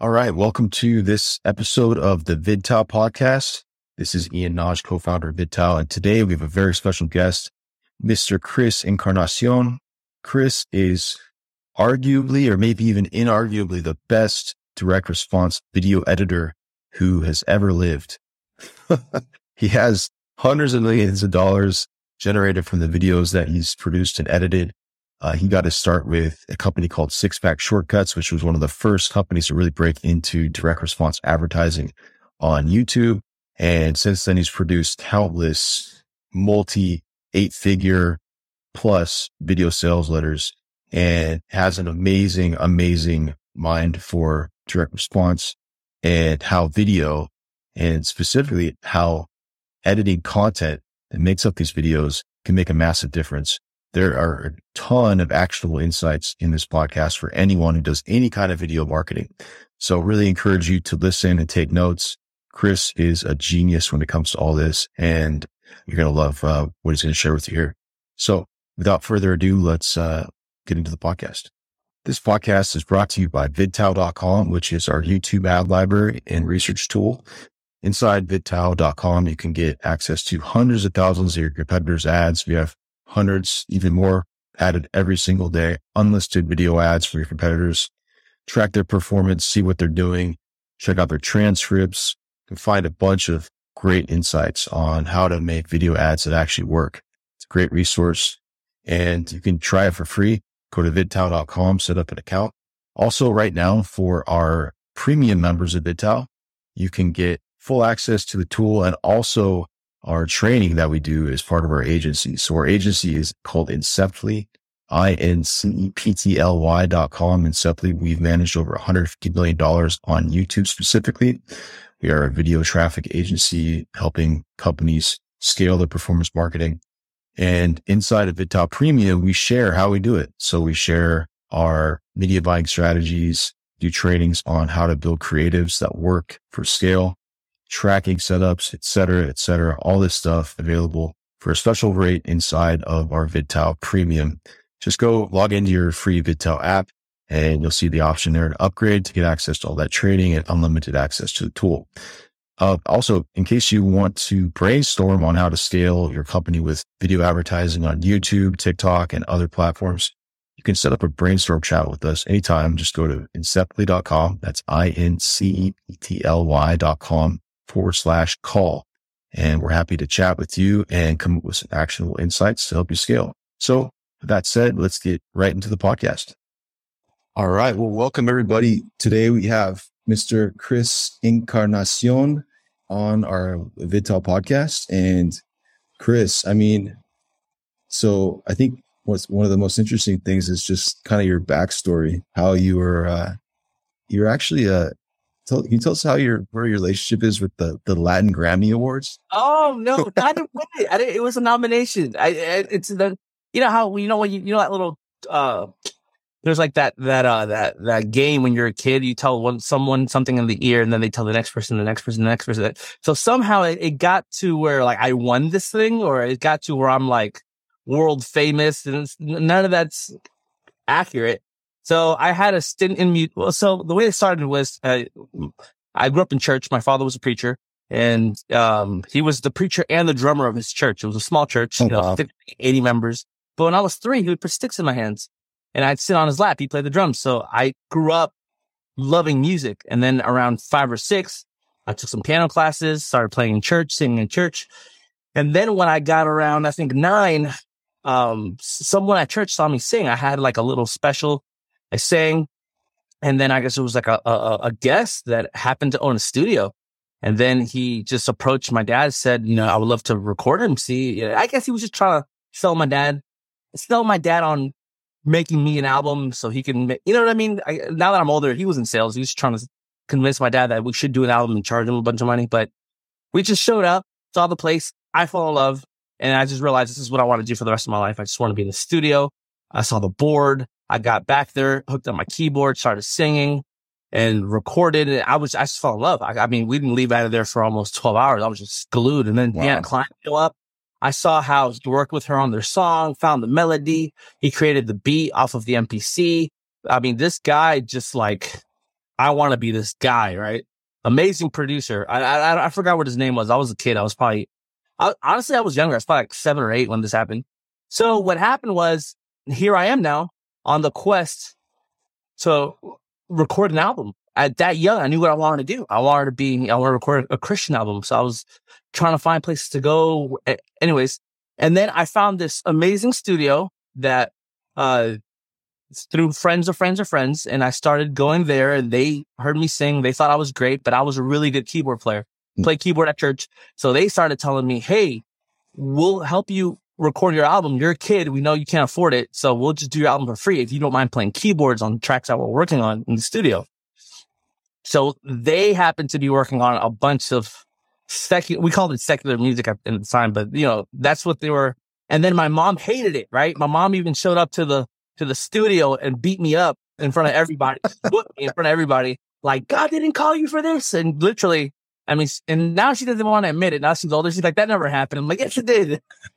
All right. Welcome to this episode of the VidTao podcast. This is Ian Nagy, co-founder of VidTao. And today we have a very special guest, Mr. Chris Encarnacion. Chris is arguably, or maybe even inarguably the best direct response video editor who has ever lived. he has hundreds of millions of dollars generated from the videos that he's produced and edited. Uh, he got to start with a company called Six Pack Shortcuts, which was one of the first companies to really break into direct response advertising on YouTube. And since then, he's produced countless multi eight figure plus video sales letters and has an amazing, amazing mind for direct response and how video and specifically how editing content that makes up these videos can make a massive difference there are a ton of actionable insights in this podcast for anyone who does any kind of video marketing. So really encourage you to listen and take notes. Chris is a genius when it comes to all this and you're going to love uh, what he's going to share with you here. So without further ado, let's uh, get into the podcast. This podcast is brought to you by vidtao.com, which is our YouTube ad library and research tool. Inside vidtao.com, you can get access to hundreds of thousands of your competitors' ads. We have hundreds, even more added every single day, unlisted video ads for your competitors, track their performance, see what they're doing, check out their transcripts, and find a bunch of great insights on how to make video ads that actually work. It's a great resource and you can try it for free. Go to vidtao.com, set up an account. Also right now for our premium members of VidTao, you can get full access to the tool and also our training that we do is part of our agency. So our agency is called Inceptly, I-N-C-E-P-T-L-Y dot com. Inceptly, we've managed over $150 million on YouTube specifically. We are a video traffic agency helping companies scale their performance marketing. And inside of VidTao Premium, we share how we do it. So we share our media buying strategies, do trainings on how to build creatives that work for scale tracking setups, et cetera, et cetera. All this stuff available for a special rate inside of our VidTao premium. Just go log into your free VidTao app and you'll see the option there to upgrade to get access to all that training and unlimited access to the tool. Uh, also, in case you want to brainstorm on how to scale your company with video advertising on YouTube, TikTok, and other platforms, you can set up a brainstorm chat with us anytime. Just go to inceptly.com. That's I-N-C-E-T-L-Y.com forward slash call. And we're happy to chat with you and come up with some actionable insights to help you scale. So with that said, let's get right into the podcast. All right. Well, welcome everybody. Today we have Mr. Chris Encarnacion on our VidTao podcast. And Chris, I mean, so I think what's one of the most interesting things is just kind of your backstory, how you were, uh, you're actually a, Tell, can you tell us how your where your relationship is with the the Latin Grammy Awards? Oh no, didn't win it. I didn't, it was a nomination. I, I, it's the you know how you know when you you know that little uh there's like that that uh that that game when you're a kid you tell one someone something in the ear and then they tell the next person the next person the next person so somehow it, it got to where like I won this thing or it got to where I'm like world famous and none of that's accurate so I had a stint in mute. Well, so the way it started was, uh, I grew up in church. My father was a preacher and, um, he was the preacher and the drummer of his church. It was a small church, oh, you know, wow. 50, 80 members. But when I was three, he would put sticks in my hands and I'd sit on his lap. He played the drums. So I grew up loving music. And then around five or six, I took some piano classes, started playing in church, singing in church. And then when I got around, I think nine, um, someone at church saw me sing. I had like a little special I sang. And then I guess it was like a, a, a guest that happened to own a studio. And then he just approached my dad, said, you know, I would love to record him. See, I guess he was just trying to sell my dad, sell my dad on making me an album so he can, make, you know what I mean? I, now that I'm older, he was in sales. He was trying to convince my dad that we should do an album and charge him a bunch of money. But we just showed up, saw the place. I fell in love and I just realized this is what I want to do for the rest of my life. I just want to be in the studio. I saw the board. I got back there, hooked up my keyboard, started singing and recorded. And I was, I just fell in love. I, I, mean, we didn't leave out of there for almost 12 hours. I was just glued. And then, wow. client go up. I saw how he worked with her on their song, found the melody. He created the beat off of the MPC. I mean, this guy just like, I want to be this guy, right? Amazing producer. I, I, I forgot what his name was. I was a kid. I was probably, I, honestly, I was younger. I was probably like seven or eight when this happened. So what happened was here I am now on the quest to record an album. At that young, I knew what I wanted to do. I wanted to be, I wanted to record a Christian album. So I was trying to find places to go. Anyways. And then I found this amazing studio that, uh, through friends of friends of friends. And I started going there and they heard me sing. They thought I was great, but I was a really good keyboard player, mm. play keyboard at church. So they started telling me, Hey, we'll help you record your album. You're a kid. We know you can't afford it. So we'll just do your album for free if you don't mind playing keyboards on tracks that we're working on in the studio. So they happened to be working on a bunch of secular, we called it secular music at the time, but you know, that's what they were. And then my mom hated it, right? My mom even showed up to the, to the studio and beat me up in front of everybody, in front of everybody. Like, God didn't call you for this. And literally, I mean, and now she doesn't want to admit it. Now she's older. She's like, that never happened. I'm like, yes, it did.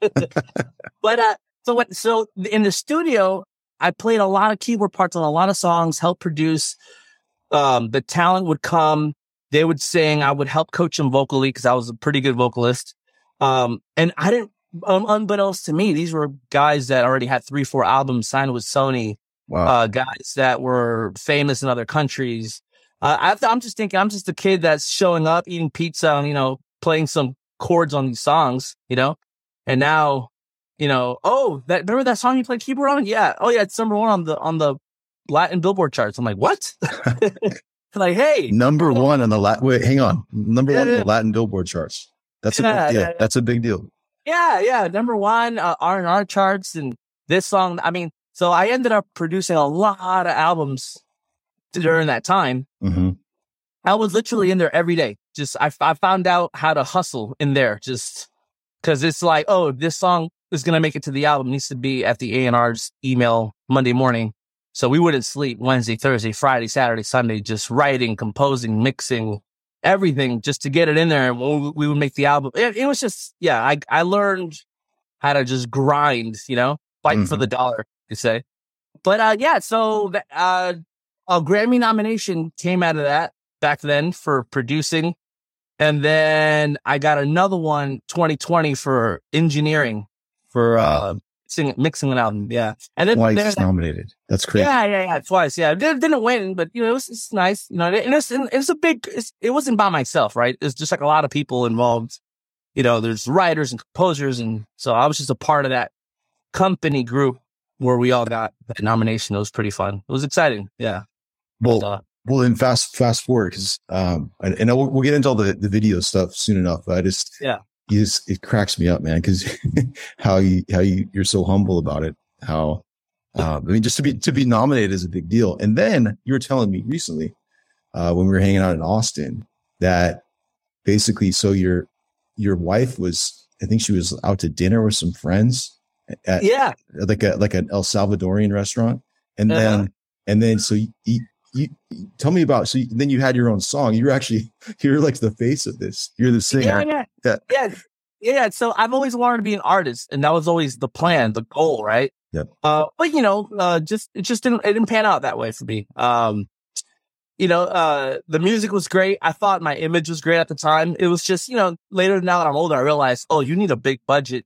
but, uh, so what, so in the studio, I played a lot of keyboard parts on a lot of songs, helped produce. Um, the talent would come. They would sing. I would help coach them vocally because I was a pretty good vocalist. Um, and I didn't, um, unbeknownst to me, these were guys that already had three, four albums signed with Sony. Wow. Uh, guys that were famous in other countries. Uh, I, am just thinking, I'm just a kid that's showing up, eating pizza, and you know, playing some chords on these songs, you know. And now, you know, oh, that remember that song you played keyboard on? Yeah. Oh yeah, it's number one on the on the Latin Billboard charts. I'm like, what? like, hey, number one on the Latin. Wait, hang on, number one on the Latin Billboard charts. That's a yeah, big deal. Yeah, That's a big deal. Yeah, yeah. Number one uh, R and R charts, and this song. I mean, so I ended up producing a lot of albums during that time. Mm-hmm. I was literally in there every day. Just I, I found out how to hustle in there, just because it's like, oh, this song is gonna make it to the album. It needs to be at the A and R's email Monday morning. So we wouldn't sleep Wednesday, Thursday, Friday, Saturday, Sunday, just writing, composing, mixing, everything just to get it in there. And we would make the album. It, it, was just, yeah, I, I learned how to just grind, you know, fight mm-hmm. for the dollar, you say. But, uh, yeah, so, uh, a Grammy nomination came out of that back then for producing. And then I got another one 2020 for engineering for, uh, singing, mixing an album. Yeah. And then twice nominated. That's crazy. Yeah, yeah, yeah. Twice. Yeah. Did, didn't win, but you know, it was, it's nice. You know, and it's, and it's a big, it's, it wasn't by myself, right? It's just like a lot of people involved. You know, there's writers and composers. And so I was just a part of that company group where we all got that nomination. It was pretty fun. It was exciting. Yeah. Well, uh, well, then fast, fast forward because, um, and, and we'll, we'll, get into all the, the video stuff soon enough. But I just, yeah, you just, it cracks me up, man. Cause how you, how you, you're so humble about it. How, um, I mean, just to be, to be nominated is a big deal. And then you were telling me recently, uh, when we were hanging out in Austin that basically, so your, your wife was, I think she was out to dinner with some friends at, yeah, like a, like an El Salvadorian restaurant. And uh-huh. then, and then, so you, you tell me about so you, then you had your own song. You're actually you're like the face of this. You're the singer. Yeah yeah. yeah. Yeah yeah. So i've always wanted to be an artist and that was always the plan the goal right? Yep. uh but you know uh just it just didn't it didn't pan out that way for me. Um you know uh the music was great. I thought my image was great at the time. It was just you know later now that i'm older i realized oh you need a big budget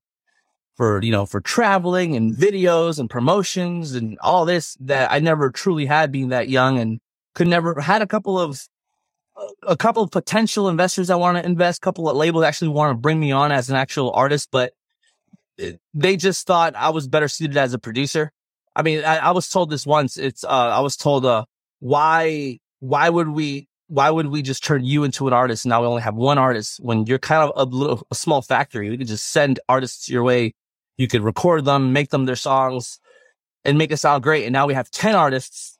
for, you know, for traveling and videos and promotions and all this that I never truly had being that young and could never had a couple of, a couple of potential investors that want to invest, a couple of labels actually want to bring me on as an actual artist, but they just thought I was better suited as a producer. I mean, I, I was told this once. It's, uh, I was told, uh, why, why would we, why would we just turn you into an artist? And now we only have one artist when you're kind of a little, a small factory. We could just send artists your way you could record them, make them their songs and make it sound great. And now we have 10 artists.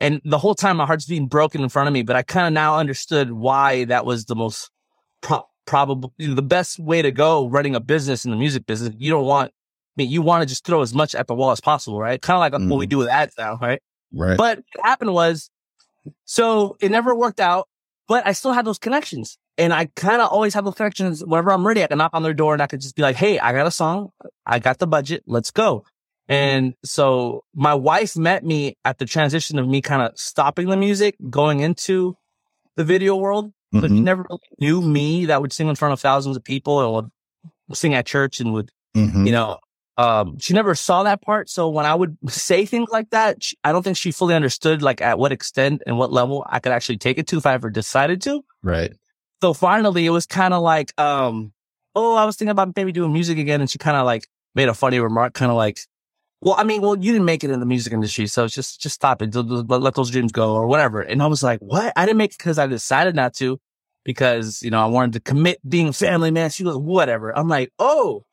And the whole time my heart's being broken in front of me, but I kind of now understood why that was the most pro- probable, you know, the best way to go running a business in the music business. You don't want, I mean, you want to just throw as much at the wall as possible, right? Kind of like mm. what we mm-hmm. do with ads now, right? Right. But what happened was, so it never worked out, but I still had those connections. And I kind of always have the connections. Whenever I'm ready, I can knock on their door and I could just be like, Hey, I got a song. I got the budget. Let's go. And so my wife met me at the transition of me kind of stopping the music, going into the video world, but Mhm. she never really knew me that would sing in front of thousands of people and would sing at church and would, Mhm. you know, um, she never saw that part. So when I would say things like that, she, I don't think she fully understood like at what extent and what level I could actually take it to if I ever decided to. Right. So finally it was kind of like, um, oh, I was thinking about maybe doing music again. And she kind of like made a funny remark, kind of like, well, I mean, well, you didn't make it in the music industry. So just, just stop it. Let, those dreams go or whatever. And I was like, what? I didn't make it because I decided not to because, you know, I wanted to commit being family man. She goes, whatever. I'm like, oh,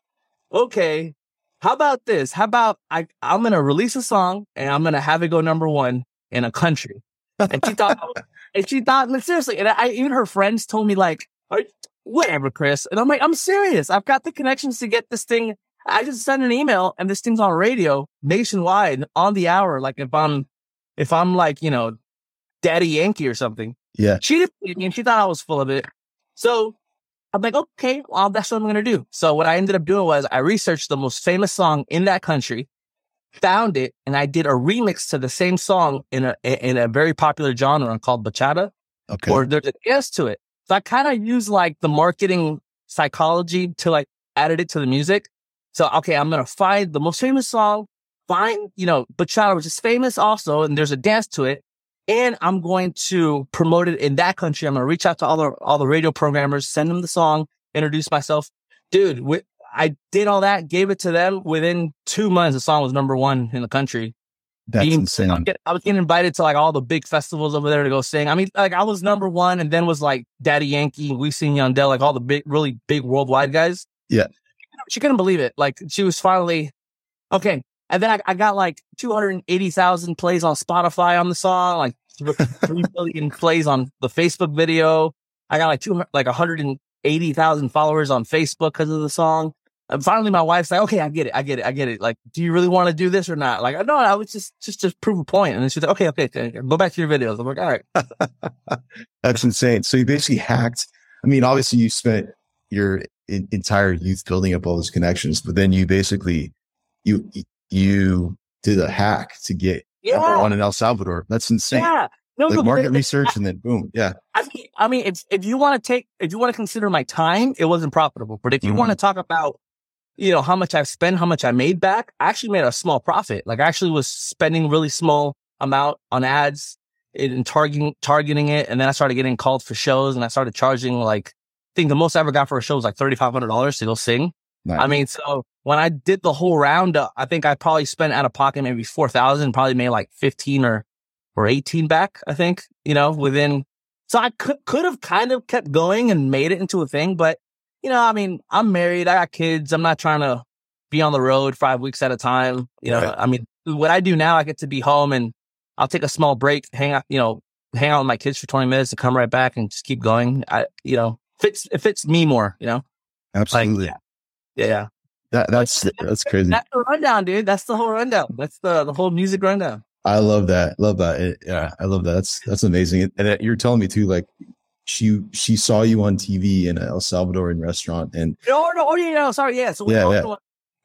okay. How about this? How about I, I'm going to release a song and I'm going to have it go number one in a country. And she thought, and she thought, like, seriously. And I, even her friends told me like, whatever, Chris. And I'm like, I'm serious. I've got the connections to get this thing. I just sent an email and this thing's on radio nationwide on the hour. Like if I'm, if I'm like, you know, Daddy Yankee or something. Yeah. She didn't believe me and she thought I was full of it. So I'm like, okay, well, that's what I'm going to do. So what I ended up doing was I researched the most famous song in that country, found it, and I did a remix to the same song in a, in a very popular genre called bachata, Okay. or there's a dance to it. So I kind of use like the marketing psychology to like added it to the music. So, okay, I'm going to find the most famous song, find, you know, bachata, which is famous also, and there's a dance to it. And I'm going to promote it in that country. I'm going to reach out to all the, all the radio programmers, send them the song, introduce myself. Dude, wi- I did all that, gave it to them. Within two months, the song was number one in the country. That's being- insane. I get- I was getting invited to like all the big festivals over there to go sing. I mean, like I was number one and then was like Daddy Yankee, Wisin Yandel, like all the big, really big worldwide guys. Yeah. She couldn't believe it. Like she was finally, okay. And then I, I got like 280,000 plays on Spotify on the song, like 3 billion plays on the Facebook video. I got like two, like 180,000 followers on Facebook because of the song. And finally, my wife's like, "Okay, I get it, I get it, I get it. Like, do you really want to do this or not?" Like, no, I was just just to prove a point. And then she's like, "Okay, okay, go back to your videos." I'm like, "All right." That's insane. So you basically hacked. I mean, obviously you spent your in, entire youth building up all those connections, but then you basically you you did a hack to get Yeah, one in El Salvador. That's insane. yeah. No, Like but- market research and then boom. Yeah. I mean, I mean, if if you want to take, if you want to consider my time, it wasn't profitable. But if you Mhm. want to talk about, you know, how much I've spent, how much I made back, I actually made a small profit. Like I actually was spending really small amount on ads and targeting targeting it, and then I started getting called for shows, and I started charging like, I think the most I ever got for a show was like thirty five hundred dollars to go sing. Nice. I mean, so when I did the whole round, uh, I think I probably spent out of pocket maybe four thousand, probably made like fifteen or or eighteen back. I think you know within. So I could could have kind of kept going and made it into a thing, but you know, I mean, I'm married, I got kids, I'm not trying to be on the road five weeks at a time. You know, Right. I mean, what I do now, I get to be home and I'll take a small break, hang out, you know, hang out with my kids for twenty minutes and come right back and just keep going. I, you know, fits it fits me more. You know, Absolutely. yeah, yeah. That that's that's crazy. That's the rundown, dude. That's the whole rundown. That's the the whole music rundown. I love that. Love that. It- yeah, I love that. That's that's amazing. And you're telling me too, like she she saw you on TV in a El Salvadorian restaurant, and No, no, oh yeah, no, sorry, yeah. So Yeah, also,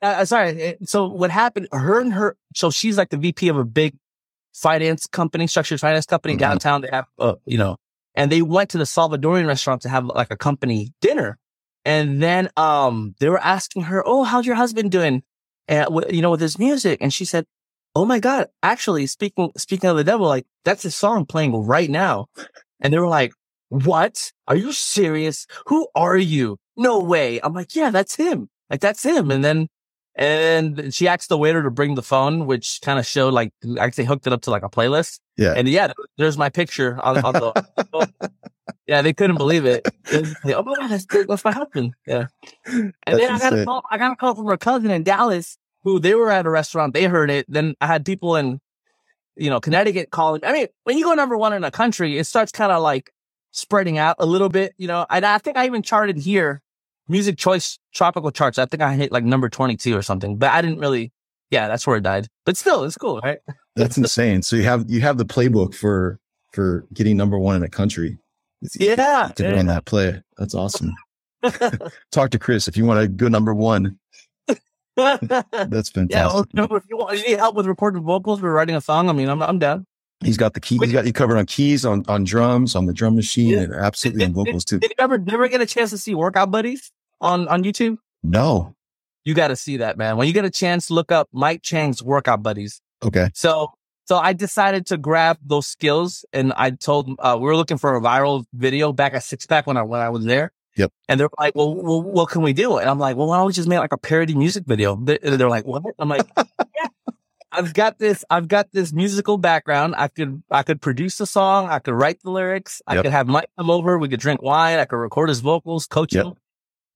Uh, uh, sorry. uh, So what happened? Her and her. So she's like the VP of a big finance company, structured finance company Mhm. downtown. They have, uh, you know, and they went to the Salvadorian restaurant to have like a company dinner, and then um they were asking her, "Oh, how's your husband doing?" And wi- you know, with his music, and she said, "Oh my God, actually, speaking speaking of the devil, like that's his song playing right now," and they were like. What? Are you serious? Who are you? No way. I'm like, yeah, that's him. Like that's him. And then, and she asked the waiter to bring the phone, which kind of showed like, actually hooked it up to like a playlist. yeah, And yeah, there's my picture on, on the, yeah, they couldn't believe it. It like, oh my God, that's, that's my husband. Yeah. And That's then I got a call, I got a call from her cousin in Dallas who they were at a restaurant. They heard it. Then I had people in, you know, Connecticut calling. I mean, when you go number one in a country, it starts kind of like spreading out a little bit, you know, and I think I even charted here music choice tropical charts. I think I hit like number 22 or something, but I didn't really, yeah, that's where it died, but still it's cool, right? that's insane. So you have you have the playbook for for getting number one in a country. Yeah. to run that play. That's awesome. Talk to Chris if you want to go number one. That's fantastic. yeah, well, if you want, you need help with recording vocals or writing a song, I mean, I'm I'm down. He's got the key. He's got you covered on keys, on on drums, on the drum machine, Yeah. and absolutely on vocals too. Did you ever never get a chance to see Workout Buddies on on YouTube? No. You got to see that, man. When you get a chance, look up Mike Chang's Workout Buddies. Okay. So, so I decided to grab those skills, and I told uh, we were looking for a viral video back at Six Pack when I when I was there. Yep. And they're like, "Well, well, what can we do?" And I'm like, "Well, why don't we just make like a parody music video?" They- They're like, "What?" I'm like, "Yeah, I've got this. I've got this musical background. I could I could produce the song. I could write the lyrics. I Yep. could have Mike come over. We could drink wine. I could record his vocals, coach Yep. him,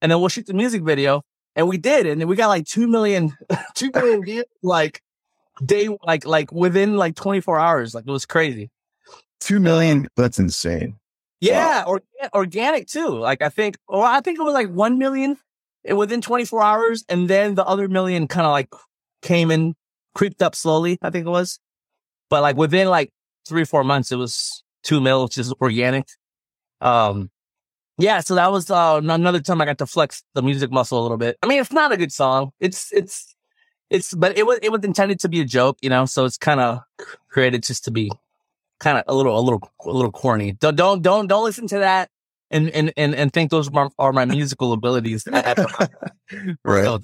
and then we'll shoot the music video." And we did, and we got like two million, two million views, like day, like like within like 24 hours. Like it was crazy. Two million. That's insane. Yeah, or, organic too. Like I think, or I think it was like one million within 24 hours, and then the other million kind of like came in, creeped up slowly. I think it was, but like within like three four months, it was two mil, which is organic. Um, yeah, so that was uh, another time I got to flex the music muscle a little bit. I mean, it's not a good song. It's it's it's, but it was it was intended to be a joke, you know. So it's kind of created just to be kind of a little a little a little corny. Don't don't don't don't listen to that and and and, and think those are my, are my musical abilities. Right. So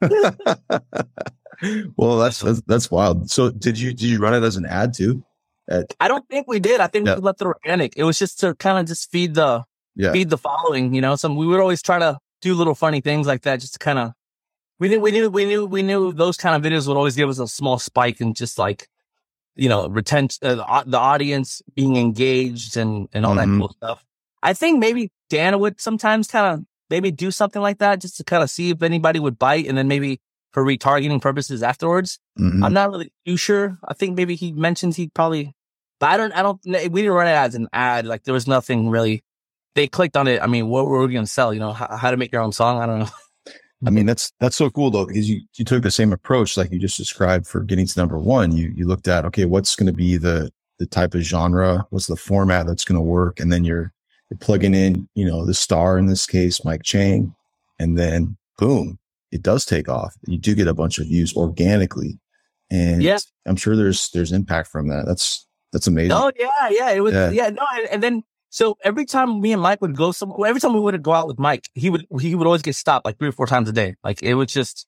well, that's, that's that's wild. So did you did you run it as an ad too? At, I don't think we did. I think Yeah. we left it organic. It was just to kind of just feed the yeah. feed the following. You know, some we would always try to do little funny things like that, just to kind of. We knew, we knew, we knew, we knew those kind of videos would always give us a small spike and just like, you know, retention, uh, the, the audience being engaged and, and all Mhm. that cool stuff. I think maybe Dan would sometimes kind of maybe do something like that just to kind of see if anybody would bite and then maybe for retargeting purposes afterwards. Mhm. I'm not really too sure. I think maybe he mentioned he probably, but I don't, I don't, we didn't run it as an ad. Like there was nothing really. They clicked on it. I mean, what were we going to sell? You know, how, how to make your own song? I don't know. I mean, that's that's so cool though, because you you took the same approach like you just described for getting to number one. You you looked at okay, what's going to be the the type of genre, what's the format that's going to work, and then you're you're plugging in, you know, the star in this case, Mike Chang, and then boom, it does take off. You do get a bunch of views organically, and Yeah. I'm sure there's there's impact from that. That's that's amazing. Oh yeah, yeah. It was Yeah. yeah, no, and, and then so every time me and Mike would go somewhere, every time we would go out with Mike, he would he would always get stopped like three or four times a day. Like it was just,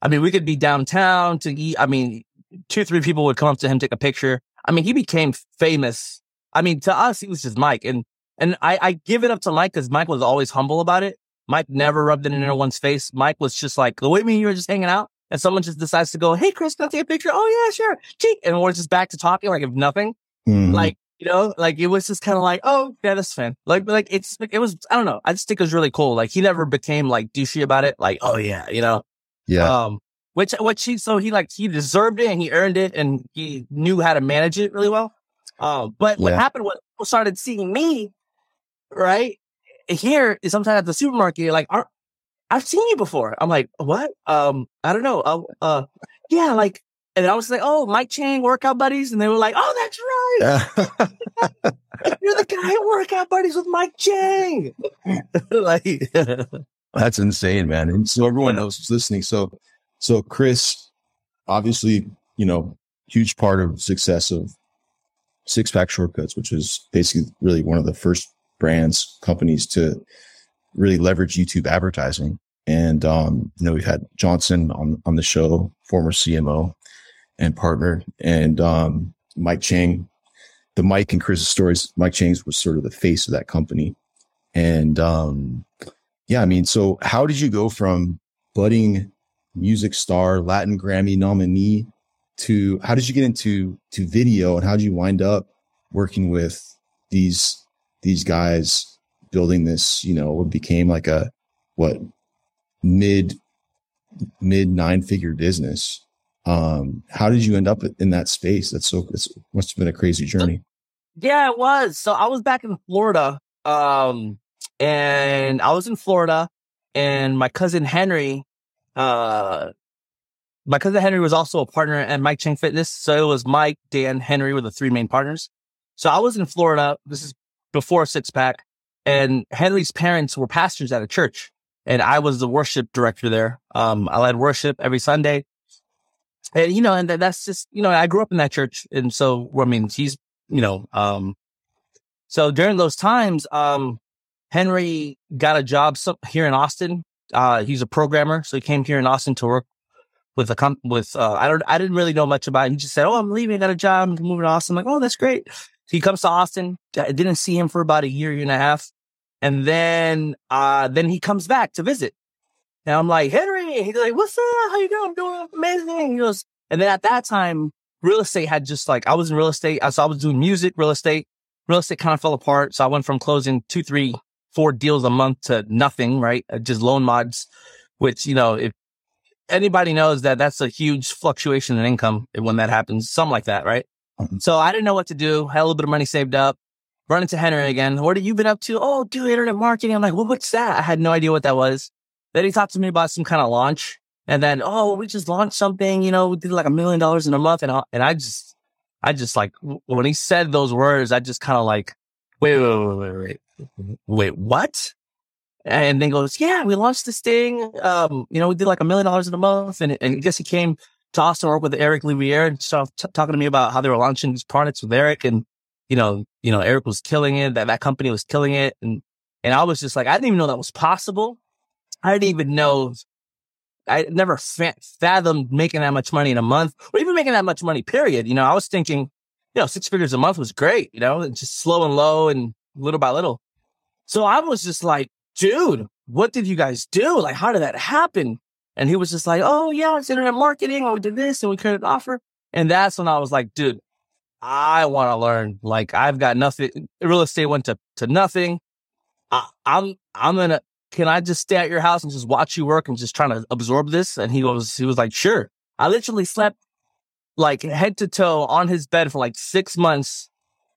I mean, we could be downtown to eat. I mean, two three people would come up to him take a picture. I mean, he became famous. I mean, to us, he was just Mike, and and I I give it up to Mike because Mike was always humble about it. Mike never rubbed it in anyone's face. Mike was just like the way me and you were just hanging out. And someone just decides to go, Hey, Chris, can I take a picture? Oh, yeah, sure. Cheek. And we're just back to talking like if nothing Mhm. like you know like it was just kind of like oh yeah that's fine like like it's like it was i don't know i just think it was really cool like he never became like douchey about it like oh yeah you know yeah, um which which he so he like he deserved it and he earned it and he knew how to manage it really well um but what happened was people started seeing me right here is sometimes at the supermarket like Are, i've seen you before i'm like what um i don't know uh, uh yeah like and I was like, "Oh, Mike Chang, workout buddies," and they were like, "Oh, that's right." You're the guy at Workout Buddies with Mike Chang. like, That's insane, man. And so everyone else who's listening. So, so Chris, obviously, you know, huge part of success of Six Pack Shortcuts, which was basically really one of the first brands, companies to really leverage YouTube advertising. And, um, you know, we've had Johnson on, on the show, former CMO and partner, and, um, Mike Chang, the Mike and Chris's stories. Mike Chang's was sort of the face of that company. And, um, yeah, I mean, so how did you go from budding music star, Latin Grammy nominee to how did you get into to video and how did you wind up working with these these guys building this, you know, became like a what mid mid nine figure business. Um, how did you end up in that space? That's so it's must have been a crazy journey. yeah, it was. So I was back in Florida, um, and I was in Florida, and my cousin Henry, uh, my cousin Henry was also a partner at Mike Chang Fitness. So it was Mike, Dan, Henry were the three main partners. So I was in Florida. This is before Six Pack, and Henry's parents were pastors at a church. and I was the worship director there. Um, I led worship every Sunday. And, you know, and that's just, you know, I grew up in that church. And so, I mean, he's, you know, um, so during those times, um, Henry got a job here in Austin. Uh, he's a programmer. So he came here in Austin to work with a comp with, uh, I don't, I didn't really know much about it. He just said, Oh, I'm leaving. Got a job. I'm moving to Austin. I'm like, Oh, that's great. He comes to Austin. I didn't see him for about a year, year and a half. And then, uh, then he comes back to visit. And I'm like, Henry, he's like, what's up? How you doing? I'm doing amazing. He goes, and then at that time, real estate had just like, I was in real estate. So I was doing music, real estate. Real estate kind of fell apart. So I went from closing two, three, four deals a month to nothing, right? Uh, just loan mods, which, you know, if anybody knows that that's a huge fluctuation in income when that happens, something like that, right? Mm-hmm. So I didn't know what to do. Had a little bit of money saved up run into Henry again. What have you been up to? Oh, do internet marketing. I'm like, well, what's that? I had no idea what that was. Then he talked to me about some kind of launch. And then, oh, we just launched something, you know, we did like a million dollars in a month. And I, and I just, I just like, when he said those words, I just kind of like, wait, wait, wait, wait, wait, wait, what? And then goes, yeah, we launched this thing. Um, you know, we did like a million dollars in a month. And, and I guess he came to Austin work with Eric Louviere and started t- talking to me about how they were launching these products with Eric. And you know, you know, Eric was killing it, that that company was killing it. And, and I was just like, I didn't even know that was possible. I didn't even know, I never fathomed making that much money in a month or even making that much money, period. You know, I was thinking, you know, six figures a month was great, you know, just slow and low and little by little. So I was just like, dude, what did you guys do? Like, how did that happen? And he was just like, oh yeah, it's internet marketing. We did this and we created an offer. And that's when I was like, dude, I want to learn. Like I've got nothing. Real estate went to, to nothing. I, I'm, I'm going to, can I just stay at your house and just watch you work and just trying to absorb this? And he was, he was like, sure. I literally slept like head to toe on his bed for like six months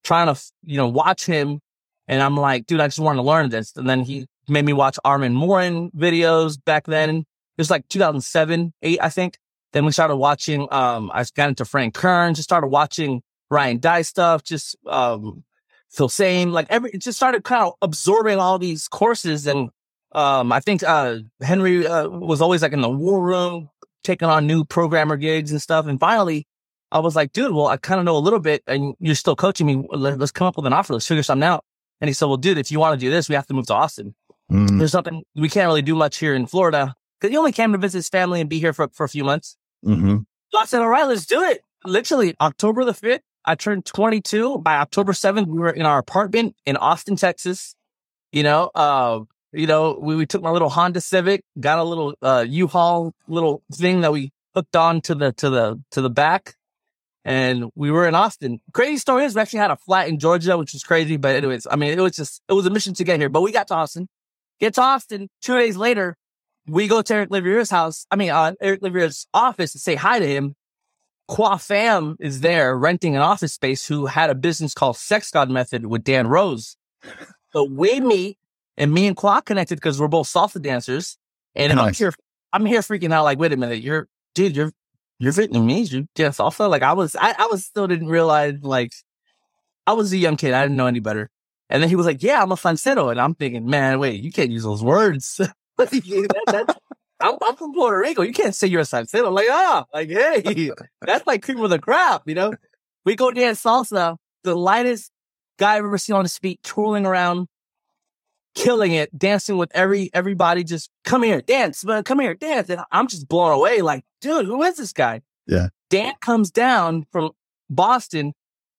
trying to, you know, watch him. And I'm like, dude, I just want to learn this. And then he made me watch Armin Morin videos back then. It was like 2007, eight, I think. Then we started watching, um, I got into Frank Kern, just started watching Ryan Deiss stuff, just um, Phil Same, like every, it just started kind of absorbing all these courses. And um, I think uh, Henry uh, was always like in the war room, taking on new programmer gigs and stuff. And finally, I was like, dude, well, I kind of know a little bit and you're still coaching me. Let's come up with an offer. Let's figure something out. And he said, well, dude, if you want to do this, we have to move to Austin. Mm. There's something we can't really do much here in Florida because he only came to visit his family and be here for, for a few months. Mm-hmm. So I said, all right, let's do it. Literally October the 5th, I turned 22. By October 7th, we were in our apartment in Austin, Texas. You know, uh, you know, we, we took my little Honda Civic, got a little, uh, U-Haul little thing that we hooked on to the, to the, to the back. And we were in Austin. Crazy story is we actually had a flat in Georgia, which was crazy. But anyways, I mean, it was just, it was a mission to get here, but we got to Austin. Get to Austin. Two days later, we go to Eric Louviere's house. I mean, uh, Eric Louviere's office to say hi to him. Qua Fam is there renting an office space who had a business called Sex God Method with Dan Rose. But we meet and me and Qua connected because we're both salsa dancers. And nice. I'm here, I'm here freaking out like, wait a minute, you're, dude, you're, you're Vietnamese, you dance salsa? Like I was, I, I was still didn't realize like, I was a young kid. I didn't know any better. And then he was like, yeah, I'm a salsero. And I'm thinking, man, wait, you can't use those words. that, I'm, I'm from Puerto Rico. You can't say you're a salsero. Like, ah, like, hey, that's like cream of the crop, you know? We go dance salsa. The lightest guy I've ever seen on his feet, twirling around, killing it, dancing with every, everybody. Just come here, dance, man, come here, dance. And I'm just blown away. Like, dude, who is this guy? Yeah. Dan comes down from Boston.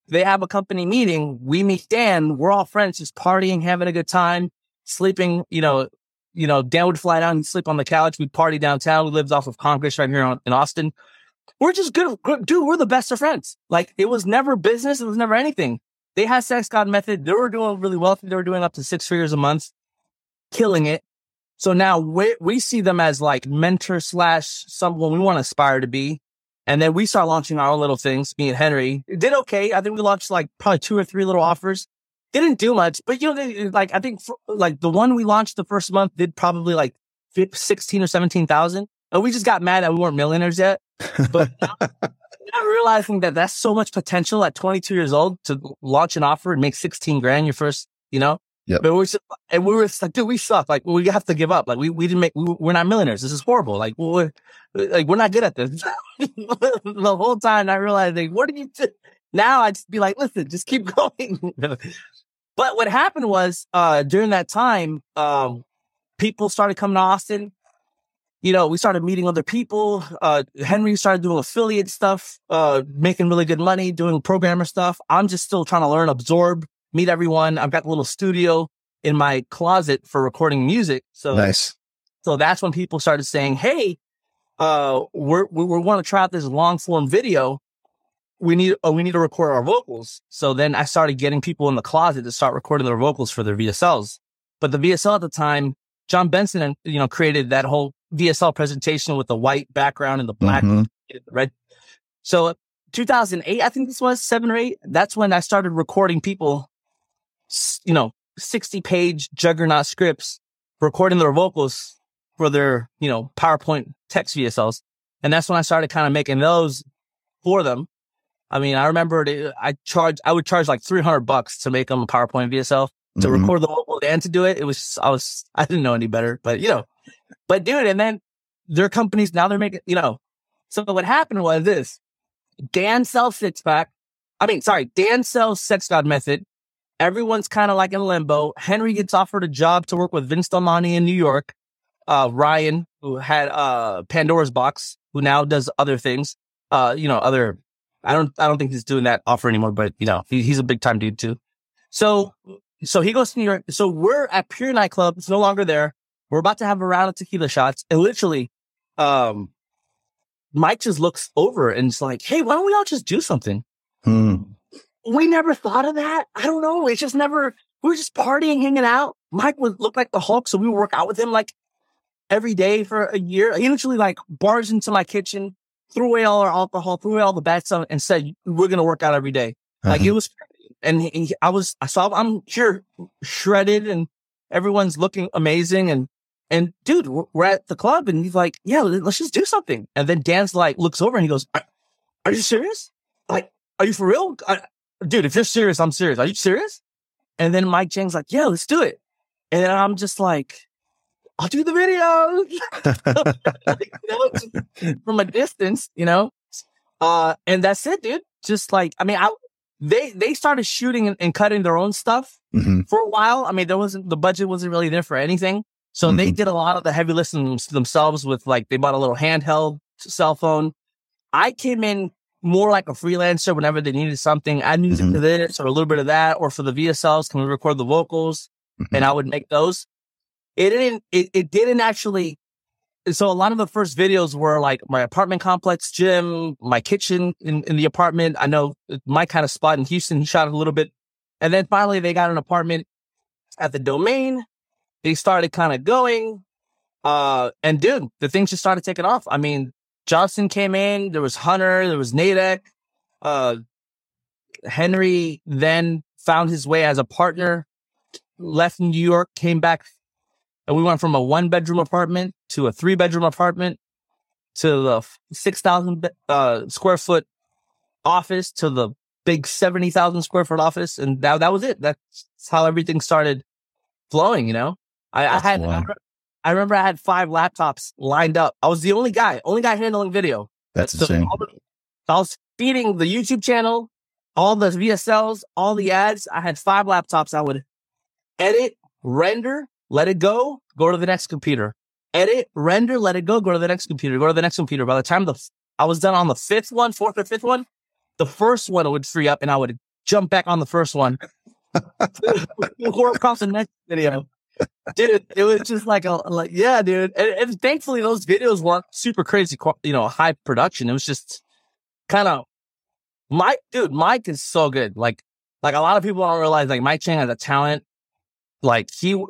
They have a company meeting. We meet Dan. We're all friends, just partying, having a good time, sleeping, you know, you know, Dan would fly down and sleep on the couch. We'd party downtown. We lived off of Congress right here in Austin. We're just good, good, dude. We're the best of friends. Like it was never business. It was never anything. They had sex god method. They were doing really well. They were doing up to six figures a month, killing it. So now we, we see them as like mentor slash someone we want to aspire to be. And then we start launching our own little things. Me and Henry it did okay. I think we launched like probably two or three little offers didn't do much, but you know, they, like I think for, like the one we launched the first month did probably like 16 or 17,000. And we just got mad that we weren't millionaires yet. But not realizing that that's so much potential at 22 years old to launch an offer and make 16 grand your first, you know, Yep. But we just, and we were like, dude, we suck. Like, we have to give up. Like, we, we didn't make, we, we're not millionaires. This is horrible. Like, we're, like, we're not good at this. the whole time I realized, like, what did you do? Now I just be like, listen, just keep going. But what happened was, uh, during that time, um, people started coming to Austin. You know, we started meeting other people. Uh, Henry started doing affiliate stuff, uh, making really good money, doing programmer stuff. I'm just still trying to learn, absorb, meet everyone. I've got a little studio in my closet for recording music. So nice. So that's when people started saying, Hey, uh, we're, we, we want to try out this long form video. We need, uh, we need to record our vocals. So then I started getting people in the closet to start recording their vocals for their VSLs. But the VSL at the time, Jon Benson, you know, created that whole VSL presentation with the white background and the black, mm-hmm. red. So 2008, I think this was seven or eight. That's when I started recording people, you know, 60 page juggernaut scripts, recording their vocals for their, you know, PowerPoint text VSLs. And that's when I started kind of making those for them. I mean, I remember I charged, I would charge like 300 bucks to make them a PowerPoint VSL to mm-hmm. record the vocal and to do it. It was, I was, I didn't know any better, but you know, but dude, and then their companies, now they're making, you know, so what happened was this Dan sells six pack. I mean, sorry, Dan sells sex god method. Everyone's kind of like in limbo. Henry gets offered a job to work with Vince Del in New York. Uh, Ryan, who had, uh, Pandora's box, who now does other things, uh, you know, other, I don't, I don't think he's doing that offer anymore, but you know, he, he's a big time dude too. So, so he goes to New York. So we're at Pure Nightclub. It's no longer there. We're about to have a round of tequila shots. And literally, um, Mike just looks over and it's like, Hey, why don't we all just do something? Hmm. We never thought of that. I don't know. It's just never, we were just partying, hanging out. Mike would look like the Hulk. So we would work out with him like every day for a year. He literally like barged into my kitchen, threw away all our alcohol, threw away all the bad stuff and said, we're going to work out every day. Uh-huh. Like it was, and he, I was, I saw, I'm here shredded and everyone's looking amazing. And and dude, we're at the club and he's like, yeah, let's just do something. And then Dan's like, looks over and he goes, are, are you serious? Like, are you for real? I, dude, if you're serious, I'm serious. Are you serious? And then Mike Chang's like, yeah, let's do it. And then I'm just like, I'll do the video from a distance, you know? Uh, and that's it, dude. Just like, I mean, I, they, they started shooting and, and cutting their own stuff mm-hmm. for a while. I mean, there wasn't, the budget wasn't really there for anything. So mm-hmm. they did a lot of the heavy lifting themselves with like, they bought a little handheld cell phone. I came in more like a freelancer whenever they needed something. I needed mm-hmm. this or a little bit of that, or for the VSLs, can we record the vocals? Mm-hmm. And I would make those. It didn't, it, it didn't actually. So a lot of the first videos were like my apartment complex gym, my kitchen in, in the apartment. I know my kind of spot in Houston, shot a little bit. And then finally they got an apartment at the domain they started kind of going. Uh, and dude, the things just started taking off. I mean, Johnson came in, there was Hunter, there was Nadek. Uh, Henry then found his way as a partner, left New York, came back, and we went from a one bedroom apartment to a three bedroom apartment to the 6,000 uh, square foot office to the big 70,000 square foot office. And that, that was it. That's how everything started flowing, you know? I, I had, I, I, remember I had five laptops lined up. I was the only guy, only guy handling video. That's so insane. The, I was feeding the YouTube channel, all the VSLs, all the ads. I had five laptops. I would edit, render, let it go, go to the next computer. Edit, render, let it go, go to the next computer, go to the next computer. By the time the I was done on the fifth one, fourth or fifth one, the first one would free up and I would jump back on the first one. across the next video dude, it was just like a like yeah, dude. And, and, thankfully, those videos weren't super crazy, you know, high production. It was just kind of Mike, dude. Mike is so good. Like, like a lot of people don't realize like Mike Chang has a talent. Like he,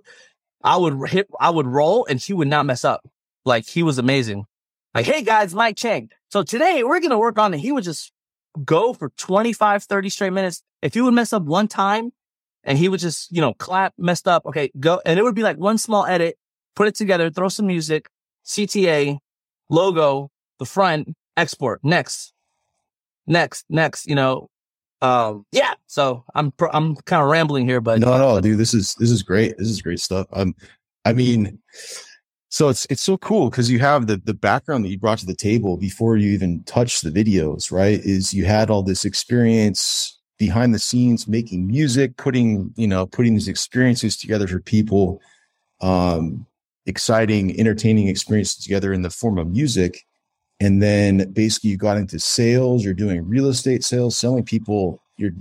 I would hit, I would roll, and he would not mess up. Like he was amazing. Like, hey guys, Mike Chang. So today we're gonna work on it. He would just go for 25, 30 straight minutes. If he would mess up one time, and he would just, you know, clap, messed up. Okay, go. And it would be like one small edit, put it together, throw some music, CTA, logo, the front, export, next, next, next, you know, um, yeah. So I'm I'm kind of rambling here, but no, no, dude, this is this is great. This is great stuff. Um, I mean, so it's it's so cool because you have the the background that you brought to the table before you even touch the videos, right? Is you had all this experience behind the scenes making music, putting you know putting these experiences together for people, um, exciting, entertaining experiences together in the form of music, and then basically you got into sales. You're doing real estate sales, selling people. You're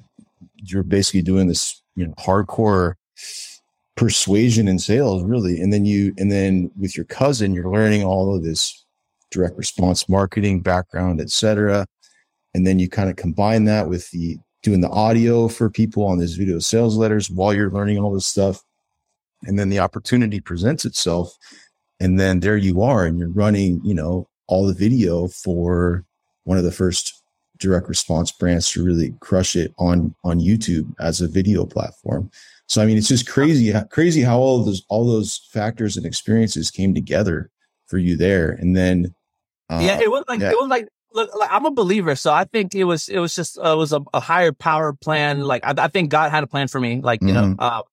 you're basically doing this you know hardcore persuasion and sales really and then you and then with your cousin you're learning all of this direct response marketing background etc and then you kind of combine that with the doing the audio for people on these video sales letters while you're learning all this stuff and then the opportunity presents itself and then there you are and you're running you know all the video for one of the first direct response brands to really crush it on on youtube as a video platform so I mean, it's just crazy, crazy how all those all those factors and experiences came together for you there, and then uh, yeah, it was like yeah. it was like look, like I'm a believer, so I think it was it was just uh, it was a, a, higher power plan. Like I, I, think God had a plan for me. Like you mm-hmm. know, uh,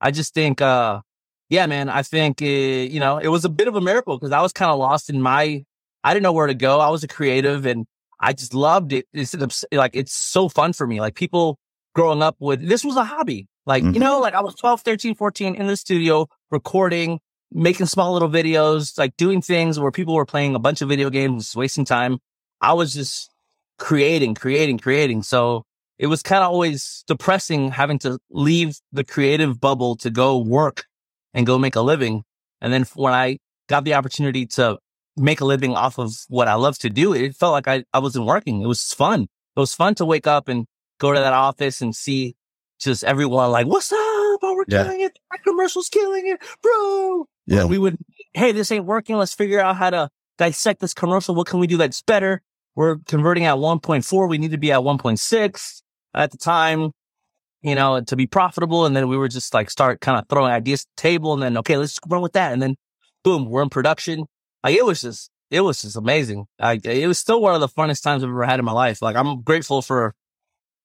I just think, uh, yeah, man, I think it, you know it was a bit of a miracle because I was kind of lost in my I didn't know where to go. I was a creative and I just loved it. It's like it's so fun for me. Like people growing up with this was a hobby. Like, mm-hmm. you know, like I was 12, 13, 14 in the studio recording, making small little videos, like doing things where people were playing a bunch of video games, wasting time. I was just creating, creating, creating. So it was kind of always depressing having to leave the creative bubble to go work and go make a living. And then when I got the opportunity to make a living off of what I love to do, it felt like I, I wasn't working. It was fun. It was fun to wake up and go to that office and see just everyone like, what's up? Oh, we're yeah. killing it. Our commercial's killing it, bro. Yeah. We would, hey, this ain't working. Let's figure out how to dissect this commercial. What can we do that's better? We're converting at 1.4. We need to be at 1.6 at the time, you know, to be profitable. And then we were just like start kind of throwing ideas to the table and then, okay, let's run with that. And then boom, we're in production. Like it was just, it was just amazing. Like it was still one of the funnest times I've ever had in my life. Like I'm grateful for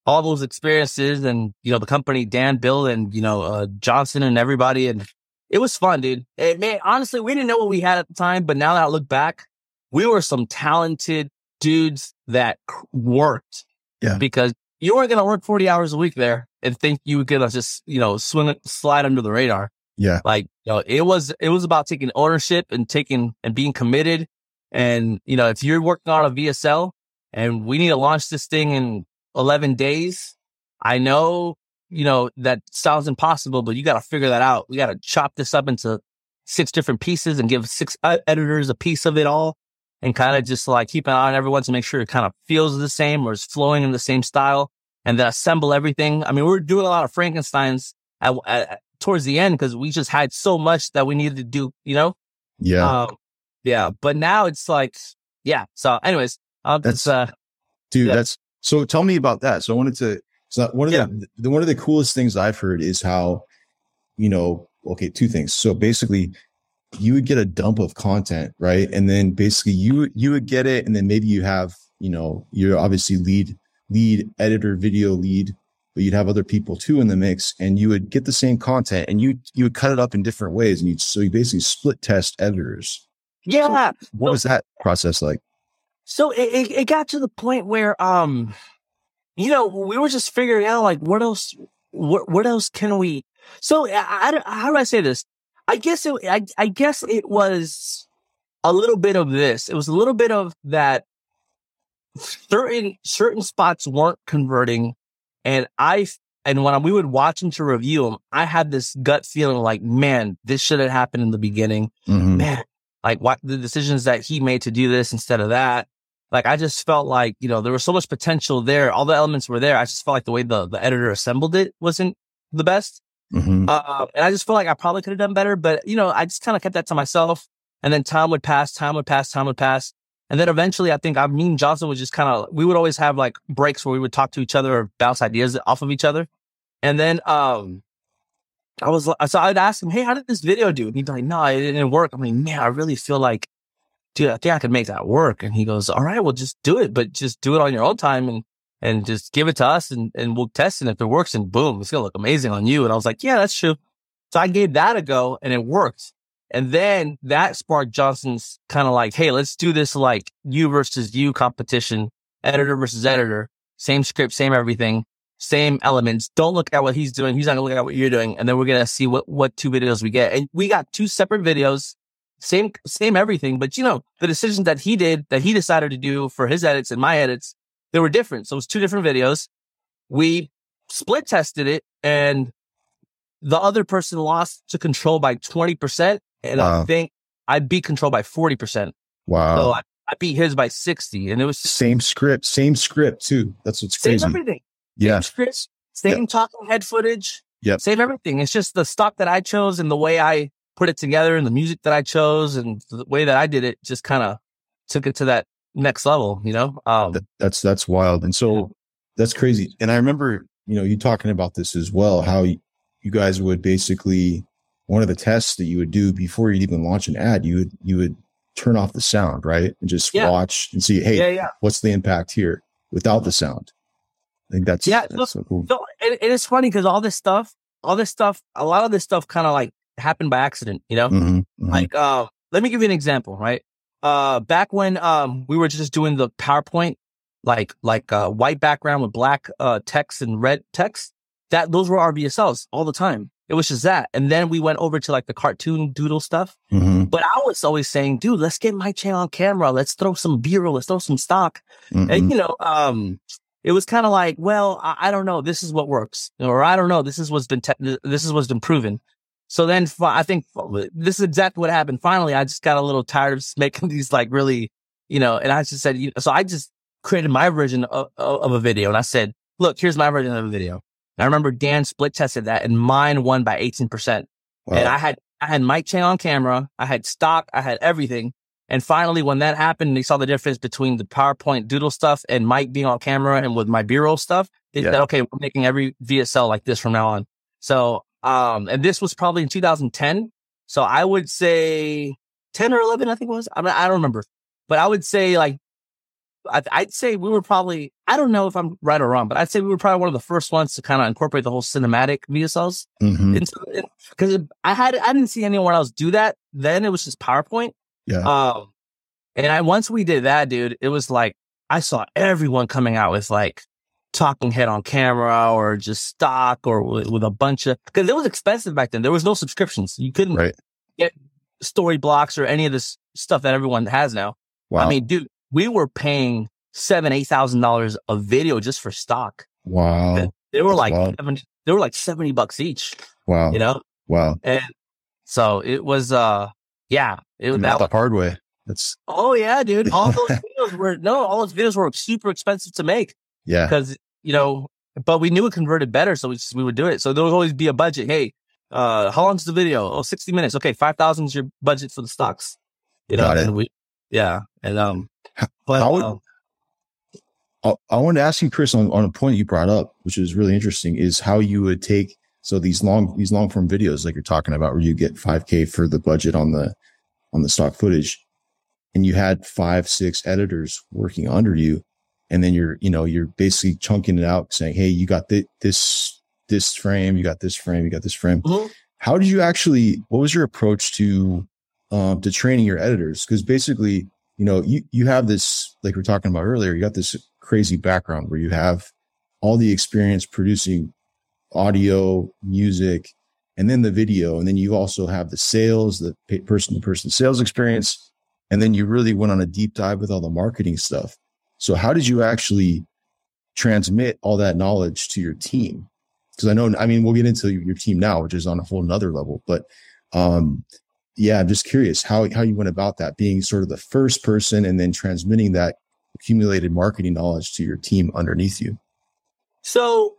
all those experiences and, you know, the company, Dan, Bill, and, you know, uh, Johnson and everybody. And it was fun, dude. It, man, honestly, we didn't know what we had at the time, but now that I look back, we were some talented dudes that worked. Yeah. Because you weren't going to work 40 hours a week there and think you were going to just, you know, swing, slide under the radar. Yeah. Like, you know, it was, it was about taking ownership and taking and being committed. And, you know, if you're working on a VSL and we need to launch this thing in 11 days. I know, you know, that sounds impossible, but you got to figure that out. We got to chop this up into six different pieces and give six editors a piece of it all and kind of just like keep an eye on everyone to make sure it kind of feels the same or is flowing in the same style and then assemble everything. I mean, we are doing a lot of Frankensteins at, at, towards the end because we just had so much that we needed to do, you know? Yeah. Um, yeah. But now it's like, yeah. So anyways, uh, that's, uh, dude, yeah. that's, so tell me about that. So I wanted to, so one of yeah. the, the, one of the coolest things I've heard is how, you know, okay, two things. So basically you would get a dump of content, right? And then basically you, you would get it. And then maybe you have, you know, you're obviously lead, lead editor, video lead, but you'd have other people too in the mix and you would get the same content and you, you would cut it up in different ways. And you, so you basically split test editors. Yeah. So what was that process like? So it, it, it got to the point where, um, you know, we were just figuring out like what else, what, what else can we? So I, I, how do I say this? I guess it, I, I guess it was a little bit of this. It was a little bit of that certain, certain spots weren't converting. And I, and when we would watch them to review them, I had this gut feeling like, man, this should have happened in the beginning. Mm-hmm. Man, like what the decisions that he made to do this instead of that like I just felt like, you know, there was so much potential there. All the elements were there. I just felt like the way the, the editor assembled it wasn't the best. Mm-hmm. Uh, and I just feel like I probably could have done better, but you know, I just kind of kept that to myself. And then time would pass, time would pass, time would pass. And then eventually I think I mean Johnson would just kind of, we would always have like breaks where we would talk to each other or bounce ideas off of each other. And then, um, I was, so I'd ask him, Hey, how did this video do? And he'd be like, no, it didn't work. I'm like, man, I really feel like dude, I think I could make that work. And he goes, all right, well, just do it, but just do it on your own time. And and just give it to us and, and we'll test it. And if it works and boom, it's going to look amazing on you. And I was like, yeah, that's true. So I gave that a go and it worked. And then that sparked Johnson's kind of like, Hey, let's do this like you versus you competition, editor versus editor, same script, same everything, same elements. Don't look at what he's doing. He's not gonna look at what you're doing. And then we're to see what, what two videos we get. And we got two separate videos, same, same everything. But you know, the decisions that he did, that he decided to do for his edits and my edits, they were different. So it was two different videos. We split tested it and the other person lost to control by 20%. And Wow. I think I beat control by 40%. Wow. So I, I beat his by 60 and it was same script, same script too. That's what's same crazy. everything. Yeah. Same scripts, same talking head footage. Yep. Same everything. It's just the stock that I chose and the way I put it together and the music that I chose and the way that I did it just kind of took it to that next level, you know? Um, That, that's that's wild. And so Yeah. that's crazy. And I remember, you know, you talking about this as well, how you, you guys would basically one of the tests that you would do before you'd even launch an ad, you would you would turn off the sound, right? And just Yeah. watch and see, hey, yeah, yeah. what's the impact here without the sound? I think that's Yeah, that's look, so cool. So it, it is funny because all this stuff, all this stuff, a lot of this stuff kind of like happened by accident, you know? Mhm, mhm. Like, uh, let me give you an example, right? Uh, back when, um, we were just doing the PowerPoint, like, like, uh, white background with black, uh, text and red text, that, those were our VSLs all the time. It was just that. And then we went over to like the cartoon doodle stuff. Mhm, But I was always saying, dude, let's get Mike Chang on camera. Let's throw some B-roll. Let's throw some stock. mhm. And you know, um, it was kind of like, well, I, I don't know. This is what works, or I don't know. This is what's been te- this is what's been proven. So then I think this is exactly what happened. Finally, I just got a little tired of making these like really, you know, and I just said, you know, so I just created my version of, of a video, and I said, look, here's my version of a video. I remember Dan split tested that, and mine won by eighteen percent. Wow. And I had I had Mike Chang on camera, I had stock, I had everything. And finally, when that happened, they saw the difference between the PowerPoint doodle stuff and Mike being on camera and with my B-roll stuff. They Yeah. said, okay, we're making every VSL like this from now on. So, um, and this was probably in 2010. So I would say 10 or 11, I think it was. I, mean, I don't remember, but I would say like, I, I'd say we were probably, I don't know if I'm right or wrong, but I'd say we were probably one of the first ones to kind of incorporate the whole cinematic VSLs Mhm. because I had I didn't see anyone else do that. Then it was just PowerPoint. Yeah. Um, and I once we did that, dude, it was like I saw everyone coming out with like talking head on camera or just stock or with, with a bunch of because it was expensive back then. There was no subscriptions. You couldn't Right. get Storyblocks or any of this stuff that everyone has now. Wow. I mean, dude, we were paying seven, eight thousand dollars a video just for stock. wow. They were That's like. 70, they were like seventy bucks each. Wow. You know, Wow. and so it was, uh, yeah, it was And that. the hard way. That's Oh yeah, dude. All those videos were, no, all those videos were super expensive to make yeah. because, you know, but we knew it converted better. So we just, we would do it. So there would always be a budget. Hey, uh, how long's the video? Oh, 60 minutes. Okay. 5,000 is your budget for the stocks. You know, and we, yeah. And, um, How- but, how would- um, I, I wanted to ask you, Chris, on, on a point you brought up, which is really interesting, is how you would take so these long these long form videos like you're talking about, where you get 5K for the budget on the on the stock footage, and you had five six editors working under you, and then you're you know you're basically chunking it out, saying, hey, you got thi- this this frame, you got this frame, you got this frame. Mhm. How did you actually? What was your approach to um, to training your editors? Because basically, you know, you you have this like we are talking about earlier. You got this crazy background where you have all the experience producing audio, music, and then the video, and then you also have the sales, the person to person sales experience, and then you really went on a deep dive with all the marketing stuff. So, how did you actually transmit all that knowledge to your team? Because I know, I mean, we'll get into your team now, which is on a whole nother level, but um, yeah, I'm just curious how how you went about that, being sort of the first person, and then transmitting that accumulated marketing knowledge to your team underneath you. So,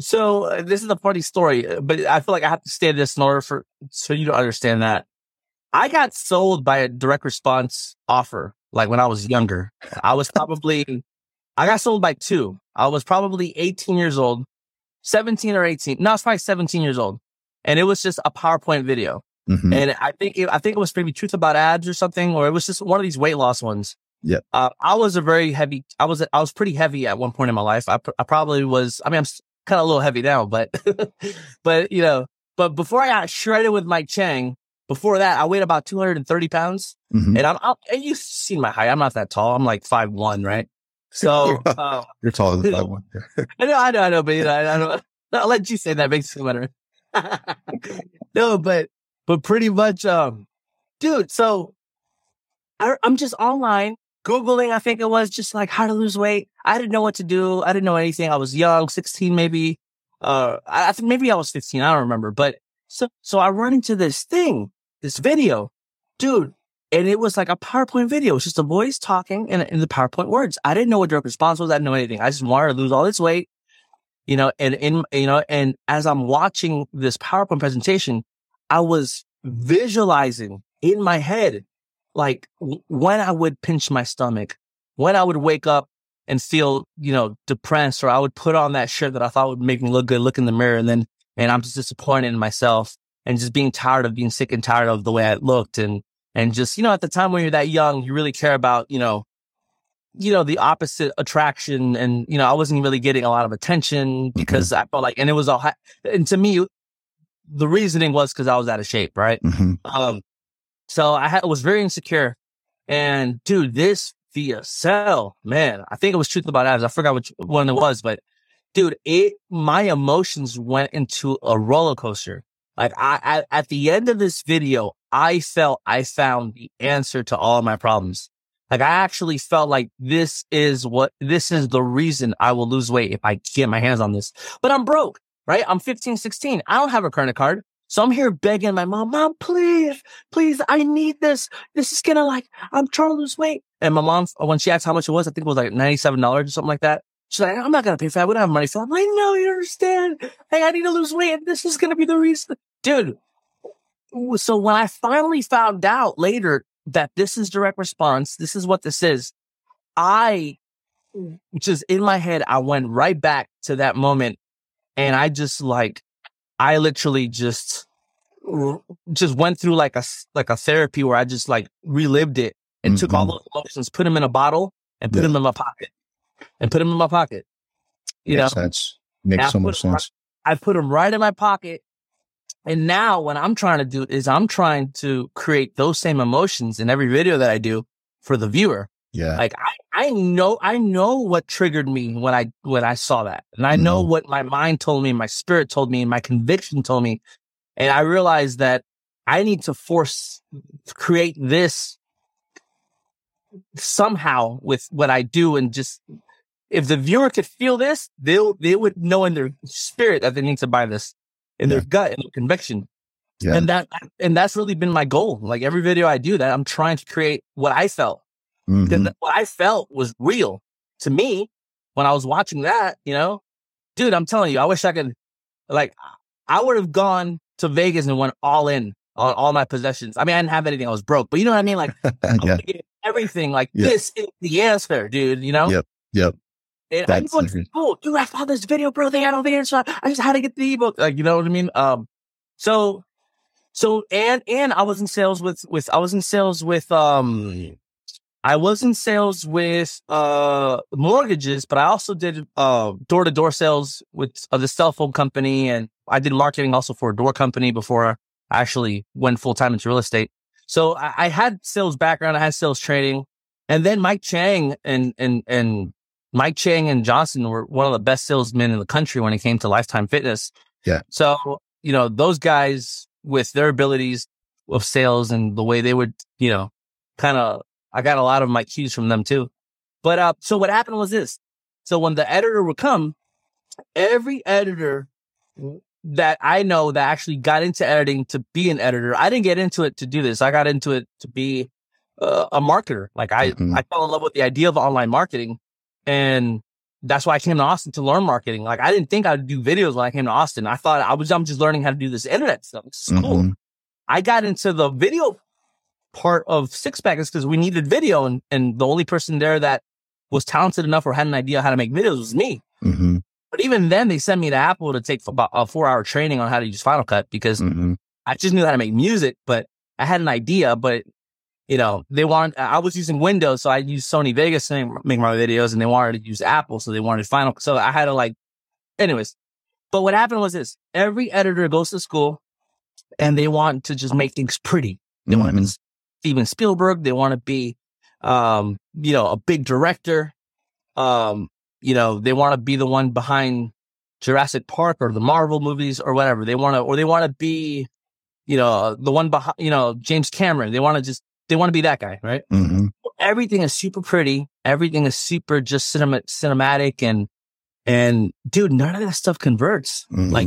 so uh, this is a funny story, uh, but I feel like I have to stand this in order for so you to understand that. I got sold by a direct response offer, like when I was younger. I was probably, I got sold by two. I was probably 18 years old, 17 or 18. No, I was probably 17 years old, and it was just a PowerPoint video. Mhm. And I think it, I think it was maybe Truth About Abs or something, or it was just one of these weight loss ones. Yeah. Uh, I was a very heavy, I was, I was pretty heavy at one point in my life. I, I probably was, I mean, I'm kind of a little heavy now, but, but, you know, but before I got shredded with Mike Chang, before that, I weighed about 230 pounds. Mhm. And I'm, I'm and you've seen my height. I'm not that tall. I'm like five one, right? So, uh, You're taller than five one. I know, I know, I know, but you know, I, I don't. I'll let you say that makes it better. no, but but pretty much, um, dude. So I, I'm just online googling. I think it was just like how to lose weight. I didn't know what to do. I didn't know anything. I was young, 16 maybe. Uh, I, I think maybe I was 15. I don't remember. But so so I run into this thing, this video, dude. And it was like a PowerPoint video. It's just a voice talking in, in the PowerPoint words. I didn't know what direct response was. I didn't know anything. I just wanted to lose all this weight, you know, and in, you know, and as I'm watching this PowerPoint presentation, I was visualizing in my head, like when I would pinch my stomach, when I would wake up and feel, you know, depressed, or I would put on that shirt that I thought would make me look good, look in the mirror, and then, and I'm just disappointed in myself and just being tired of being sick and tired of the way I looked and, and just, you know, at the time when you're that young, you really care about, you know, you know, the opposite attraction. And, you know, I wasn't really getting a lot of attention because I felt like, and it was all, and to me, the reasoning was because I was out of shape, right? Mhm. Um, so I was very insecure. And dude, this VSL, man, I think it was Truth About Abs. I forgot which one it was, but dude, it, my emotions went into a roller coaster. Like I, I, at the end of this video, I felt I found the answer to all my problems. Like I actually felt like this is what, this is the reason I will lose weight if I get my hands on this. But I'm broke, right? I'm 15, 16. I don't have a credit card. So I'm here begging my mom, mom, please, please, I need this. This is gonna like, I'm trying to lose weight. And my mom, when she asked how much it was, I think it was like $97 or something like that. She's like, I'm not gonna pay for that. We don't have money for that. I'm like, no, you understand. Hey, I need to lose weight and this is gonna be the reason. Dude. So when I finally found out later that this is direct response, this is what this is, I just in my head, I went right back to that moment and I just like, I literally just, just went through like a, like a therapy where I just like relived it and took all Mhm. those emotions, put them in a bottle and put Yeah. them in my pocket and put them in my pocket. You know, Makes sense. Makes so much it right- sense. I put them right in my pocket. And now what I'm trying to do is I'm trying to create those same emotions in every video that I do for the viewer. Yeah. Like I, I know, I know what triggered me when I, when I saw that. And I know Mhm. what my mind told me, my spirit told me, and my conviction told me. And I realized that I need to force, create this somehow with what I do and just, if the viewer could feel this, they'll, they would know in their spirit that they need to buy this in their gut and their conviction. Yeah. And that, and that's really been my goal. Like every video I do that I'm trying to create what I felt Mhm. because what I felt was real to me when I was watching that, you know, dude, I'm telling you, I wish I could, like, I would have gone to Vegas and went all in on all my possessions. I mean, I didn't have anything. I was broke, but you know what I mean? Like, yeah. everything. Like, this is the answer, dude, you know? Yep. Yep. And I That's different. oh, dude, I found this video, bro. They had all the answer. I just had to get the ebook. Like, you know what I mean? Um, so, so, and, and I was in sales with, with, I was in sales with, um, I was in sales with, uh, mortgages, but I also did, uh, door to door sales with uh, the cell phone company. And I did marketing also for a door company before I actually went full time into real estate. So I, I had sales background. I had sales training. And then Mike Chang and, and, and Mike Chang and Johnson were one of the best salesmen in the country when it came to lifetime fitness. Yeah. So, you know, those guys with their abilities of sales and the way they would, you know, kind of, I got a lot of my cues from them too. But, uh, so what happened was this. So when the editor would come, every editor that I know that actually got into editing to be an editor, I didn't get into it to do this. I got into it to be uh, a marketer. Like I, Mhm. I fell in love with the idea of online marketing and that's why I came to Austin to learn marketing. Like I didn't think I'd do videos when I came to Austin. I thought I was, I'm just learning how to do this internet stuff. This is cool. Mhm. I got into the video part of Six Pack is because we needed video and, and the only person there that was talented enough or had an idea how to make videos was me. Mhm. But even then they sent me to Apple to take about a four hour training on how to use Final Cut because Mhm. I just knew how to make music, but I had an idea, but you know, they want, I was using Windows, so I used Sony Vegas to make my videos and they wanted to use Apple. So they wanted Final. So I had to like, anyways. But what happened was this every editor goes to school and they want to just make things pretty. They want to Mhm. be Steven Spielberg. They want to be, um, you know, a big director. Um, you know, they want to be the one behind Jurassic Park or the Marvel movies or whatever. They want to, or they want to be, you know, the one behind, you know, James Cameron. They want to just, they want to be that guy, right? hmm Everything is super pretty. Everything is super just cinema, cinematic and, and dude, none of that stuff converts. Like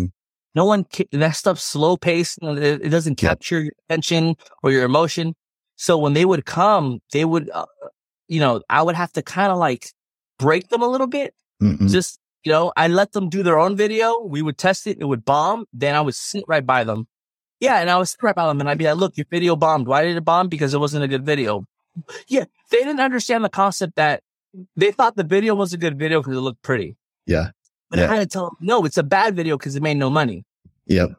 no one, ca- that stuff's slow paced. It, it doesn't capture your attention or your emotion. So when they would come, they would, uh, you know, I would have to kind of like break them a little bit. hmm Just, you know, I let them do their own video. We would test it. It would bomb. Then I would sit right by them. Yeah. And I would sit right by them and I'd be like, look, your video bombed. Why did it bomb? Because it wasn't a good video. Yeah. They didn't understand the concept that they thought the video was a good video because it looked pretty. Yeah. But Yeah. I had to tell them, no, it's a bad video because it made no money. Yep.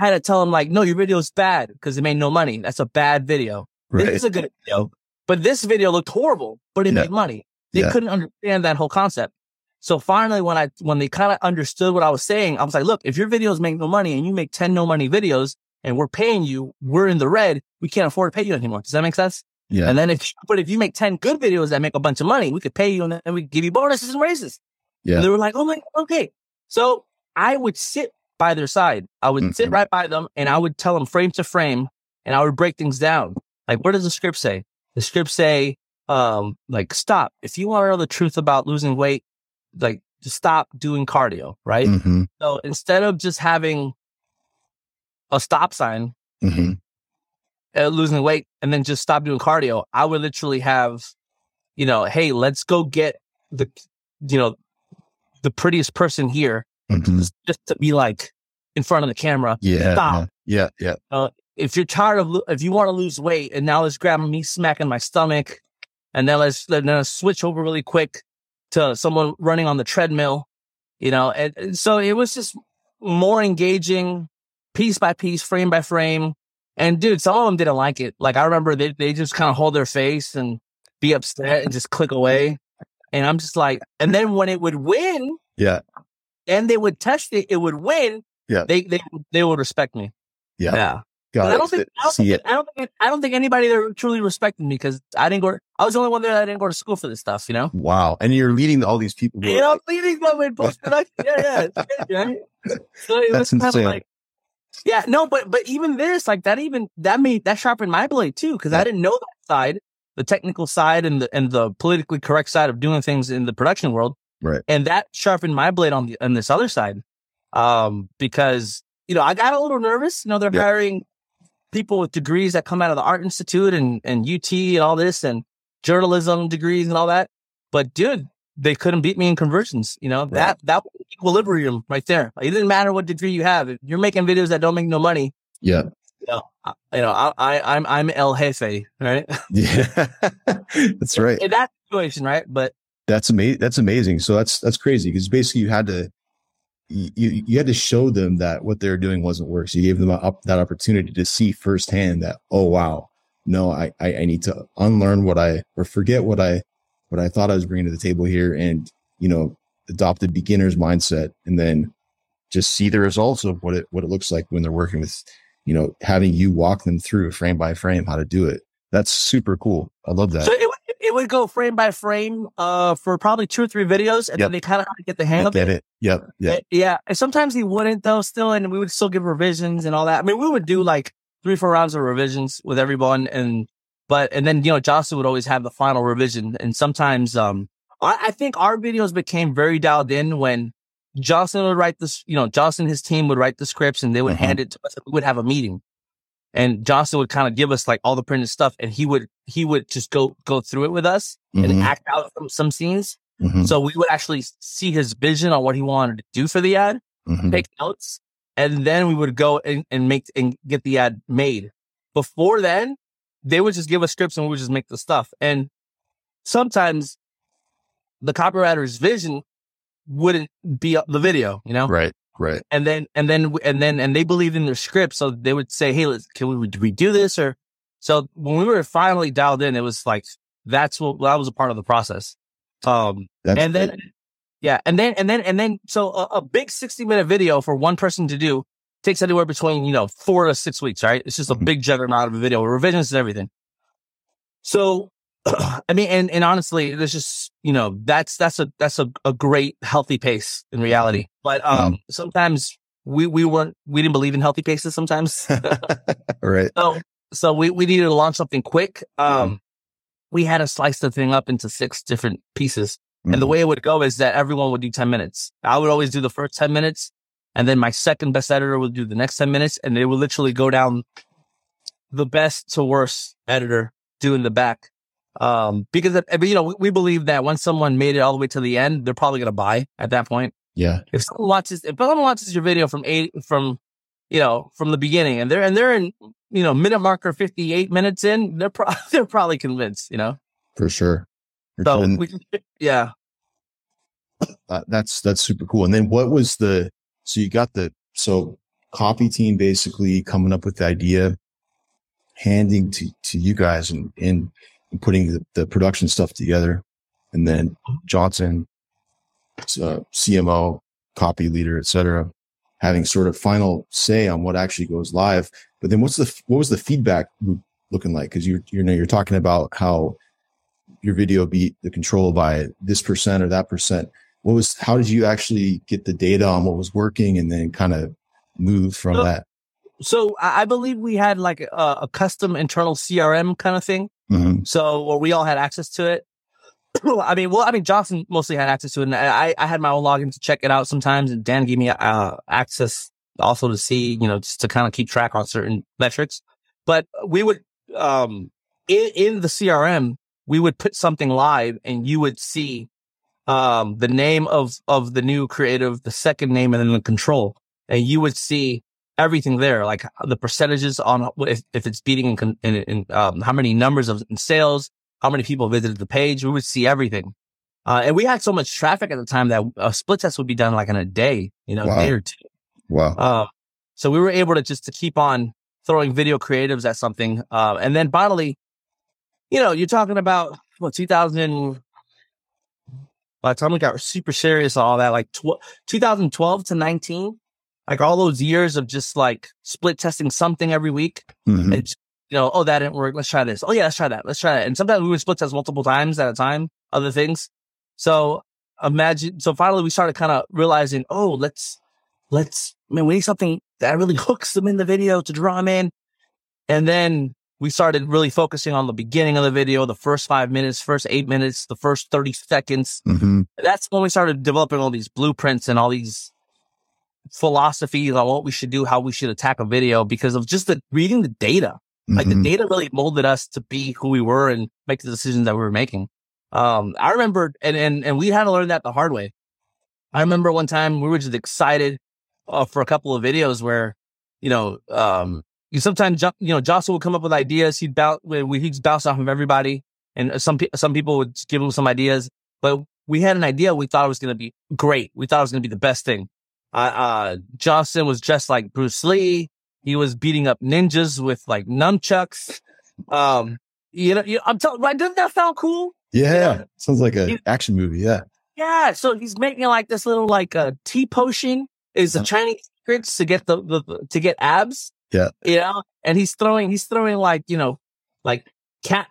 I had to tell them like, no, your video is bad because it made no money. That's a bad video. This Right. is a good video, but this video looked horrible, but it Yeah. made money. They Yeah. couldn't understand that whole concept. So finally, when I, when they kind of understood what I was saying, I was like, look, if your videos make no money and you make 10 no money videos and we're paying you, we're in the red. We can't afford to pay you anymore. Does that make sense? Yeah. And then if, but if you make 10 good videos that make a bunch of money, we could pay you and then we give you bonuses and raises. Yeah. And they were like, oh my, okay. So I would sit by their side. I would sit Mhm. right by them and I would tell them frame to frame and I would break things down. Like, what does the script say? The script say, um, like, stop. If you want to know the truth about losing weight, like, just stop doing cardio, right? hmm So instead of just having a stop sign, hmm uh, losing weight and then just stop doing cardio, I would literally have, you know, hey, let's go get the, you know, the prettiest person here hmm just, to be like in front of the camera. Yeah. Stop. Yeah. Yeah. If you're tired of, lo- if you want to lose weight and now let's grab me smacking my stomach and then let's, then let's switch over really quick to someone running on the treadmill, you know, and, and so it was just more engaging piece by piece, frame by frame. And dude, some of them didn't like it. Like I remember they, they just kind of hold their face and be upset and just click away. And I'm just like, and then when it would win, Yeah. and they would test it, it would win. Yeah. They they they would respect me. Yeah. Yeah. Got I don't think I don't think, it. I don't think I don't think anybody there truly respected me because I didn't go. I was the only one there that didn't go to school for this stuff. You know. Wow. And you're leading all these people. You know, like- leading them in post production. Yeah, yeah, right? So That's insane. of like, yeah, no, but but even this, like that, even that made that sharpened my blade too because Yeah. I didn't know that side, the technical side and the and the politically correct side of doing things in the production world. Right. And that sharpened my blade on the on this other side, um, because you know I got a little nervous. You know, they're Yeah. hiring people with degrees that come out of the Art Institute and and UT and all this and journalism degrees and all that. But dude, they couldn't beat me in conversions. You know that that equilibrium right there. Like, it didn't matter what degree you have. If you're making videos that don't make no money, Yeah. you know, I, you know, I, I I'm I'm El Jefe, right? Yeah. that's right. in that situation, right? But That's amazing. That's amazing. So that's that's crazy because basically you had to you you had to show them that what they're doing wasn't work. So you gave them up that opportunity to see firsthand that oh wow no I, I I need to unlearn what I or forget what I what I thought I was bringing to the table here and you know adopt a beginner's mindset and then just see the results of what it what it looks like when they're working with you know having you walk them through frame by frame how to do it. That's super cool. I love that. so it, it would go frame by frame, uh, for probably two or three videos, and Yep. then they kind of get the hang of it. it. Yep. Yeah. Yeah. And sometimes he wouldn't though still, and we would still give revisions and all that. I mean, we would do like three, four rounds of revisions with everyone. And, but, and then, you know, Johnson would always have the final revision. And sometimes, um, I, I think our videos became very dialed in when Johnson would write this, you know, Johnson, and his team would write the scripts and they would Mhm. hand it to us. We would have a meeting and Johnson would kind of give us like all the printed stuff and he would, he would just go, go through it with us and Mhm. act out some, some scenes. Mhm. So we would actually see his vision on what he wanted to do for the ad Mhm. take notes, and then we would go and, and make and get the ad made. Before then, they would just give us scripts and we would just make the stuff. And sometimes the copywriter's vision wouldn't be up the video, you know? Right. Right. And then, and then, and then, and they believed in their script. So they would say, Hey, let's, can we, do we do this? Or So when we were finally dialed in, it was like that's what that was a part of the process. Um, That's and then great. yeah, and then and then and then so a, a big sixty minute video for one person to do takes anywhere between you know four to six weeks, right? It's just a Mhm. big juggernaut of a video, revisions and everything. So, I mean, and and honestly, there's just you know that's that's a that's a, a great healthy pace in reality. But um, sometimes we we weren't we didn't believe in healthy paces sometimes. right. so so we we needed to launch something quick. Um, we had to slice the thing up into six different pieces. And the Mhm. way it would go is that everyone would do 10 minutes. I would always do the first 10 minutes. And then my second best editor would do the next 10 minutes. And they would literally go down the best to worst editor doing the back. Um, because, you know, we, we believe that once someone made it all the way to the end, they're probably going to buy at that point. yeah. If someone watches, if someone watches your video from eight, from, you know, from the beginning and they're, and they're in, you know, minute marker 58 minutes in, they're, pro- they're probably convinced, you know? For sure. So we, yeah. uh, that's that's super cool. And then what was the so you got the so copy team basically coming up with the idea, handing to to you guys and and, and putting the, the production stuff together, and then Johnson, uh, CMO, copy leader, etc., having sort of final say on what actually goes live. But then what's the what was the feedback looking like? Because you you know you're talking about how your video beat the control by this percent or that percent what was how did you actually get the data on what was working and then kind of move from So- that So I I believe we had like a, a custom internal CRM kind of thing. Mhm. So where we all had access to it. I mean, well, I mean, Johnson mostly had access to it, and I, I had my own login to check it out sometimes, and Dan gave me uh, access also to see, you know, just to kind of keep track on certain metrics. But we would, um, in, in the CRM, we would put something live, and you would see, um, the name of of the new creative, the second name, and then the control, and you would see everything there, like the percentages on if, if it's beating in, in, in um, how many numbers of in sales, how many people visited the page. We would see everything. Uh, and we had so much traffic at the time that a split test would be done like in a day, you know, Wow. day or two. wow Um, so we were able to just to keep on throwing video creatives at something. Uh, and then finally, you know, you're talking about what 2000. By the time we got super serious, all that, like tw- 2012 to 19, like all those years of just like split testing something every week. Mhm. It's, you know, oh, that didn't work. Let's try this. Oh, yeah, let's try that. Let's try that. And sometimes we would split test multiple times at a time, other things. So imagine, so finally we started kind of realizing, oh, let's, let's, man, we need something that really hooks them in the video to draw them in. And then we started really focusing on the beginning of the video, the first five minutes, first eight minutes, the first 30 seconds. Mhm. That's when we started developing all these blueprints and all these philosophies on what we should do, how we should attack a video because of just the reading the data. Like Mhm. the data really molded us to be who we were and make the decisions that we were making. Um, I remember, and, and, and we had to learn that the hard way. I remember one time we were just excited uh, for a couple of videos where, you know, um, you sometimes, you know, Johnson would come up with ideas. He'd bounce, we, he'd bounce off of everybody. And some, pe- some people would give him some ideas, but we had an idea. We thought it was going to be great. We thought it was going to be the best thing. Uh, uh, Johnson was dressed like Bruce Lee. He was beating up ninjas with like nunchucks. Um, you know, you, I'm telling, right? Doesn't that sound cool? yeah sounds like an action movie yeah Yeah. So he's making like this little like uh, tea potion is a Uh-huh. Chinese secrets to get the, the, the- to get abs. Yeah. You know, and he's throwing, he's throwing like, you know, like cat,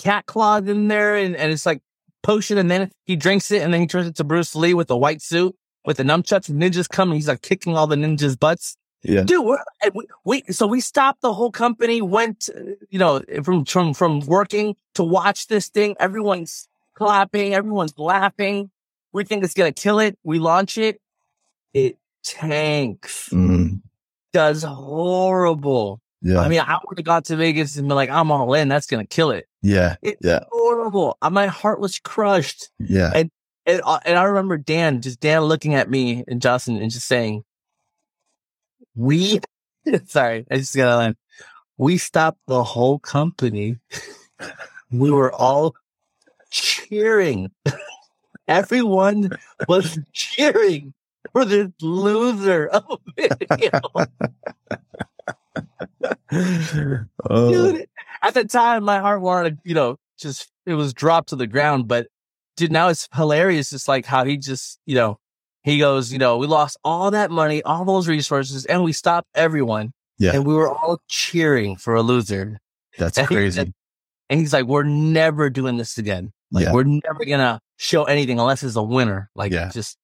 cat claws in there and, and it's like potion. And then he drinks it and then he turns it to Bruce Lee with a white suit with the nunchucks and ninjas coming. he's like kicking all the ninjas butts. yeah Dude, we're, and we, we, so we stopped the whole company, went, you know, from, from, from working to watch this thing. Everyone's clapping. Everyone's laughing. We think it's to kill it. We launch it. It tanks. Mhm. Does horrible. yeah I mean, I would have got to Vegas and been like, I'm all in. That's going to kill it. yeah It's Yeah. horrible. My heart was crushed. yeah And, and, uh, and I remember Dan, just Dan looking at me and Justin and just saying, we, sorry, I just gotta laugh. We stopped the whole company. we were all cheering. Everyone was cheering for this loser of a video. oh, Dude, at the time, my heart wanted, you know, just it was dropped to the ground. But dude, now it's hilarious. It's like how he just, you know, he goes, you know, we lost all that money, all those resources, and we stopped everyone. Yeah. And we were all cheering for a loser. That's And crazy. said- And he's like, we're never doing this again. Like, Yeah. we're never gonna show anything unless it's a winner. Like, Yeah. just,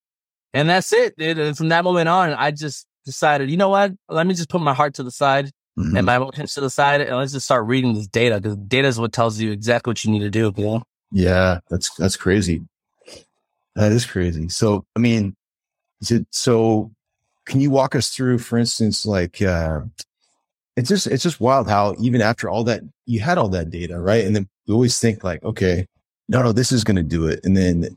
and that's it. Dude. And from that moment on, I just decided, you know what? Let me just put my heart to the side Mhm. and my emotions to the side, and let's just start reading this data because data is what tells you exactly what you need to do. You know? Yeah, that's that's crazy. That is crazy. So, I mean, it so? Can you walk us through, for instance, like uh, it's just it's just wild how even after all that you had all that data, right? And then we always think like, okay, no, no, this is going to do it, and then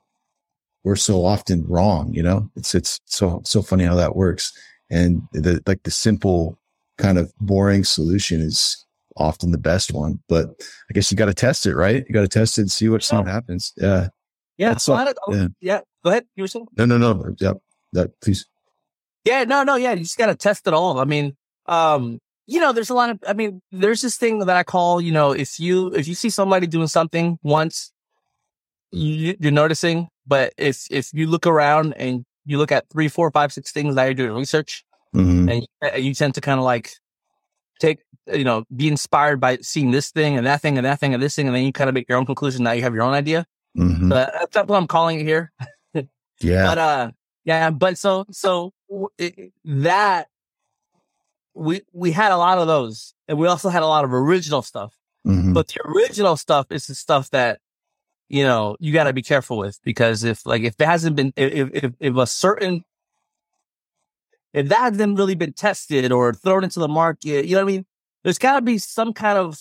we're so often wrong. You know, it's it's so so funny how that works, and the like the simple kind of boring solution is often the best one. But I guess you got to test it, right? You got to test it and see what Yeah. happens. Yeah. Yeah. That's so all- oh, yeah. yeah. Go ahead. You were saying? No, no, no. Yeah. That please. Yeah, no, no, yeah. You just gotta test it all. I mean, um, you know, there's a lot of I mean, there's this thing that I call, you know, if you if you see somebody doing something once, you, you're noticing, but if if you look around and you look at three, four, five, six things that you're doing research, Mhm. and and you tend to kind of like take, you know, be inspired by seeing this thing and that thing and that thing and this thing, and then you kind of make your own conclusion. Now you have your own idea. Mhm. But that's what I'm calling it here. Yeah. But uh, yeah, but so so it, that we we had a lot of those, and we also had a lot of original stuff. Mhm. But the original stuff is the stuff that you know you got to be careful with because if like if it hasn't been if if if a certain if that hasn't really been tested or thrown into the market, you know what I mean. There's got to be some kind of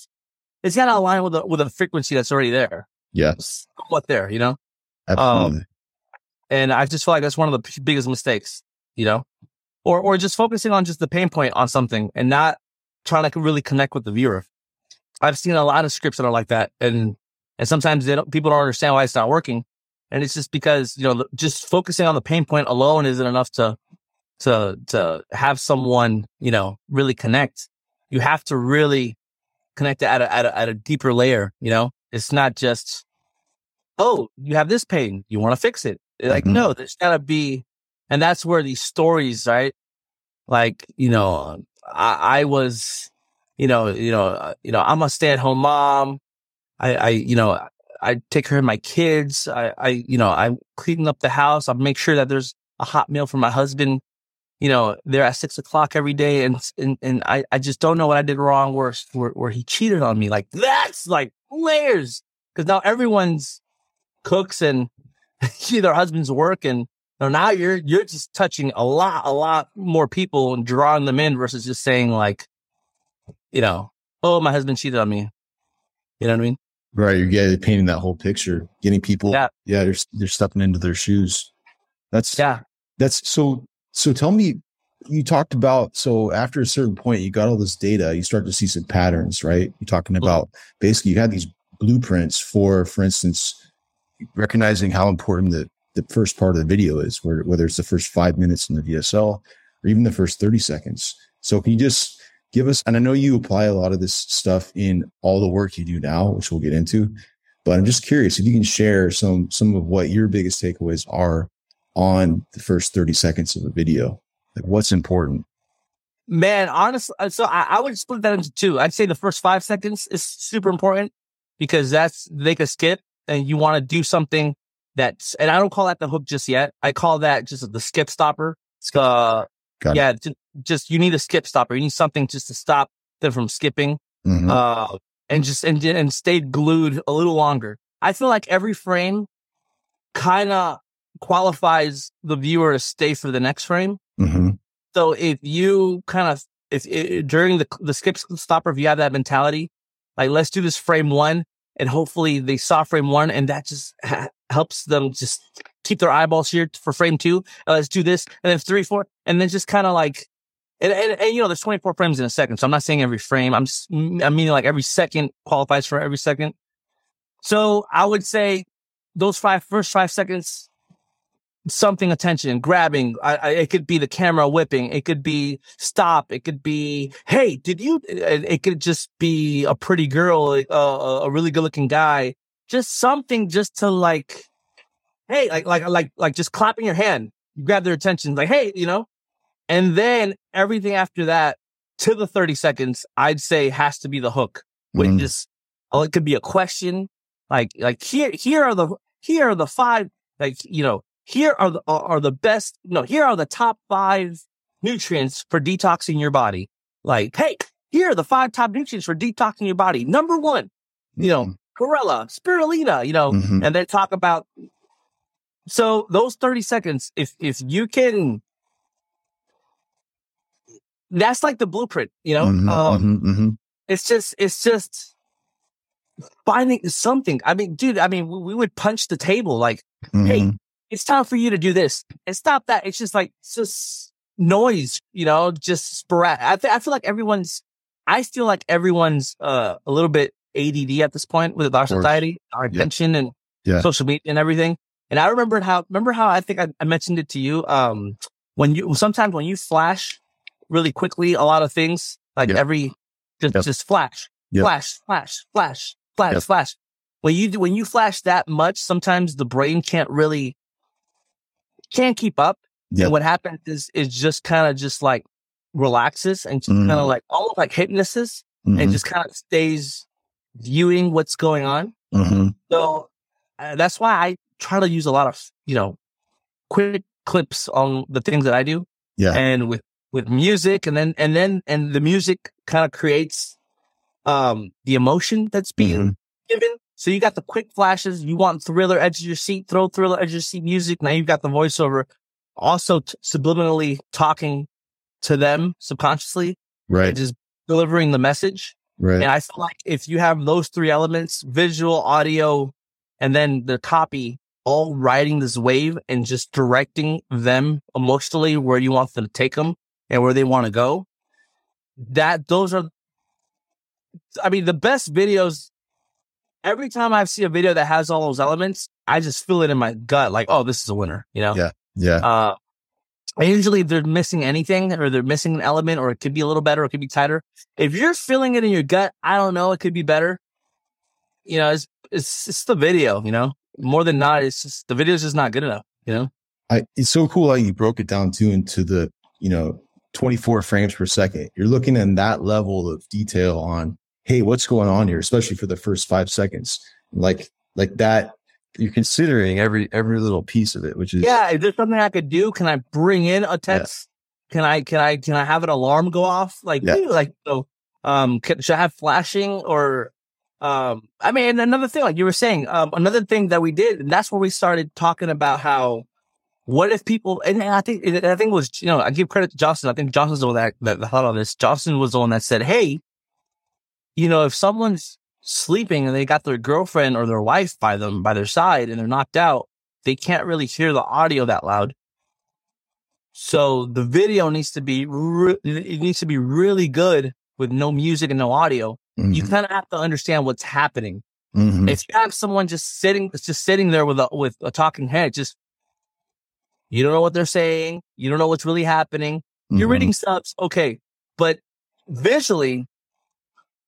it's got to align with a with a frequency that's already there, yes. what there, you know. Absolutely. Um, and I just feel like that's one of the p- biggest mistakes, you know, or, or just focusing on just the pain point on something and not trying to really connect with the viewer. I've seen a lot of scripts that are like that. And, and sometimes they don't, people don't understand why it's not working. And it's just because, you know, just focusing on the pain point alone isn't enough to, to, to have someone, you know, really connect. You have to really connect at a, at a, at a deeper layer, you know, it's not just, oh, you have this pain. You want to fix it. Like, Mhm. no, there's gotta be, and that's where these stories, right? Like, you know, I, I was, you know, you know, uh, you know, I'm a stay at home mom. I, I, you know, I take care of my kids. I, I, you know, I'm cleaning up the house. I make sure that there's a hot meal for my husband. You know, they're at six o'clock every day, and and and I, I just don't know what I did wrong. Where where, where he cheated on me. Like that's like layers because now everyone's cooks and see their husband's work and now you're you're just touching a lot a lot more people and drawing them in versus just saying like you know oh my husband cheated on me you know what i mean right. You're getting painting that whole picture, getting people. Yeah. Yeah. They're, they're stepping into their shoes. That's, yeah that's so, so tell me, you talked about, so after a certain point, you got all this data, you start to see some patterns, right? You're talking about basically you had these blueprints for, for instance, recognizing how important the, the first part of the video is, where, whether it's the first five minutes in the VSL or even the first 30 seconds. So can you just give us, and I know you apply a lot of this stuff in all the work you do now, which we'll get into, but I'm just curious if you can share some, some of what your biggest takeaways are on the first 30 seconds of a video. Like what's important? man honestly so I, I would split that into two i'd say the first five seconds is super important because that's they could skip and you want to do something that's and i don't call that the hook just yet i call that just the skip stopper uh, Got yeah ju- just you need a skip stopper you need something just to stop them from skipping Mhm. uh, and just and and stayed glued a little longer. I feel like every frame kind of qualifies the viewer to stay for the next frame. Mhm. So if you kind of if, i during the the skip stopper, if you have that mentality, like let's do this frame one, and hopefully they saw frame one, and that just ha- helps them just keep their eyeballs here for frame two. Uh, let's do this, and then three, four, and then just kind of like. And, and, and, you know, there's 24 frames in a second. So I'm not saying every frame. I'm just, I'm meaning like every second qualifies for every second. So I would say those five first five seconds, something attention, grabbing. I, I, it could be the camera whipping. It could be stop. It could be, hey, did you? It, it could just be a pretty girl, uh, a really good looking guy. Just something just to like, hey, like like like like just clapping your hand, you grab their attention, like hey, you know. And then everything after that to the 30 seconds, I'd say has to be the hook, which mm. is, oh, it could be a question. Like, like here, here are the, here are the five, like, you know, here are the, are the best, no, here are the top five nutrients for detoxing your body. Like, hey, here are the five top nutrients for detoxing your body. Number one, you know, chlorella, spirulina, you know, mm-hmm. and then talk about. So those 30 seconds, if, if you can that's like the blueprint, you know? Mm-hmm, um, mm-hmm, mm-hmm. It's just, it's just finding something. I mean, dude, I mean, we, we would punch the table like, hey, mm-hmm. It's time for you to do this and stop that. It's just like, it's just noise, you know, just sporadic. I, th- I feel like everyone's, I feel like everyone's, uh, a little bit ADD at this point with our society, our attention yeah. and yeah. social media and everything. And I remembered how, remember how I think I, I mentioned it to you, um, when you, sometimes when you flash really quickly a lot of things, like yep. every just just flash, flash, flash, flash, flash, flash. When you do, when you flash that much, sometimes the brain can't really can't keep up. And what happens is is just kind of just like relaxes and just mm-hmm. kind of like almost like hypnosis mm-hmm. and just kind of stays viewing what's going on. Mm-hmm. So uh, that's why I try to use a lot of you know quick clips on the things that I do. Yeah. And with with music and then and then and the music kind of creates um the emotion that's being mm-hmm. given. So you got the quick flashes. You want thriller edge of your seat, throw thriller edge of your seat music. Now you've got the voiceover also t- subliminally talking to them subconsciously. Right. Just delivering the message. Right. And I feel like if you have those three elements, visual, audio, and then the copy all riding this wave and just directing them emotionally where you want them to take them, and where they want to go. That those are, I mean, the best videos. Every time I see a video that has all those elements, I just feel it in my gut, like, oh, this is a winner. You know? Yeah, yeah. Uh, usually they're missing anything, or they're missing an element, or it could be a little better, or it could be tighter. If you're feeling it in your gut, I don't know, it could be better. You know, it's it's it's the video. You know, more than not, it's just the video's just not good enough. You know. I, it's so cool how you broke it down too into the you know 24 frames per second. You're looking in that level of detail on, hey, what's going on here, especially for the first five seconds. Like, like that, you're considering every every little piece of it, which is yeah. Is there something I could do? Can I bring in a text? Yeah. Can I can I can I have an alarm go off? Like yeah. like so um can, should I have flashing or um I mean another thing like you were saying um another thing that we did and that's where we started talking about how what if people, and I think, I think it was, you know, I give credit to Johnson. I think Johnson's the one that, that thought of this. Johnson was the one that said, Hey, you know, if someone's sleeping and they got their girlfriend or their wife by them, by their side and they're knocked out, they can't really hear the audio that loud. So the video needs to be, re- it needs to be really good with no music and no audio. Mm-hmm. You kind of have to understand what's happening. Mm-hmm. If you have someone just sitting, it's just sitting there with a, with a talking head, just you don't know what they're saying. You don't know what's really happening. You're mm-hmm. reading subs. Okay. But visually,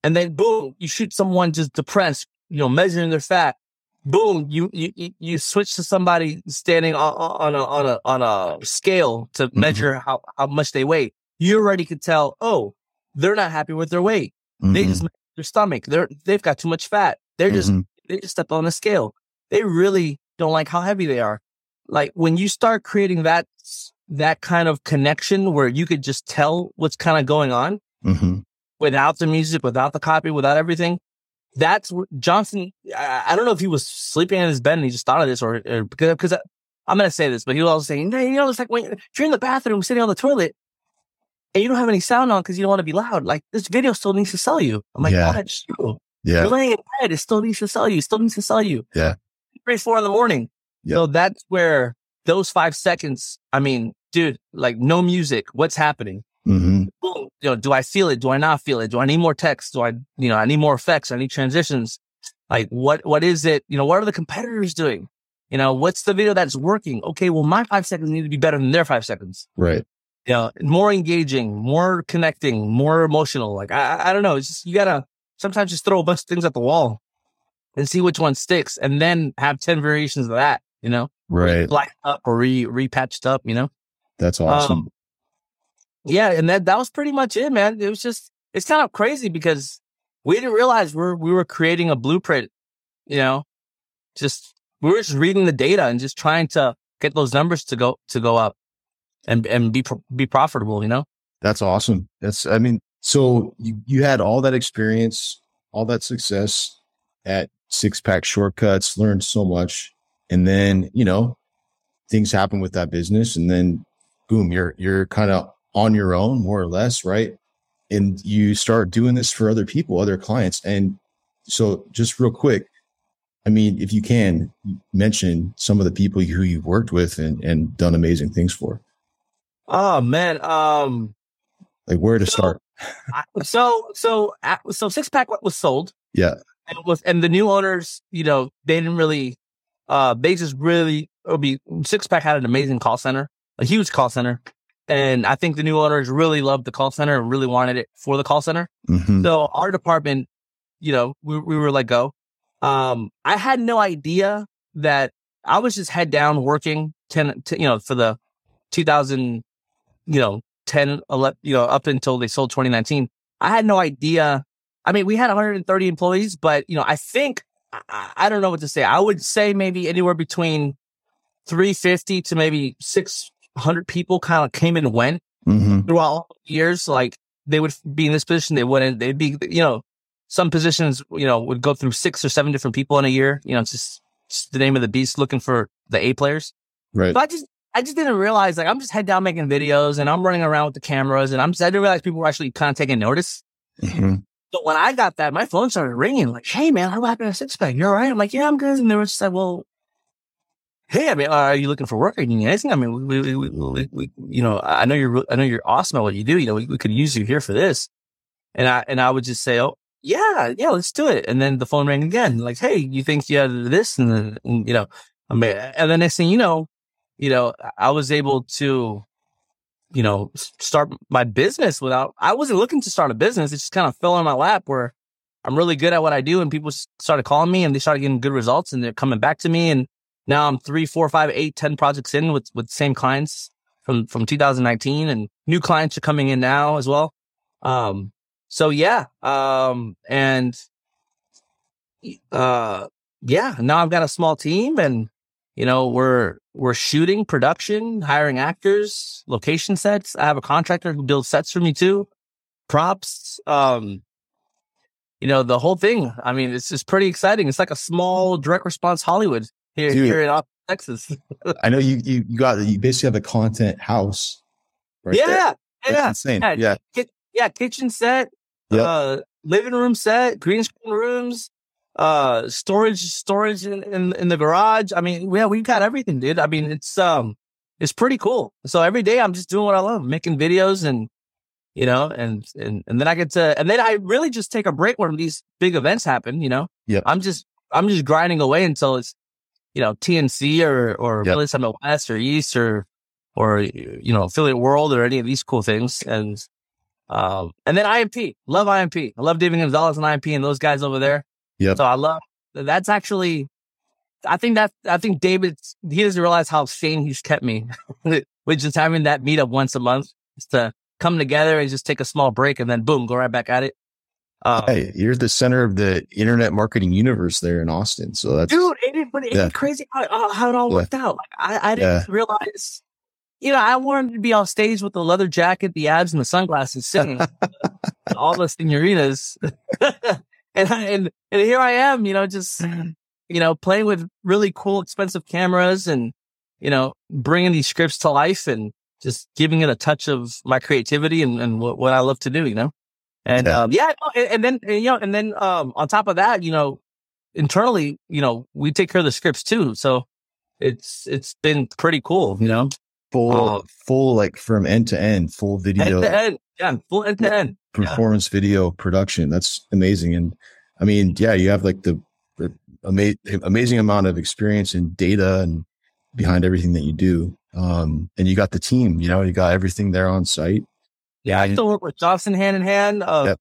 and then boom, you shoot someone just depressed, you know, measuring their fat. Boom, you, you, you switch to somebody standing on, on a, on a, on a scale to mm-hmm. measure how, how much they weigh. You already could tell, oh, they're not happy with their weight. Mm-hmm. They just, their stomach, they're, they've got too much fat. They're just, mm-hmm. they just stepped on a scale. They really don't like how heavy they are like when you start creating that that kind of connection where you could just tell what's kind of going on mm-hmm. Without the music, without the copy, without everything. That's what Johnson. I, I, don't know if he was sleeping in his bed and he just thought of this, or, or because because I, am gonna say this, but he was also saying, you know, it's like when you're in the bathroom sitting on the toilet and you don't have any sound on because you don't want to be loud. Like this video still needs to sell you. I'm like, yeah. that's true. Yeah. You're laying in bed. It still needs to sell you. It still needs to sell you. Yeah. Three, four in the morning. Yep. So that's where those five seconds, I mean, dude, like no music, what's happening? Mm-hmm. You know, do I feel it? Do I not feel it? Do I need more text? Do I, you know, I need more effects? I need transitions. Like what, what is it? You know, what are the competitors doing? You know, what's the video that's working? Okay, well, my five seconds need to be better than their five seconds. Right. You know, more engaging, more connecting, more emotional. Like, I, I don't know. It's just, you gotta sometimes just throw a bunch of things at the wall and see which one sticks and then have 10 variations of that, you know, Right. black up or re, repatched up, you know? That's awesome. Um, yeah. And that, that was pretty much it, man. It was just, it's kind of crazy because we didn't realize we're, we were creating a blueprint, you know, just, we were just reading the data and just trying to get those numbers to go, to go up and, and be, be profitable, you know? That's awesome. That's, I mean, so you, you had all that experience, all that success at six pack shortcuts, learned so much. And then, you know, things happen with that business and then boom, you're, you're kind of on your own more or less. Right. And you start doing this for other people, other clients. And so just real quick, I mean, if you can mention some of the people who you've worked with and, and done amazing things for, Oh man. Um, like where to So- start. I- so, so, so six pack was sold. Yeah. and was and the new owners, you know, they didn't really uh they just really It would be six pack had an amazing call center, a huge call center. And I think the new owners really loved the call center and really wanted it for the call center. Mhm. So our department, you know, we we were let go. Um I had no idea that I was just head down working 10, t- you know, for the 2000, you know, 10, 11, you know, up until they sold 2019. I had no idea I mean, we had 130 employees, but you know, I think I, I don't know what to say. I would say maybe anywhere between 350 to maybe 600 people kind of came and went Mhm. throughout years. Like they would be in this position, they wouldn't. They'd be, you know, some positions, you know, would go through six or seven different people in a year. You know, it's just, just the name of the beast, looking for the A players. Right. So I just, I just didn't realize like I'm just head down making videos and I'm running around with the cameras and I'm just, I didn't realize people were actually kind of taking notice. Mhm. So when I got that, my phone started ringing like, Hey man, what happened to six pack? You're all right. I'm like, yeah, I'm good. And they were just like, well, Hey, I mean, are you looking for work? Are you anything? I mean, we, we, we, we, you know, I know you're, I know you're awesome at what you do. You know, we, we could use you here for this. And I, and I would just say, Oh yeah, yeah, let's do it. And then the phone rang again. Like, Hey, you think you had this? And and, you know, I mean, and the next thing you know, you know, I was able to, you know, start my business without, I wasn't looking to start a business. It just kind of fell on my lap where I'm really good at what I do. And people started calling me and they started getting good results and they're coming back to me. And now I'm three, four, five, eight, ten projects in with, with same clients from, from 2019 and new clients are coming in now as well. Um, so yeah. Um, and, uh, yeah, now I've got a small team and, you know, we're, we're shooting production, hiring actors, location sets. I have a contractor who builds sets for me too, props. Um, you know, the whole thing. I mean, it's just pretty exciting. It's like a small direct response Hollywood here, Dude. here in Austin, Texas. I know you, you, you got, you basically have a content house. Right there. yeah. That's Yeah. insane. Yeah. Yeah. Ki- yeah. Kitchen set, Yep. uh, living room set, green screen rooms, uh, storage, storage in, in, in the garage. I mean, yeah, we've got everything, dude. I mean, it's, um, it's pretty cool. So every day I'm just doing what I love, making videos and, you know, and, and, and then I get to, and then I really just take a break when these big events happen, you know? Yeah. I'm just, I'm just grinding away until it's, you know, TNC or, or Yep. Affiliate Summit West or East or, or, you know, affiliate world or any of these cool things. And, um, and then IMP, love IMP. I love David Gonzalez and IMP and those guys over there. Yeah. So I love, that's actually, I think that, I think David, he doesn't realize how sane he's kept me with just having that meetup once a month just to come together and just take a small break and then boom, go right back at it. Um, Hey, you're the center of the internet marketing universe there in Austin. So that's, dude, it, it, but it's Yeah. crazy how, how it all Yeah. worked out. Like, I, I didn't realize, you know, I wanted to be on stage with the leather jacket, the abs, and the sunglasses, singing all the senoritas, and I, and and here I am, you know, just you know, playing with really cool, expensive cameras, and you know, bringing these scripts to life, and just giving it a touch of my creativity and, and what, what I love to do, you know. And Yeah. um, yeah, and, and then and, you know, and then um, on top of that, you know, internally, you know, we take care of the scripts too. So it's it's been pretty cool, you know, full, Oh. full, like from end to end, full video end to end, yeah, full end to end. performance video production. That's amazing. And I mean, yeah, you have like the, the ama- amazing amount of experience and data and behind everything that you do. Um, and you got the team, you know, you got everything there on site. Yeah, I still work with Johnson hand in hand. Uh, Yep.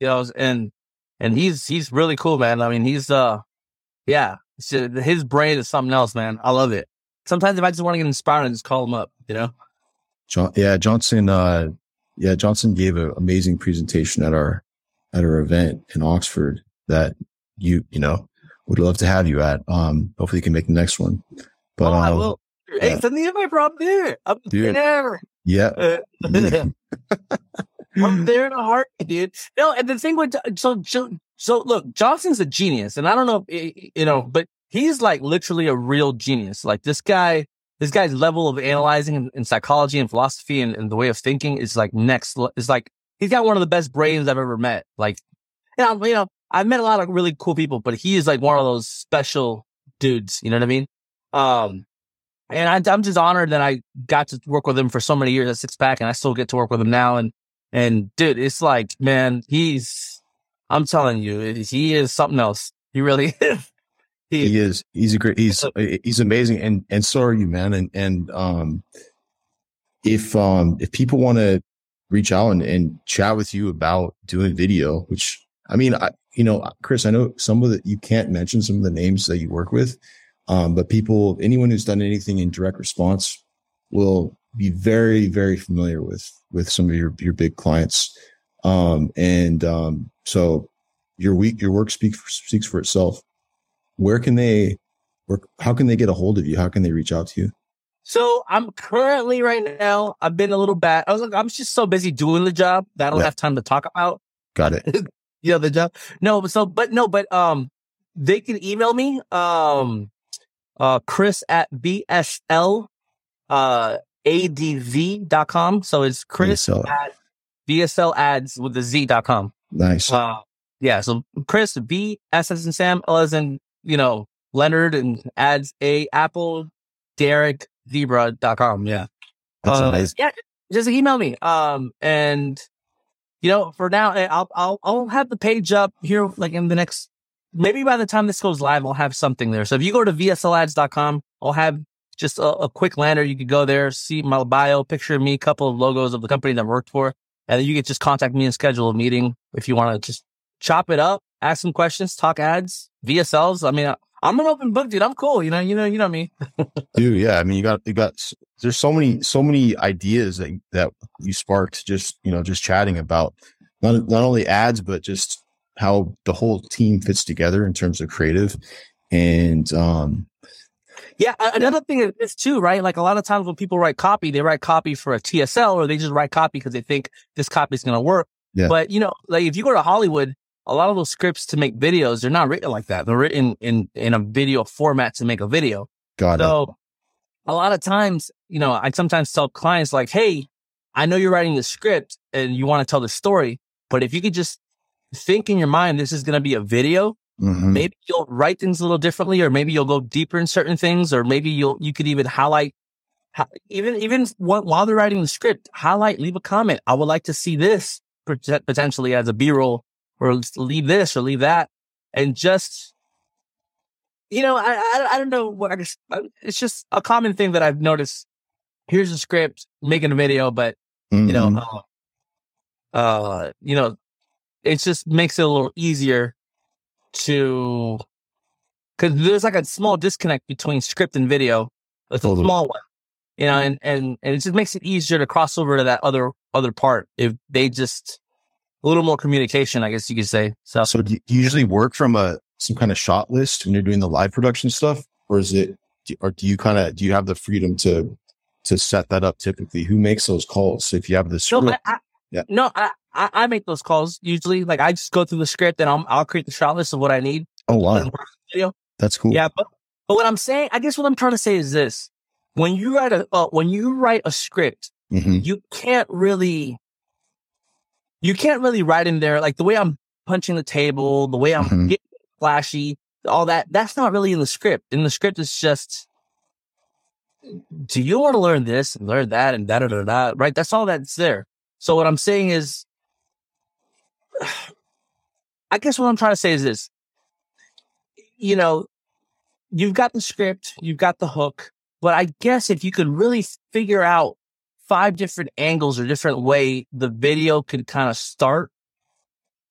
you know, and and he's he's really cool, man. I mean, he's uh, yeah, his brain is something else, man. I love it. Sometimes if I just want to get inspired, I just call him up. You know. John, yeah, Johnson, uh, yeah, Johnson gave an amazing presentation at our, at our event in Oxford that you, you know, would love to have you at. Um, hopefully you can make the next one, but, oh, I uh, will. Hey, yeah. send the invite, bro. I'm there. I'm Dude. there. Yeah, Uh, I'm there in a heartbeat, dude. No, and the thing with so so, so look, Johnson's a genius, and I don't know, if, you know, but he's like literally a real genius. Like this guy, this guy's level of analyzing and, and psychology and philosophy and, and the way of thinking is like next. It's like he's got one of the best brains I've ever met. Like, you know, you know, I've met a lot of really cool people, but he is like one of those special dudes. You know what I mean? Um, and I, I'm just honored that I got to work with him for so many years at Six Pack, and I still get to work with him now. And and dude, it's like, man, he's, I'm telling you, he is something else. He really is. He, he is, he's a great, he's, he's amazing. And, and so are you, man. And, and, um, if, um, if people want to reach out and, and chat with you about doing video, which I mean, I, you know, Chris, I know some of the, you can't mention some of the names that you work with. Um, but people, anyone who's done anything in direct response will be very, very familiar with, with some of your, your big clients. Um, and, um, so your week, your work speaks, speaks for itself. Where can they, where, how can they get a hold of you? How can they reach out to you? So I'm currently right now, I've been a little bad. I was like, I'm just so busy doing the job that I don't Yeah. have time to talk about, Got it. you know, the job. No, but so, but no, but, um, they can email me, um, uh, Chris at VSL, uh, ADV.com. So it's Chris So at VSL ads with the Z.com. nice. Uh, yeah. So Chris, V, S as in Sam, L as in, you know, Leonard and ads a Apple, Derek, Zebra.com. Yeah. That's Uh, amazing. Yeah, just email me. Um, and you know, for now, eh, I'll I'll I'll have the page up here, like in the next. Maybe by the time this goes live, I'll have something there. So if you go to vslads.com, I'll have just a, a quick lander. You could go there, see my bio, picture of me, couple of logos of the company that I worked for, and then you could just contact me and schedule a meeting if you want to just chop it up, ask some questions, talk ads, VSLs. I mean, I, I'm an open book, dude. I'm cool. You know, you know, you know me. Dude, yeah. I mean, you got, you got, there's so many, so many ideas that, that you sparked just, you know, just chatting about not, not only ads, but just how the whole team fits together in terms of creative. And, um, Yeah, another thing is too, right? Like a lot of times when people write copy, they write copy for a TSL or they just write copy because they think this copy is going to work. Yeah. But you know, like if you go to Hollywood, a lot of those scripts to make videos, they're not written like that. They're written in in a video format to make a video. got it. So a lot of times, you know, I sometimes tell clients like, Hey, I know you're writing the script and you want to tell the story, but if you could just think in your mind, this is going to be a video Mhm. maybe you'll write things a little differently or maybe you'll go deeper in certain things or maybe you'll you could even highlight even even while they're writing the script highlight leave a comment i would like to see this potentially as a b-roll or leave this or leave that and just you know i i, I don't know what i uh, it's just a common thing that i've noticed here's a script making a video but you know Mhm. uh, uh you know it just makes it a little easier to because there's like a small disconnect between script and video it's a small one you know and, and and it just makes it easier to cross over to that other other part if they just a little more communication i guess you could say so so do you usually work from a, some kind of shot list when you're doing the live production stuff or is it, or do you kind of, do you have the freedom to, to set that up typically? Who makes those calls? If you have the no, script, I, I, Yeah. no I, I I make those calls usually like i just go through the script and I'll, I'll create the shot list of what i need oh wow, and work the video that's cool. Yeah, but but what I'm saying, I guess what I'm trying to say is this: when you write a uh, when you write a script, hmm you can't really you can't really write in there like the way I'm punching the table, the way I'm Mhm. getting flashy, all that. That's not really in the script. In the script, it's just. Do you want to learn this and learn that and da da da da? Right, that's all that's there. So what I'm saying is, I guess what I'm trying to say is this: you know, you've got the script, you've got the hook, but I guess if you could really figure out five different angles or different way the video could kind of start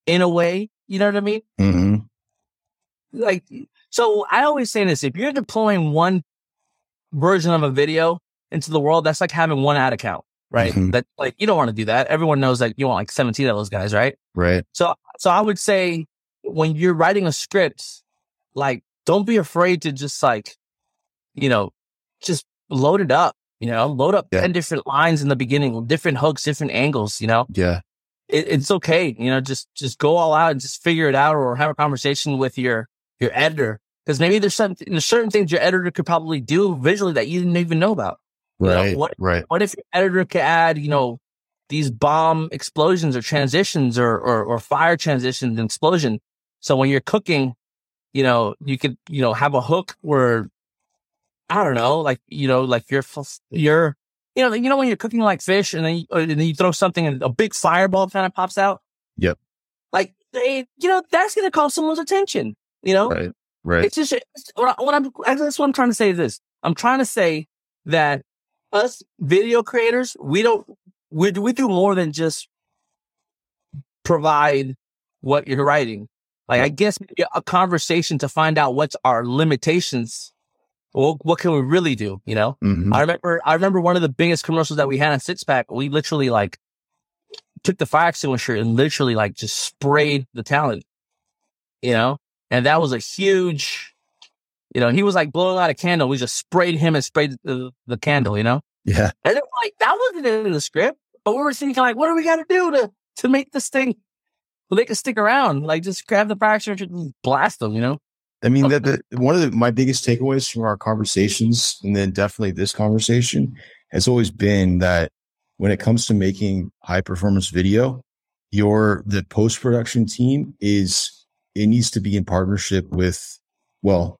in a way, you know what I mean? Mm-hmm. Like, so I always say this, if you're deploying one version of a video into the world, that's like having one ad account, right? Mhm. That like, you don't want to do that. Everyone knows that you want like 17 of those guys, right? Right. So, so I would say when you're writing a script, like, don't be afraid to just like, you know, just load it up, you know, load up Yeah. 10 different lines in the beginning, different hooks, different angles, you know, Yeah. it, it's okay. You know, just, just go all out and just figure it out or have a conversation with your, your editor. Cause maybe there's some, there's certain things your editor could probably do visually that you didn't even know about. You know, Right. what- right. What if your editor could add, you know, these bomb explosions or transitions or, or, or fire transitions and explosion. So when you're cooking, you know, you could, you know, have a hook where, I don't know, like, you know, like you're, you're, you know, you know, when you're cooking like fish and then, you, and then you throw something and a big fireball kind of pops out. Yep. Like, they, you know, that's going to call someone's attention, you know? Right. Right. It's just what, I- what I'm. That's what I'm trying to say. Is this? I'm trying to say that us video creators, we don't. We do- we do more than just provide what you're writing. Like I guess a conversation to find out what's our limitations. What what can we really do? You know. Mhm. I remember. I remember one of the biggest commercials that we had on Six Pack. We literally like took the fire extinguisher and literally like just sprayed the talent. You know, and that was a huge. You know, he was like blowing out a candle. We just sprayed him and sprayed the, the candle. You know, Yeah. and it, like that wasn't in the script, but we were thinking like, what do we got to do to to make this thing so they can stick around? Like, just grab the fire extinguisher and blast them. You know? I mean, that the, one of the, my biggest takeaways from our conversations, and then definitely this conversation, has always been that when it comes to making high performance video, your the post production team is it needs to be in partnership with, well,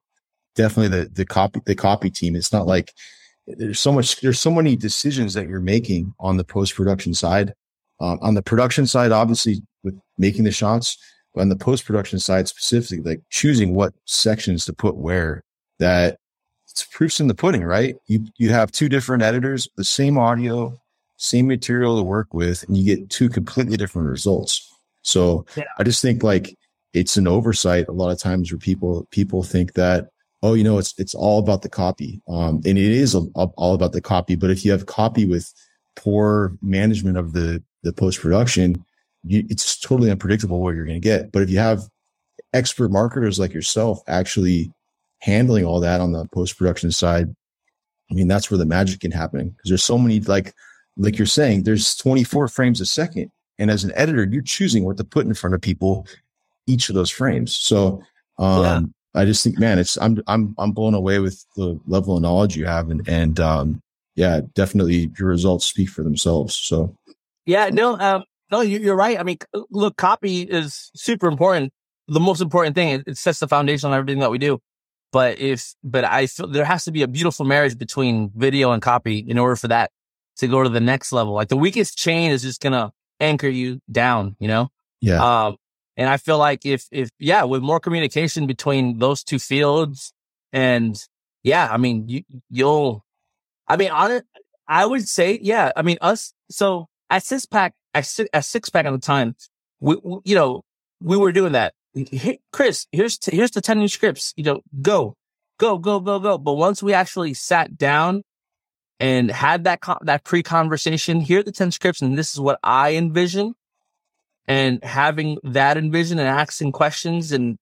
definitely the the copy the copy team. It's not like there's so much there's so many decisions that you're making on the post production side. Um, on the production side, obviously with making the shots, but on the post production side specifically, like choosing what sections to put where, that it's proofs in the pudding, right? You you have two different editors, the same audio, same material to work with, and you get two completely different results. So Yeah. I just think like it's an oversight a lot of times where people people think that oh you know it's it's all about the copy, um, and it is a, all about the copy. But if you have copy with poor management of the the post production, it's totally unpredictable what you're going to get. But if you have expert marketers like yourself actually handling all that on the post production side, I mean, that's where the magic can happen because there's so many, like, like you're saying, there's 24 frames a second. And as an editor, you're choosing what to put in front of people each of those frames. So, um. I just think, man, it's, I'm, I'm, I'm blown away with the level of knowledge you have. And, and, um, yeah, definitely your results speak for themselves. So, Yeah, no, um, no, you- you're right. I mean, look, copy is super important. The most important thing, it, it sets the foundation on everything that we do. But if, but I feel there has to be a beautiful marriage between video and copy in order for that to go to the next level. Like the weakest chain is just gonna anchor you down, you know? yeah. Um, and I feel like if, if, yeah, with more communication between those two fields and yeah, I mean, you, you'll, I mean, on it, I would say, yeah, I mean, us, so at six pack, at six, at six pack at the time, we, we- you know, we were doing that. Hey, Chris, here's, t- here's the 10 new scripts, you know, go, go, go, go, go. But once we actually sat down and had that, con- that pre conversation, here are the 10 scripts and this is what I envision and having that envision and asking questions and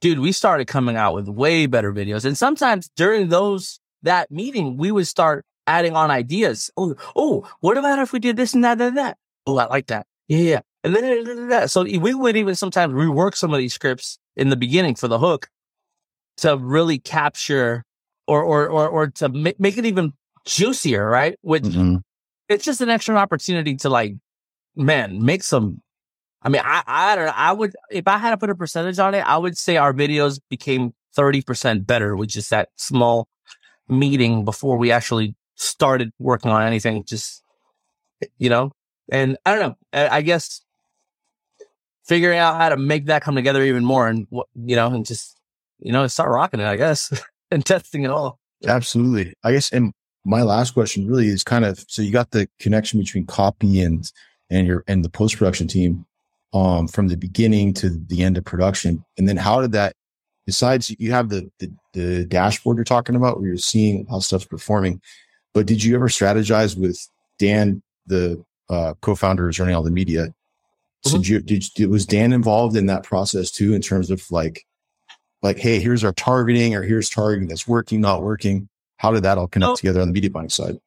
dude, we started coming out with way better videos. And sometimes during those, that meeting, we would start adding on ideas. Oh, oh, what about if we did this and that and that? Oh, I like that. Yeah, yeah. And then that. So we would even sometimes rework some of these scripts in the beginning for the hook to really capture or, or, or, or to make, make it even juicier, right? Which Mhm. it's just an extra opportunity to like, man, make some. I mean, I, I don't know. I would, if I had to put a percentage on it, I would say our videos became 30% better with just that small meeting before we actually started working on anything. Just, you know, and I don't know. I guess figuring out how to make that come together even more and what, you know, and just you know, start rocking it, I guess, and testing it all. Absolutely. I guess, and my last question really is kind of, so you got the connection between copy and, and your, and the post production team, um, from the beginning to the end of production. And then how did that, besides you have the, the, the dashboard you're talking about where you're seeing how stuff's performing, but did you ever strategize with Dan, the uh, co-founder is running all the media? So mm-hmm. did you, did, was Dan involved in that process too, in terms of like, like, Hey, here's our targeting or here's targeting that's working, not working. How did that all connect so, together on the media buying side?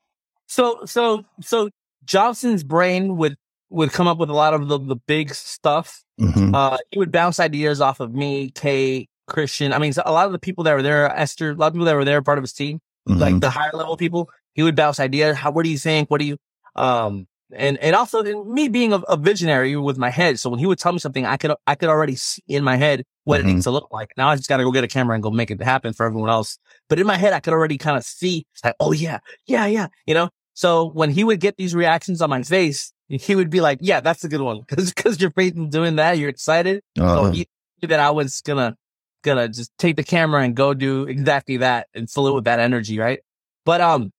So, so, so Johnson's brain would, would come up with a lot of the, the big stuff. Mm-hmm. Uh, he would bounce ideas off of me, Kay, Christian. I mean, a lot of the people that were there, Esther, a lot of people that were there, part of his team, mm-hmm. like the higher level people, he would bounce ideas. How, what do you think? What do you, um, and, and also me being a, a, visionary with my head. So when he would tell me something, I could, I could already see in my head what mm-hmm. it needs to look like. Now I just got to go get a camera and go make it happen for everyone else. But in my head, I could already kind of see like, Oh yeah, yeah, yeah. You know? So when he would get these reactions on my face, he would be like, yeah, that's a good one. Cause, cause you're doing that. You're excited. Uh-huh. So he knew that I was gonna, gonna just take the camera and go do exactly that and fill it with that energy. Right. But, um,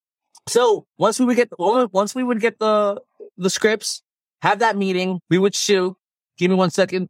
so once we would get, the, once we would get the, the scripts, have that meeting, we would shoot. Give me one second.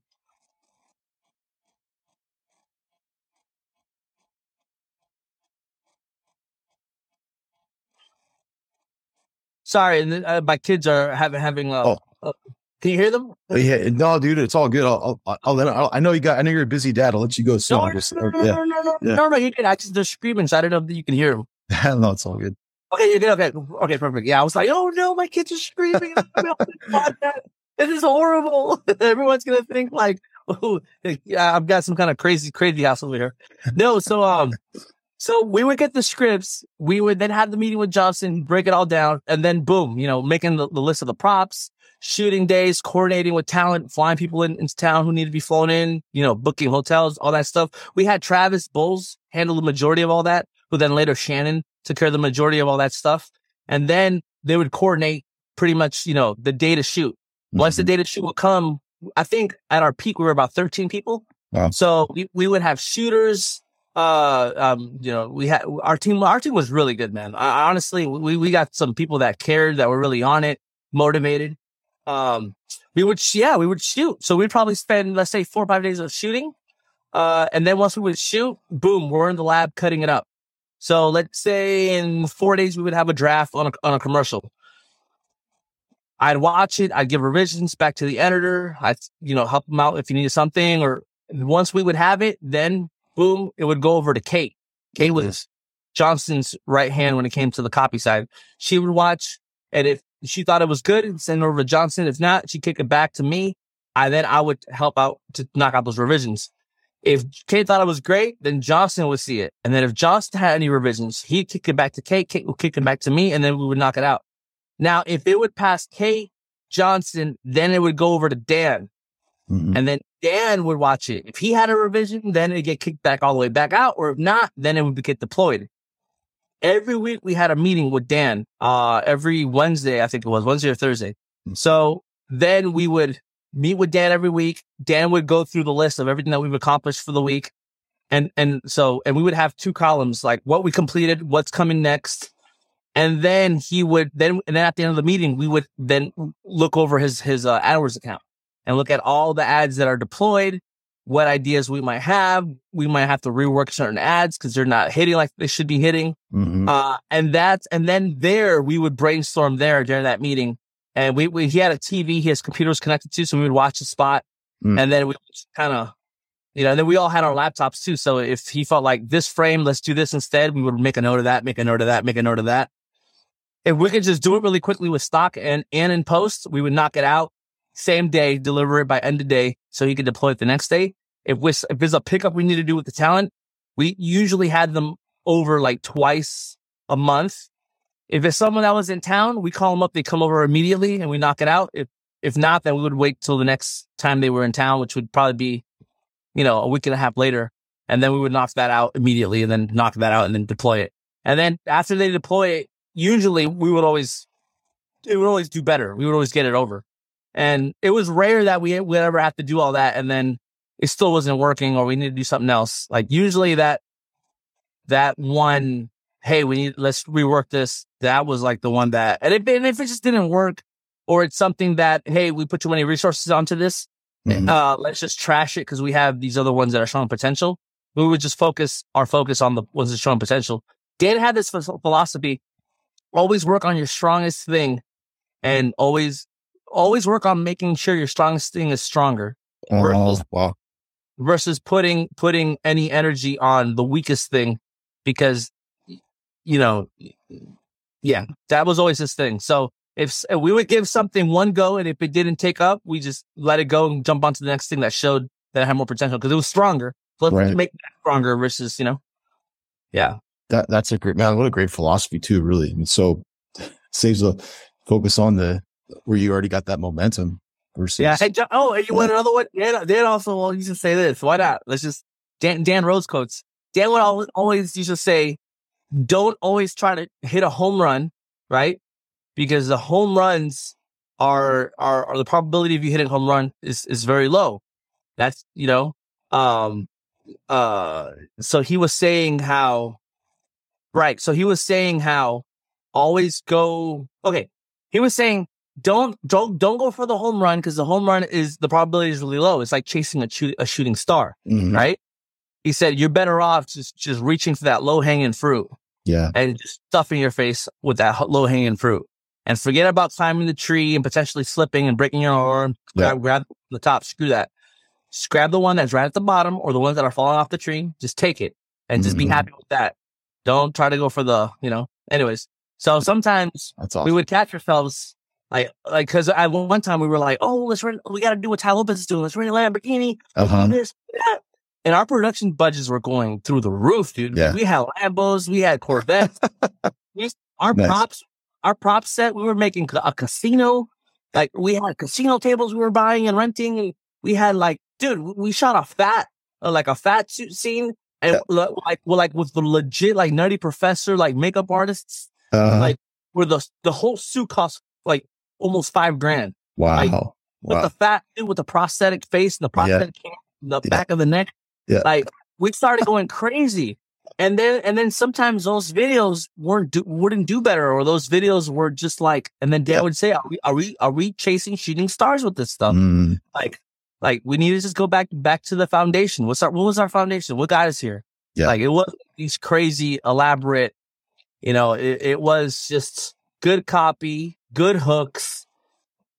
Sorry, uh, my kids are having having. Uh, oh. Uh, can you hear them? Yeah, no, dude, it's all good. I'll, I'll, I'll let. I'll, i know you got. I know you're a busy dad. I'll let you go soon. No, just, no, no, yeah. no, no, no, yeah. no, no, you can. I just they're screaming, so I don't know if you can hear them. no, it's all good. Okay, you're good. Okay, okay, perfect. Yeah, I was like, oh no, my kids are screaming. this is horrible. Everyone's gonna think like, oh, yeah, I've got some kind of crazy, crazy house over here. No, so um, so we would get the scripts. We would then have the meeting with Johnson, break it all down, and then boom, you know, making the, the list of the props, shooting days, coordinating with talent, flying people in, into town who need to be flown in, you know, booking hotels, all that stuff. We had Travis Bowles handle the majority of all that, who then later Shannon took care of the majority of all that stuff. And then they would coordinate pretty much, you know, the day to shoot. Mm-hmm. Once the mm-hmm. day to shoot would come, I think at our peak, we were about 13 people. Wow. So we, we would have shooters, uh, um, you know, we had our team, our team was really good, man. I, honestly, we, we got some people that cared, that were really on it, motivated. Um, we would, yeah, we would shoot. So we'd probably spend, let's say four or five days of shooting. Uh, and then once we would shoot, boom, we're in the lab cutting it up. So let's say in four days, we would have a draft on a, on a commercial. I'd watch it. I'd give revisions back to the editor. I'd, you know, help them out if you needed something or once we would have it, then boom, it would go over to Kate. Kate mm-hmm. was Johnson's right hand when it came to the copy side. She would watch, and if she thought it was good, send it over to Johnson. If not, she'd kick it back to me. I then I would help out to knock out those revisions. If Kate thought it was great, then Johnson would see it. And then if Johnson had any revisions, he'd kick it back to Kate. Kate would kick it back to me, and then we would knock it out. Now, if it would pass Kate Johnson, then it would go over to Dan. Mm-hmm. And then Dan would watch it. If he had a revision, then it'd get kicked back all the way back out. Or if not, then it would get deployed. Every week we had a meeting with Dan, uh, every Wednesday, I think it was Wednesday or Thursday. Mm-hmm. So then we would meet with Dan every week. Dan would go through the list of everything that we've accomplished for the week. And, and so, and we would have two columns, like what we completed, what's coming next. And then he would then, and then at the end of the meeting, we would then look over his, his, uh, AdWords account and look at all the ads that are deployed, what ideas we might have. We might have to rework certain ads because they're not hitting like they should be hitting. Mm-hmm. Uh, and that's, and then there we would brainstorm there during that meeting. And we, we he had a TV, his computer was connected to, so we would watch the spot. Mm. And then we kind of, you know, and then we all had our laptops too. So if he felt like this frame, let's do this instead, we would make a note of that, make a note of that, make a note of that. If we could just do it really quickly with stock and, and in post, we would knock it out same day, deliver it by end of day so he could deploy it the next day. If, we, if there's a pickup we need to do with the talent, we usually had them over like twice a month. If it's someone that was in town, we call them up, they come over immediately and we knock it out. If, if not, then we would wait till the next time they were in town, which would probably be, you know, a week and a half later. And then we would knock that out immediately and then knock that out and then deploy it. And then after they deploy it, usually we would always, it would always do better. We would always get it over. And it was rare that we would ever have to do all that and then it still wasn't working or we need to do something else. Like usually that, that one, hey, we need, let's rework this. That was like the one that, and if, and if it just didn't work or it's something that, hey, we put too many resources onto this, Mhm. uh, let's just trash it because we have these other ones that are showing potential. We would just focus our focus on the ones that showing potential. Dan had this philosophy: always work on your strongest thing, and always, always work on making sure your strongest thing is stronger Oh, wow. versus putting putting any energy on the weakest thing, because you know, yeah, that was always his thing. So if, if we would give something one go, and if it didn't take up, we just let it go and jump onto the next thing that showed that it had more potential because it was stronger. So let's Right. make that stronger versus you know, yeah, That that's a great man. What a great philosophy too. Really, I mean, so saves the focus on the where you already got that momentum versus yeah. Hey, John, oh, you want another one? Dan, Dan also well, used to say this. Why not? Let's just Dan Dan Rose quotes. Dan would al- always used to say, "Don't always try to hit a home run, right? Because the home runs are are, are the probability of you hitting a home run is is very low. That's you know, um, uh. So he was saying how, right? So he was saying how always go. Okay, he was saying don't don't don't go for the home run because the home run is the probability is really low. It's like chasing a, shoot, a shooting star, Mhm. right? He said you're better off just just reaching for that low hanging fruit Yeah. and just stuffing your face with that low hanging fruit, and forget about climbing the tree and potentially slipping and breaking your arm. Yeah. Grab, grab the top, screw that. Just grab the one that's right at the bottom or the ones that are falling off the tree. Just take it and just be Mhm. happy with that. Don't try to go for the you know. Anyways, so sometimes That's we would catch ourselves like like because at one time we were like, oh, let's rent, we got to do what Tai Lopez is doing. Let's rent a Lamborghini, Uh-huh. this, that. And our production budgets were going through the roof, dude. Yeah. We had Lambos, we had Corvettes. We- our Nice. props, our prop set, we were making a casino. Like we had casino tables we were buying and renting, and we had like, dude, we shot a fat, uh, like a fat suit scene, and Yeah. like, well, like with the legit like nutty professor, like makeup artists Uh-huh. like, where the the whole suit cost like almost five grand. wow. like, With the fat dude with the prosthetic face and the prosthetic hand, the Yeah. back of the neck. Yeah. Like we started going crazy. And then and then sometimes those videos weren't do, wouldn't do better, or those videos were just like. And then Dan Yeah. would say, "Are we are we are we chasing shooting stars with this stuff? Mm, Like like we need to just go back back to the foundation. What's our what was our foundation? What got us here? Yeah. Like it was these crazy elaborate. You know, it, it was just good copy, good hooks,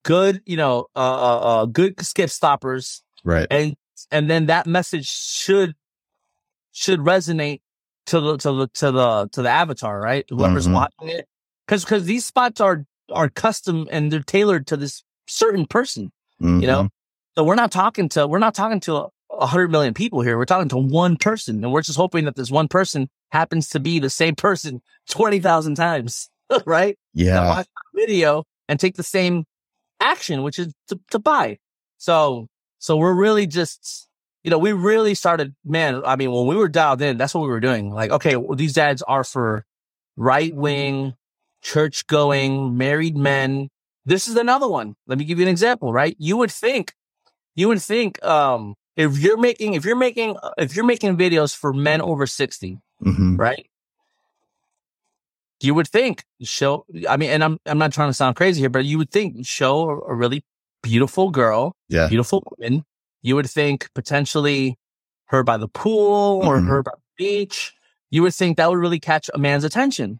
good you know, uh, uh, uh good skip stoppers, right. and and then that message should should resonate to the to the to the to the avatar, right? Whoever's Mhm. watching it, because because these spots are are custom and they're tailored to this certain person. Mhm. You know, so we're not talking to we're not talking to a, a hundred million people here. We're talking to one person, and we're just hoping that this one person happens to be the same person twenty thousand times, right? Yeah. watch video and take the same action, which is to, to buy. So, so we're really just, you know, we really started, man. I mean, when we were dialed in, that's what we were doing. Like, okay, well, these ads are for right wing, church going, married men. This is another one. Let me give you an example, right? You would think, you would think, um, if you're making, if you're making, if you're making videos for men over 60, Mhm. right? You would think show. I mean, and I'm I'm not trying to sound crazy here, but you would think show a, really beautiful girl, Yeah. beautiful woman. You would think potentially her by the pool or Mhm. her by the beach. You would think that would really catch a man's attention.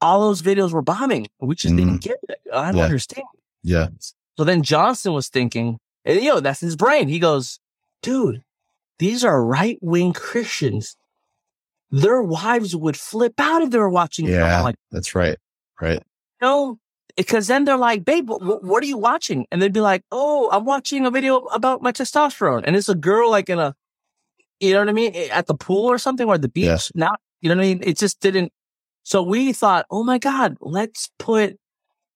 All those videos were bombing. We just didn't get it. I don't Mm. Yeah. understand. Yeah. So then Johnson was thinking, and you know, that's his brain. He goes, dude, these are right wing Christians. Their wives would flip out if they were watching. Yeah. like, That's right. Right. no, because then they're like, babe, what, what are you watching? And they'd be like, oh, I'm watching a video about my testosterone. And it's a girl like in a, you know what I mean? Eh, at the pool or something or the beach. Now, you know what I mean? It just didn't. So we thought, oh my God, let's put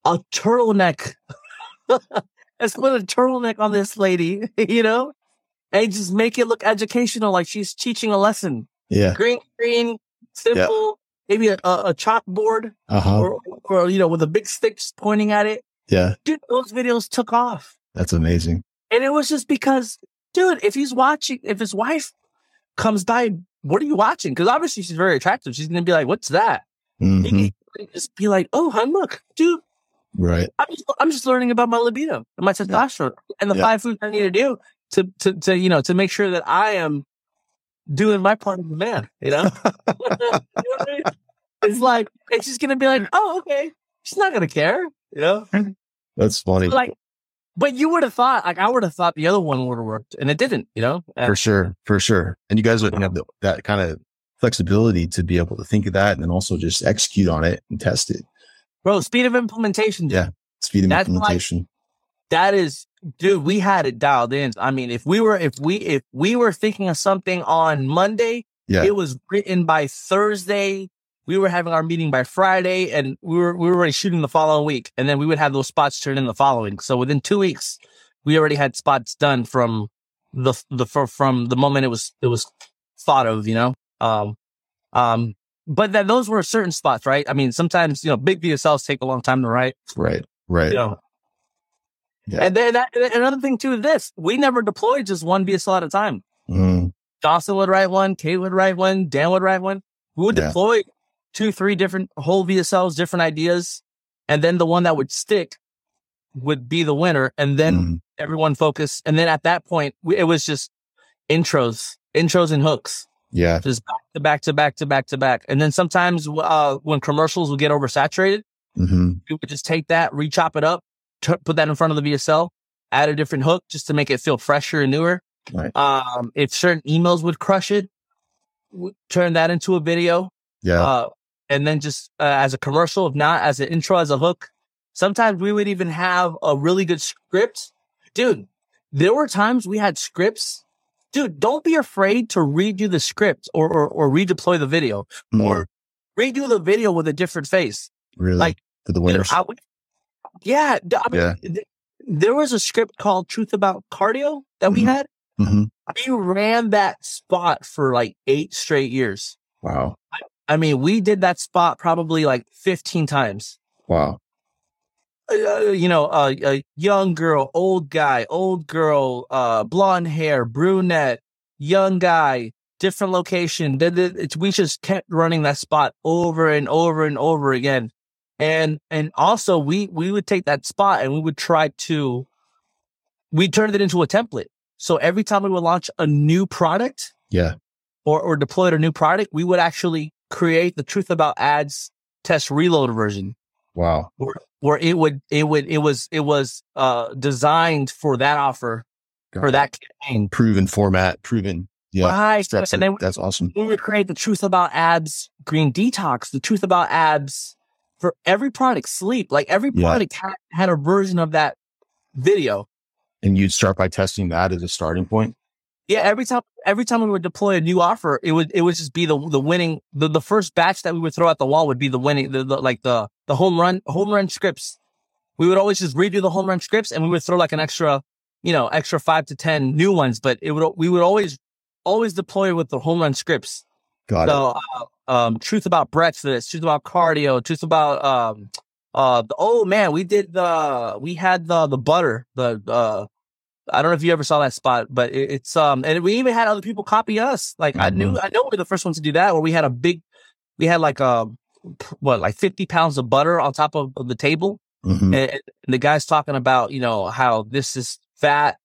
a turtleneck. let's put a turtleneck on this lady, you know, and just make it look educational, like she's teaching a lesson. Yeah. Green, green, simple, maybe a, a, chalkboard Uh-huh. or, or, you know, with a big stick pointing at it. Yeah. Dude, those videos took off. That's amazing. And it was just because dude, if he's watching, if his wife comes by, what are you watching? Because obviously she's very attractive. She's gonna be like, "What's that?" Mhm. He can just be like, "Oh, hun, look, dude, Right. I'm just, I'm just learning about my libido and my testosterone and the Yeah. five foods I need to do to, to, to, you know, to make sure that I am doing my part of the man, you know? You know I mean? It's like, it's just going to be like, oh, okay. She's not going to care, you know? Mm-hmm. That's funny. Like, but you would have thought, like, I would have thought the other one would have worked and it didn't, you know? And- For sure. For sure. And you guys would have the, that kind of flexibility to be able to think of that and then also just execute on it and test it. bro, speed of implementation. Yeah. Speed of That's like- implementation. That is dude we had it dialed in i mean if we were if we if we were thinking of something on monday yeah. it was written by thursday we were having our meeting by friday and we were we were already shooting the following week and then we would have those spots turned in the following so within two weeks we already had spots done from the the from the moment it was it was thought of you know um um but that those were certain spots right i mean sometimes you know big vsls take a long time to write right. Right. you know. Yeah. And then that, another thing too is this: we never deployed just one VSL at a time. Mm, Dawson would write one, Kate would write one, Dan would write one. We would Yeah. deploy two, three different whole VSLs, different ideas, and then the one that would stick would be the winner. And then mm, everyone focus. And then at that point, we, it was just intros, intros and hooks, yeah. just back to back to back to back to back. And then sometimes uh, when commercials would get oversaturated hmm we would just take that, re-chop it up, t- put that in front of the VSL, add a different hook just to make it feel fresher and newer. Right. Um, if certain emails would crush it, w- turn that into a video, Yeah. uh, and then just uh, as a commercial, if not as an intro, as a hook. Sometimes we would even have a really good script. Dude, there were times we had scripts. Dude, don't be afraid to redo the script or, or, or redeploy the video More. redo the video with a different face. Really. like, the Dude, winners. I would- yeah, I mean, Yeah. th- there was a script called "Truth About Cardio" that we Mhm. had. hmm We ran that spot for like eight straight years. Wow. I mean, we did that spot probably like fifteen times. Wow. Uh, you know, uh, a young girl, old guy, old girl, uh, blonde hair, brunette, young guy, different location. Th- th- it's- We just kept running that spot over and over and over again. And, and also we, we would take that spot and we would try to, we turned it into a template. So every time we would launch a new product Yeah. or, or deployed a new product, we would actually create the truth about abs test reload version Wow. where where, it would it would it was it was uh designed for that offer Got for it. that campaign. proven format, proven. Yeah. Right. That's, and then that's awesome. we would create the truth about abs green detox, the truth about abs for every product, sleep. Like every Yeah. product had, had a version of that video. And you'd start by testing that as a starting point. Yeah, every time every time we would deploy a new offer, it would it would just be the the winning the, the first batch that we would throw at the wall would be the winning the, the like the the home run home run scripts. We would always just redo the home run scripts and we would throw like an extra, you know, extra five to ten new ones, but it would we would always always deploy with the home run scripts. Got it. So uh, um truth about breakfast, truth about cardio, truth about um uh the, oh man, we did the we had the the butter, the uh I don't know if you ever saw that spot, but it, it's um, and we even had other people copy us. Like I knew, I know we were the first ones to do that. Where we had a big, we had like um, what like fifty pounds of butter on top of, of the table, Mhm. and, and the guy's talking about you know how this is fat,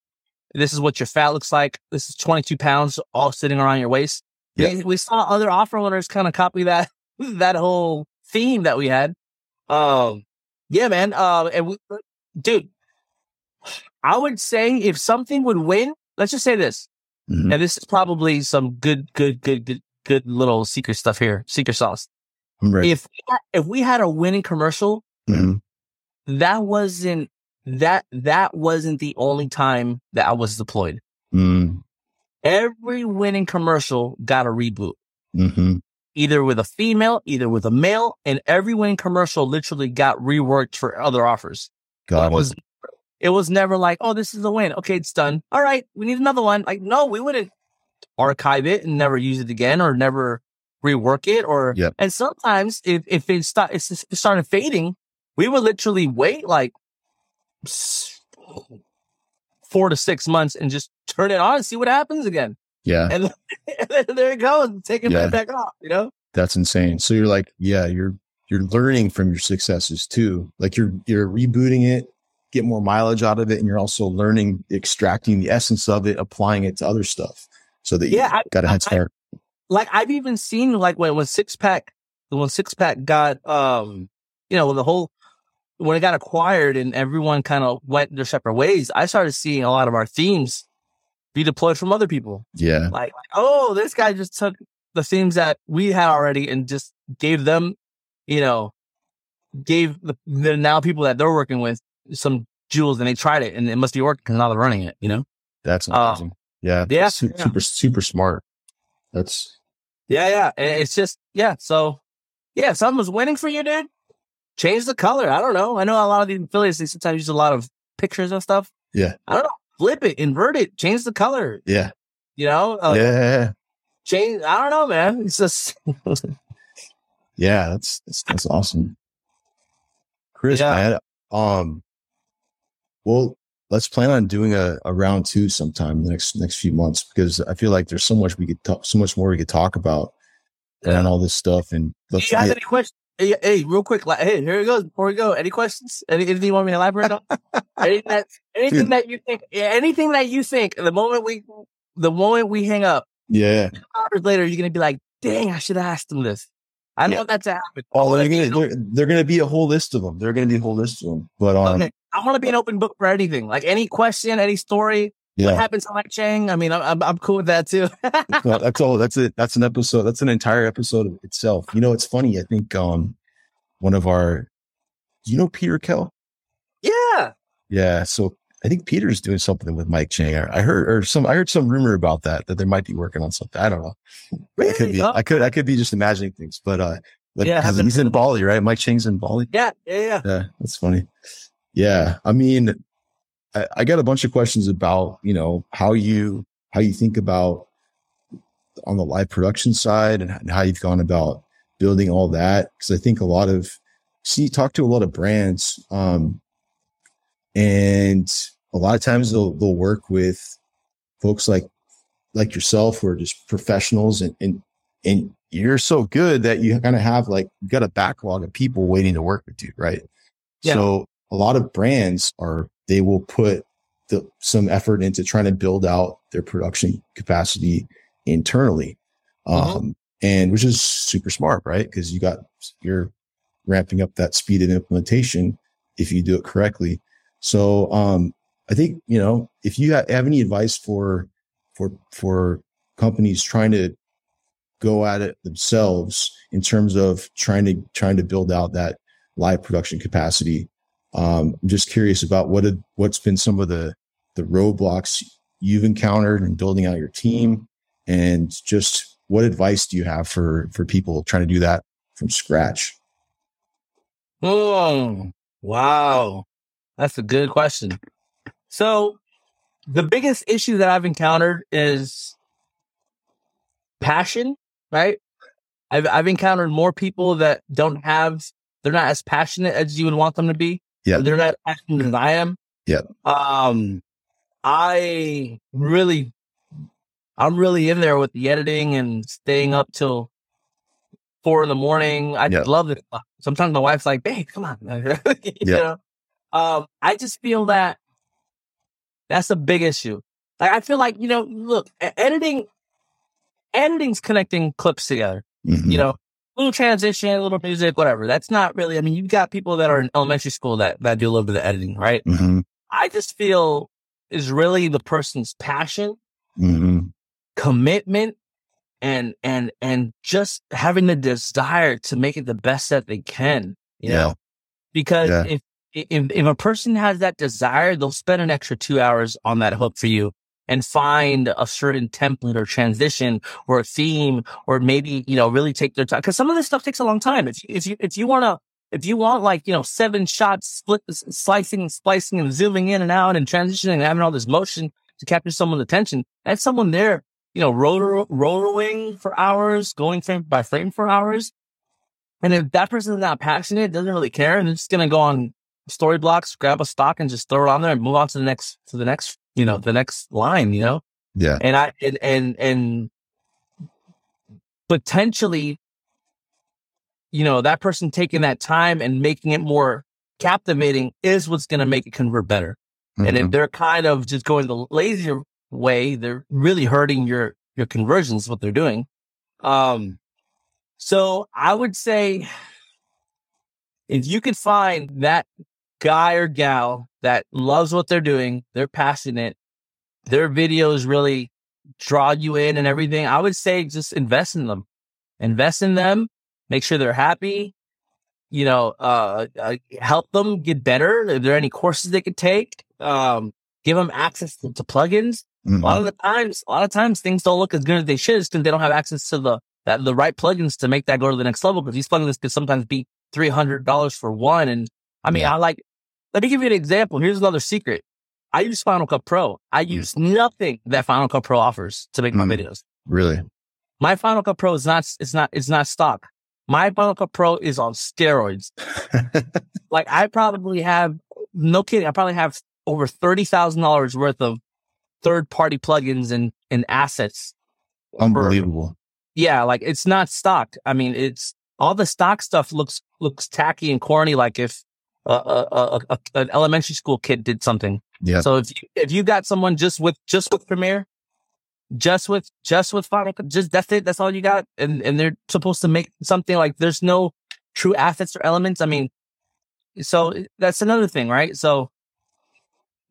this is what your fat looks like. This is twenty two pounds all sitting around your waist. Yeah. We, we saw other offer owners kind of copy that that whole theme that we had. Um, yeah, man. Um, and we, dude, I would say if something would win, let's just say this, Mhm. and this is probably some good, good, good, good, good little secret stuff here, secret sauce. If if we had a winning commercial, Mhm. that wasn't that that wasn't the only time that I was deployed. Mm. Every winning commercial got a reboot, Mhm. either with a female, either with a male, and every winning commercial literally got reworked for other offers. Got it was it was never like, oh, this is a win. Okay, it's done. All right, we need another one. Like, no, we wouldn't archive it and never use it again or never rework it or Yep. and sometimes if if it start it's it started fading, we would literally wait like four to six months and just turn it on and see what happens again. Yeah. And, and then there it goes, take it Yeah. right back off, you know? That's insane. So you're like, yeah, you're you're learning from your successes too. Like you're you're rebooting it, get more mileage out of it, and you're also learning, extracting the essence of it, applying it to other stuff. So that Yeah, I- got a I- head start. like I've even seen like when when six pack when six pack got um you know the whole when it got acquired and everyone kind of went their separate ways, I started seeing a lot of our themes be deployed from other people. yeah. Like, oh, this guy just took the themes that we had already and just gave them, you know, gave the, the now people that they're working with some jewels and they tried it and it must be working because now they're running it, you know? That's Uh, amazing. yeah. yeah, su- yeah. Super, super smart. That's Yeah, yeah. It's just, yeah. So, yeah, if something was winning for you, dude, change the color. I don't know. I know a lot of these affiliates, they sometimes use a lot of pictures and stuff. Yeah. I don't know. Flip it, invert it, change the color, yeah. you know? Uh, yeah. Change, I don't know, man. It's just, Yeah. That's, that's, that's awesome. Chris, Yeah. man, um, well, let's plan on doing a, a round two sometime in the next, next few months, because I feel like there's so much we could talk, so much more we could talk about Yeah. and all this stuff. And do you guys yeah, any questions? Hey, hey, real quick, like, hey, here it goes. Before we go, any questions? Any, anything you want me to elaborate on? anything that, anything Dude. that you think, yeah, anything that you think, the moment we, the moment we hang up, yeah. hours later, you're gonna be like, "Dang, I should have asked him this." I know Yeah. that's happened. Oh, they're gonna, they're, they're gonna be a whole list of them. They're gonna be a whole list of them. But, um, Okay, I want to be an open book for anything, like any question, any story. What yeah, happens to Mike Chang? I mean, I'm I'm, cool with that too. No, that's all. That's it. That's an episode. That's an entire episode of itself. You know, it's funny. I think, um, one of our, you know, Peter Kell. yeah, Yeah. So I think Peter's doing something with Mike Chang. I, I heard, or some, I heard some rumor about that, that they might be working on something. I don't know. I could be, Oh, I could, I could be just imagining things, but, uh, like, Yeah, he's in Bali, right? Mike Chang's in Bali. yeah, yeah, yeah. Yeah, that's funny. Yeah, I mean, I, I got a bunch of questions about you know how you how you think about on the live production side and, how you've gone about building all that because I think a lot of see talk to a lot of brands um, and a lot of times they'll they'll work with folks like like yourself who are just professionals and and and you're so good that you kind of have like you got a backlog of people waiting to work with you, right? Yeah. So a lot of brands are they will put the, some effort into trying to build out their production capacity internally, Mhm. um, and which is super smart, right? Because you got you're ramping up that speed of implementation if you do it correctly. So um, I think you know if you ha- have any advice for for for companies trying to go at it themselves in terms of trying to trying to build out that live production capacity. Um, I'm just curious about what had, what's been some of the the roadblocks you've encountered in building out your team, and just what advice do you have for for people trying to do that from scratch? Oh, wow. That's a good question. So, the biggest issue that I've encountered is passion, right? I've, I've encountered more people that don't have, they're not as passionate as you would want them to be. Yeah. They're not as passionate as I am. Yeah. Um, I really, I'm really in there with the editing and staying up till four in the morning. I Yeah. love it. Sometimes my wife's like, babe, come on. you Yeah. know? Um, I just feel that that's a big issue. Like, I feel like, you know, look, editing, editing's connecting clips together, Mhm. you know, little transition, a little music, whatever. That's not really, I mean, you've got people that are in elementary school that, that do a little bit of editing, right? Mhm. I just feel is really the person's passion, Mhm. commitment, and, and, and just having the desire to make it the best that they can, you Yeah. know, because Yeah. if, if, if a person has that desire, they'll spend an extra two hours on that hook for you and find a certain template or transition or a theme or maybe, you know, really take their time. Cause some of this stuff takes a long time. If, you- if you, if you want to, if you want like, you know, seven shots, split, slicing and splicing and zooming in and out and transitioning and having all this motion to capture someone's attention, that's someone there, you know, rotor, rotoring for hours, going frame by frame for hours. And if that person's not passionate, doesn't really care, and they're just going to go on Storyblocks, grab a stock and just throw it on there and move on to the next, to the next you know, the next line, you know? Yeah. And I, and, and, and potentially, you know, that person taking that time and making it more captivating is what's going to make it convert better. And if Mhm. they're kind of just going the lazier way, they're really hurting your, your conversions, what they're doing. Um, so I would say if you could find that guy or gal that loves what they're doing, they're passionate, their videos really draw you in and everything, I would say just invest in them. Invest in them, make sure they're happy, you know, uh, uh help them get better. If there are any courses they could take, um, give them access to, to plugins. A lot of the times, a lot of times things don't look as good as they should because they don't have access to the that the right plugins to make that go to the next level. Because these plugins could sometimes be three hundred dollars for one. And I mean, Yeah. I like. Let me give you an example. Here's another secret. I use Final Cut Pro. I use nothing that Final Cut Pro offers to make my Mhm. videos. Really? My Final Cut Pro is not. It's not. It's not stock. My Final Cut Pro is on steroids. Like I probably have no kidding. I probably have over thirty thousand dollars worth of third party plugins and and assets for- Unbelievable. yeah, like it's not stock. I mean, it's all the stock stuff looks looks tacky and corny. Like if a, a, a, an elementary school kid did something. Yeah. So if you, if you got someone just with just with Premiere, just with just with Final Cut, just that's it. That's all you got, and and they're supposed to make something like there's no true assets or elements. I mean, so that's another thing, right? So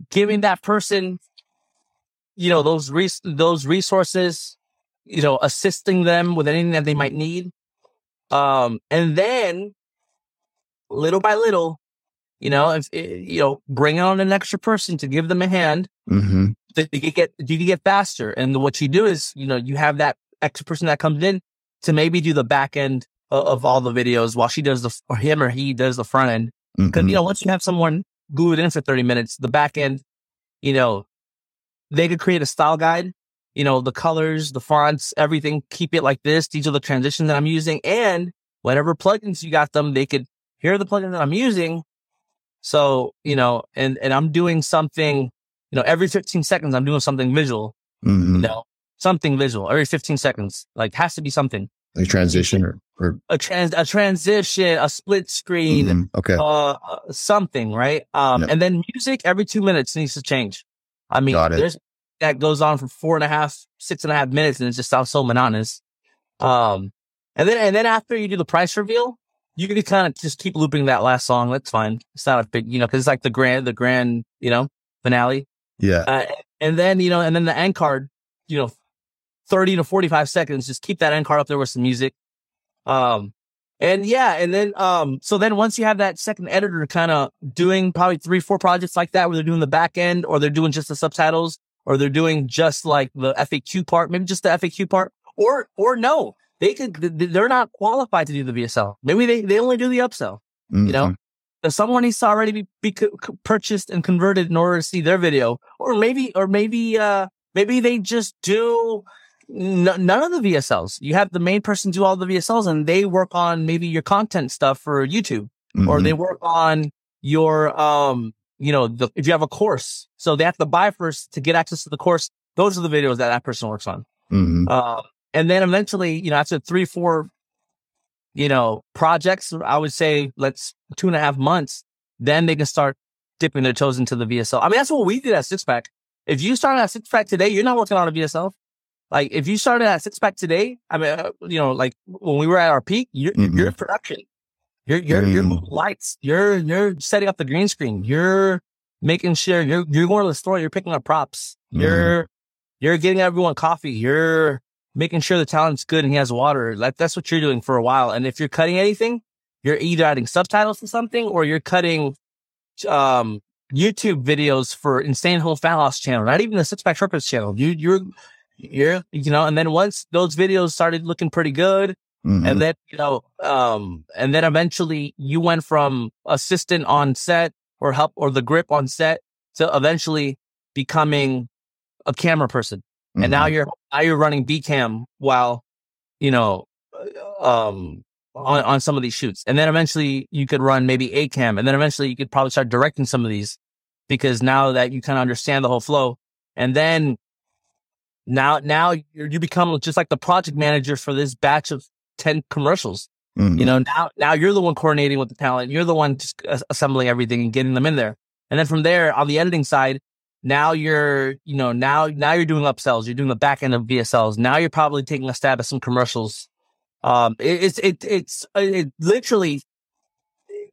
giving that person, you know, those res- those resources, you know, assisting them with anything that they might need. Um, and then little by little, you know, if, eh, you know, bring on an extra person to give them a hand, hmm that you get, you can get faster. And what you do is, you know, you have that extra person that comes in to maybe do the back end of, of all the videos while she does the, or him or he does the front end. Cause, Mm-hmm. you know, once you have someone glued in for 30 minutes, the back end, you know, they could create a style guide, you know, the colors, the fonts, everything, keep it like this. These are the transitions that I'm using. And whatever plugins you got them, they could hear the plugin that I'm using. So, you know, and, and I'm doing something, you know, every 15 seconds, I'm doing something visual, hmm you know, something visual every 15 seconds, like has to be something, A transition or, or a trans, a transition, a split screen, Mhm. okay. uh, uh, something, right? Um, Yep. and then music every two minutes needs to change. I mean, there's that goes on for four and a half, six and a half minutes, and it just sounds so monotonous. Um, and then and then after you do the price reveal, you can kind of just keep looping that last song. That's fine. It's not a big, you know, because it's like the grand, the grand, you know, finale. yeah. Uh, and then you know, and then the end card, you know, thirty to forty-five seconds. Just keep that end card up there with some music. Um, and yeah, and then um, so then once you have that second editor kind of doing probably three, four projects like that, where they're doing the back end, or they're doing just the subtitles, or they're doing just like the FAQ part, maybe just the FAQ part, or or no, they could they're not qualified to do the VSL. Maybe they they only do the upsell. You know, Mhm. if someone needs to already be, be co- purchased and converted in order to see their video, or maybe, or maybe, uh, maybe they just do n- none of the VSLs. You have the main person do all the VSLs and they work on maybe your content stuff for YouTube or Mhm. they work on your, um, you know, the, if you have a course, so they have to buy first to get access to the course. Those are the videos that that person works on. Mhm. Uh, and then eventually, you know, after three, four, you know, projects, I would say let's two and a half months, then they can start dipping their toes into the VSL. I mean, that's what we did at Six Pack. If you started at Six Pack today, you're not working on a VSL. Like if you started at Six Pack today, I mean, uh, you know, like when we were at our peak, you're, Mhm. you're in production. You're, you're, you're Mm. lights. You're, you're setting up the green screen. You're making sure you're, you're going to the store. You're picking up props. Mhm. You're, you're getting everyone coffee. You're making sure the talent's good and he has water. Like that's what you're doing for a while. And if you're cutting anything, you're either adding subtitles to something or you're cutting, um, YouTube videos for Insane Home Fat Loss channel, not even the Six Pack Shortcuts channel. You, you're, you're, you know, and then once those videos started looking pretty good, Mhm. and then, you know, um, and then eventually you went from assistant on set or help or the grip on set to eventually becoming a camera person. And now Mhm. you're, now you're running B cam while, you know, uh, um, on, on some of these shoots. And then eventually you could run maybe A cam. And then eventually you could probably start directing some of these because now that you kind of understand the whole flow, And then now, now you become just like the project manager for this batch of 10 commercials. Mhm. You know, now, now you're the one coordinating with the talent. You're the one just assembling everything and getting them in there. And then from there on the editing side, now you're, you know, now, now you're doing upsells. You're doing the back end of VSLs. Now you're probably taking a stab at some commercials. Um, it, it's, it, it's, it literally,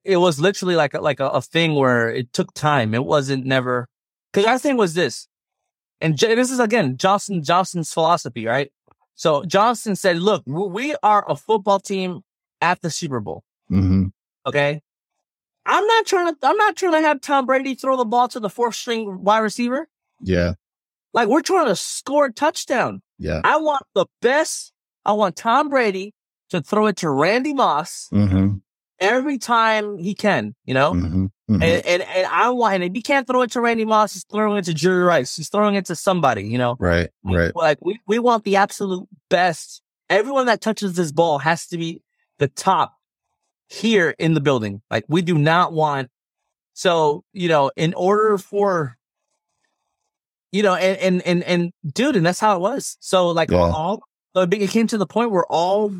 it was literally like, a, like a, a thing where it took time. It wasn't never, cause our thing was this. And J- this is again, Johnson, Johnson's philosophy, right? So Johnson said, look, we are a football team at the Super Bowl. Mhm. Okay. I'm not trying to, I'm not trying to have Tom Brady throw the ball to the fourth string wide receiver. Yeah. Like we're trying to score a touchdown. Yeah. I want the best. I want Tom Brady to throw it to Randy Moss hmm every time he can, you know? hmm And, and, and I want, and if he can't throw it to Randy Moss, he's throwing it to Jerry Rice. He's throwing it to somebody, you know? Right. Right. Like we, we want the absolute best. Everyone that touches this ball has to be the top here in the building. Like we do not want. So, you know, in order for, you know, and, and, and, and dude, and that's how it was. So like Yeah. all, it came to the point where all,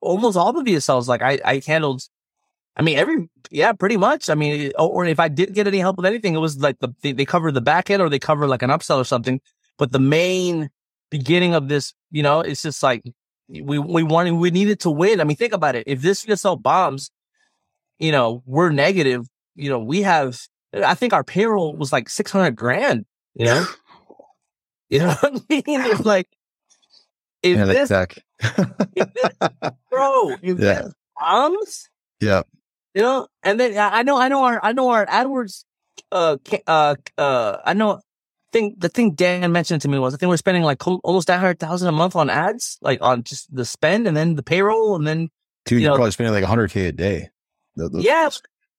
almost all the VSLs, like I, I handled, I mean, every, yeah, pretty much. I mean, or, or if I didn't get any help with anything, it was like the, they, they cover the back end or they cover like an upsell or something. But the main beginning of this, you know, it's just like we, we wanted, we needed to win. I mean, think about it. If this VSL bombs, you know, we're negative, you know, we have, I think our payroll was like 600 grand, you know? You know what I mean? It's like, if Yeah, this, if this, bro, if Yeah. this bombs, yeah. you know, and then I I know, I know our, I know our AdWords, uh, uh, uh, I know, thing, the thing Dan mentioned to me was I think we're spending like almost nine hundred thousand a month on ads, like on just the spend and then the payroll and then Dude, You you're know- probably spending like 100K a day. The- the- yeah,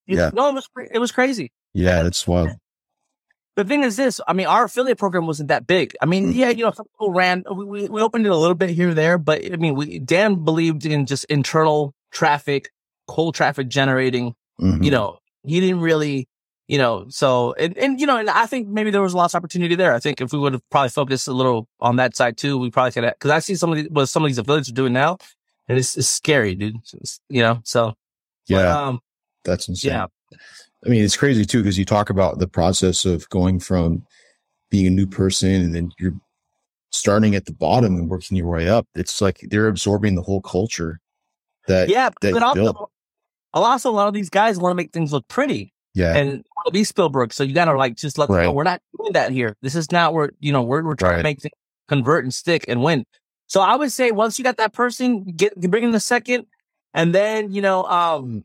Yeah. no, it was it was crazy. Yeah. That's wild. The thing is this, I mean, our affiliate program wasn't that big. I mean, Mm. yeah, you know, some people ran, we, we, we opened it a little bit here there, but I mean, we, Dan believed in just internal traffic, cold traffic generating, Mhm. you know, he didn't really, you know, so, and, and, you know, and I think maybe there was lots of opportunity there. I think if we would have probably focused a little on that side too, we probably could have, cause I see some of the, what some of these affiliates are doing now and it's, it's scary, dude. It's- you know, so, but, yeah. um, That's insane. yeah, I mean, it's crazy too, because you talk about the process of going from being a new person and then you're starting at the bottom and working your way up. It's like they're absorbing the whole culture that, yeah, that but also, built. also a lot of these guys want to make things look pretty. Yeah. and wanna be Spielberg. So you gotta like just let them Right. know we're not doing that here. This is not where you know we're we're trying Right. to make things convert and stick and win. So I would say once you got that person, get bring in the second, and then you know, um,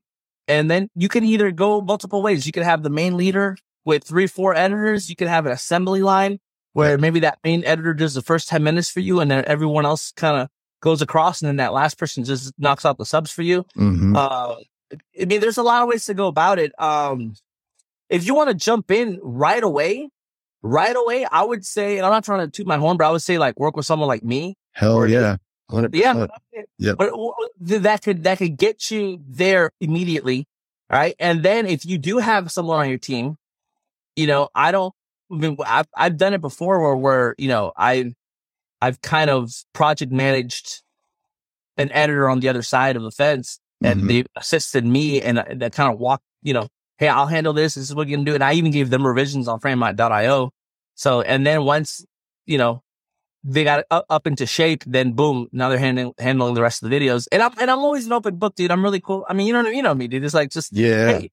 and then you can either go multiple ways. You could have the main leader with three, four editors. You could have an assembly line where maybe that main editor does the first ten minutes for you, and then everyone else kind of goes across, and then that last person just knocks out the subs for you. Mhm. Uh, I mean, there's a lot of ways to go about it. Um, if you want to jump in right away, right away, I would say, and I'm not trying to toot my horn, but I would say like work with someone like me. Hell or- yeah. 100%. Yeah, Yep. but that could that could get you there immediately, right? And then if you do have someone on your team, you know, I don't. I mean, I've I've done it before where where you know I I've kind of project managed an editor on the other side of the fence and Mhm. they assisted me and that kind of walked, you know, hey, I'll handle this. This is what you're gonna do. And I even gave them revisions on framelight.io. So, and then once, you know, they got up, up into shape, then boom, now they're handling, handling the rest of the videos. And I'm, and I'm always an open book, dude. I'm really cool. I mean, you know, you know me, dude. It's like just, Yeah. hey,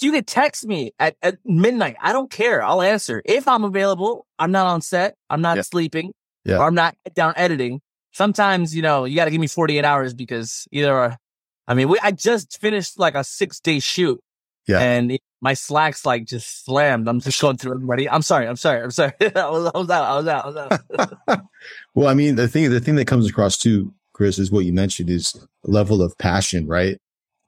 you can text me at, at midnight. I don't care. I'll answer. If I'm available, I'm not on set. I'm not Yeah. sleeping. Yeah. Or I'm not down editing. Sometimes, you know, you got to give me 48 hours because either, I mean, we, I just finished like a six day shoot. Yeah. And my Slack's like just slammed. I'm just going through everybody. I'm sorry. I'm sorry. I'm sorry. I, was, I was out. I was out. I was out. well, I mean, the thing, the thing that comes across too, Chris, is what you mentioned is level of passion, right?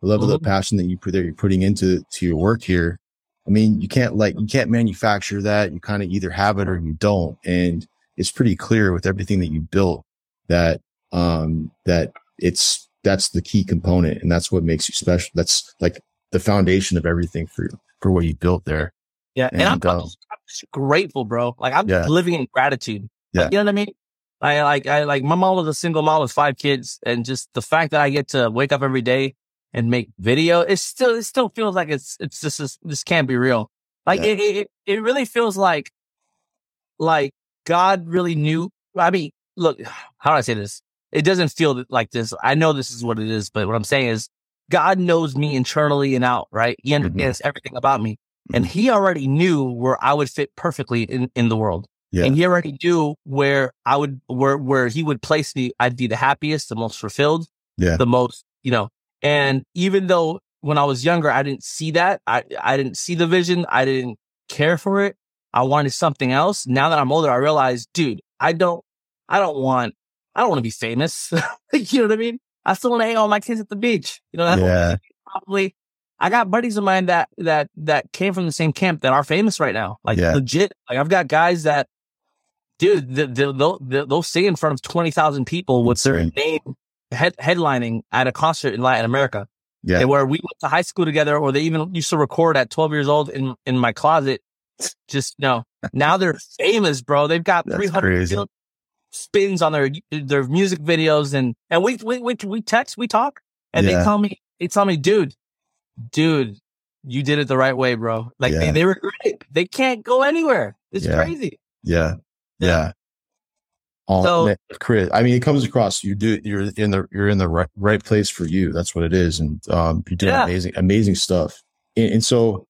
The level of Mhm. passion that you put that you're putting into to your work here. I mean, you can't like you can't manufacture that. You kind of either have it or you don't, and it's pretty clear with everything that you built that um that it's that's the key component, and that's what makes you special. That's like the foundation of everything for for what you built there. Yeah. And, I'm, um, I'm just grateful, bro. Like I'm Yeah. living in gratitude. Yeah. Like, you know what I mean? I like, I like, my mom was a single mom with five kids and just the fact that I get to wake up every day and make video, it still, it still feels like it's, it's just, this, this can't be real. Like Yeah. it, it, it- it really feels like, like God really knew. I mean, look, how do I say this? It doesn't feel like this. I know this is what it is, but what I'm saying is God knows me internally and out, right? He mm-hmm. understands everything about me. And mm-hmm. he already knew where I would fit perfectly in, in the world. Yeah. And he already knew where I would, where, where he would place me. I'd be the happiest, the most fulfilled, Yeah. the most, you know, and even though when I was younger, I didn't see that. I, I didn't see the vision. I didn't care for it. I wanted something else. Now that I'm older, I realize, dude, I don't, I don't want, I don't want to be famous. you know what I mean? I still want to hang out with my kids at the beach. You know, that's Yeah. probably, I got buddies of mine that, that, that came from the same camp that are famous right now. Like Yeah. legit. Like I've got guys that, dude, they- they- they'll, they'll, they'll sing in front of 20,000 people with their name head, headlining at a concert in Latin America. Yeah. And where we went to high school together, or they even used to record at 12 years old in, in my closet. Just, know, now they're famous, bro. They've got That's 300 crazy. million spins on their, their music videos. And, and we, we, we, we text, we talk and Yeah. they tell me, they tell me, dude, dude, you did it the right way, bro. Like Yeah. they, they regret it. They can't go anywhere. It's Yeah. crazy. Yeah. Yeah. All, So- man, Chris, I mean, it comes across. You do. You're in the. You're in the right, right place for you. That's what it is, and um, you're doing amazing, amazing stuff. And, and so,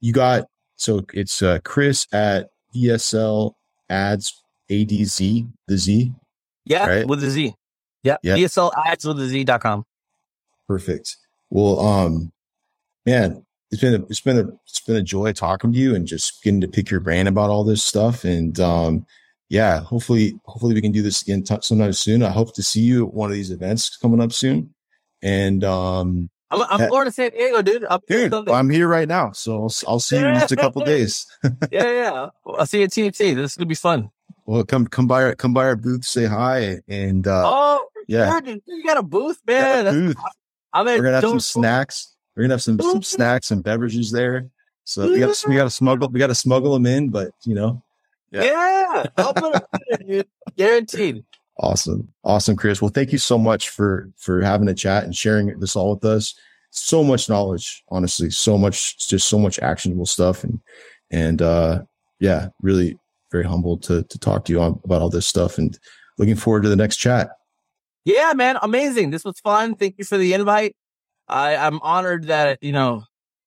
you got. So it's uh, Chris at VSL Ads ADZ the Z. Yeah. Right. With the Z. Yeah. Yeah. VSL ads with the Z.com. Perfect. Well, um, man, it's been a, it's been a it's been a joy talking to you and just getting to pick your brain about all this stuff. And um, yeah, hopefully, hopefully we can do this again t- sometime soon. I hope to see you at one of these events coming up soon. And um, I'm, I'm Yeah. going to San Diego, dude. I'm dude, I'm here right now, so I'll, I'll see you in just a couple days. yeah, yeah. I'll see you at TNT. This is gonna be fun. Well, come come by our come by our booth, say hi, and uh, oh, yeah, yeah, dude, you got a booth, man. a booth. I'm at We're gonna have some snacks. We're gonna have some some snacks and beverages there. So we got we got to smuggle we got to smuggle them in, but you know, Yeah, I'll put it in, dude. Guaranteed. awesome, awesome, Chris. Well, thank you so much for for having a chat and sharing this all with us. So much knowledge, honestly, so much, just so much actionable stuff, and and uh yeah, really very humbled to to talk to you on, about all this stuff, and looking forward to the next chat. Yeah, man, amazing. This was fun. Thank you for the invite. I, I'm honored that you know,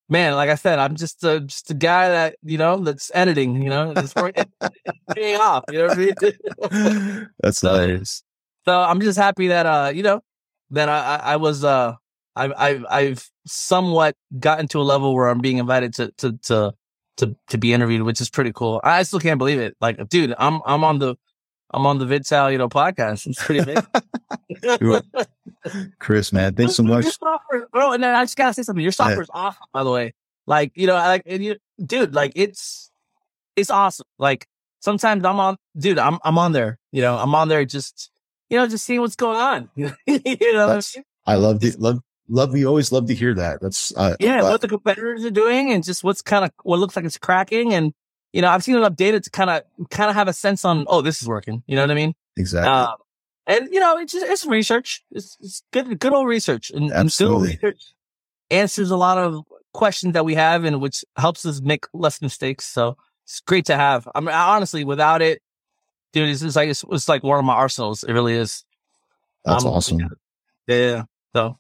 man. Like I said, I'm just a just a guy that you know that's editing. You know, working, paying off. You know what I mean? That's So- nice. so I'm just happy that uh, you know, that I I, I was uh, I've I've I've somewhat gotten to a level where I'm being invited to to to to to be interviewed, which is pretty cool. I still can't believe it. Like, dude, I'm I'm on the I'm on the VidTao, you know, podcast. It's pretty big. Chris, man, thanks so much. Software, bro. And I just gotta say something. Your software is awesome, by the way. Like, you know, I like, and you, dude, like it's, it's awesome. Like sometimes I'm on, dude, I'm, I'm on there, you know, I'm on there just, you know, just seeing what's going on. you know, what I mean? I love the love love. We always love to hear that. That's uh, yeah, uh, what the competitors are doing and just what's kind of, what looks like it's cracking. And, you know, I've seen enough data to kind of, kind of have a sense on, oh, this is working. You know what I mean? exactly. Um, and you know, it's just, it's research. It's, it's good, good old research, and, and Absolutely. research answers a lot of questions that we have, and which helps us make less mistakes. So it's great to have. I mean, honestly, without it, dude, it's, it's like it's, it's like one of my arsenals. It really is. That's um, awesome. Yeah. yeah. So,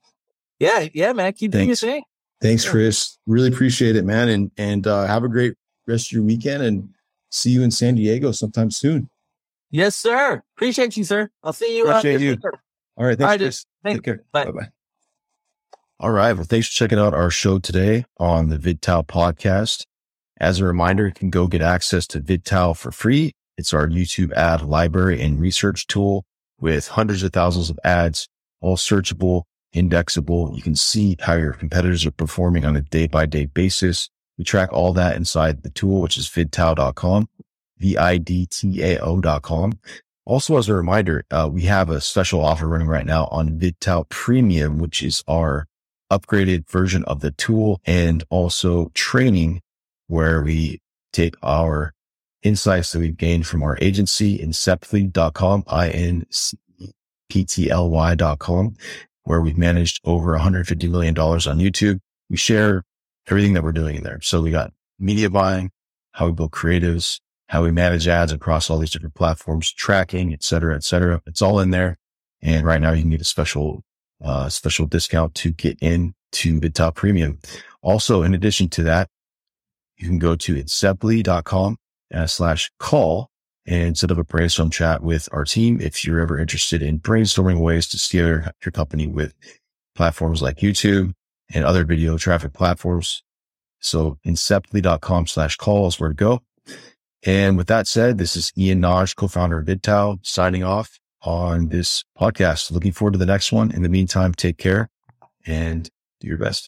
yeah, yeah, man, keep doing your Thanks. thing. Thanks. Chris. Really appreciate it, man. And and uh, have a great rest of your weekend. And see you in San Diego sometime soon. Yes, sir. Appreciate you, sir. I'll see you. Appreciate uh, you. later. All right, thanks, All right. Chris. Thanks. Take care. Bye. Bye bye. All right. Well, thanks for checking out our show today on the VidTao podcast. As a reminder, you can go get access to VidTao for free. It's our YouTube ad library and research tool with hundreds of thousands of ads, all searchable, indexable. You can see how your competitors are performing on a day by day basis. We track all that inside the tool, which is vidtao.com, V-I-D-T-A-O.com. Also, as a reminder, uh, we have a special offer running right now on VidTao Premium, which is our upgraded version of the tool and also training where we take our insights that we've gained from our agency, inceptly.com, I-N-C-P-T-L-Y.com, where we've managed over $150 million on YouTube. We share everything that we're doing in there. So we got media buying, how we build creatives, how we manage ads across all these different platforms, tracking, et cetera, et cetera. It's all in there. And right now you can get a special, uh, special discount to get in to the top premium. Also, in addition to that, you can go to inceptly.com uh, slash call and set up a brainstorm chat with our team. If you're ever interested in brainstorming ways to scale your company with platforms like YouTube and other video traffic platforms. So inceptly.com slash call is where to go. And with that said, this is Ian Nagy, co-founder of VidTao signing off on this podcast. Looking forward to the next one. In the meantime, take care and do your best.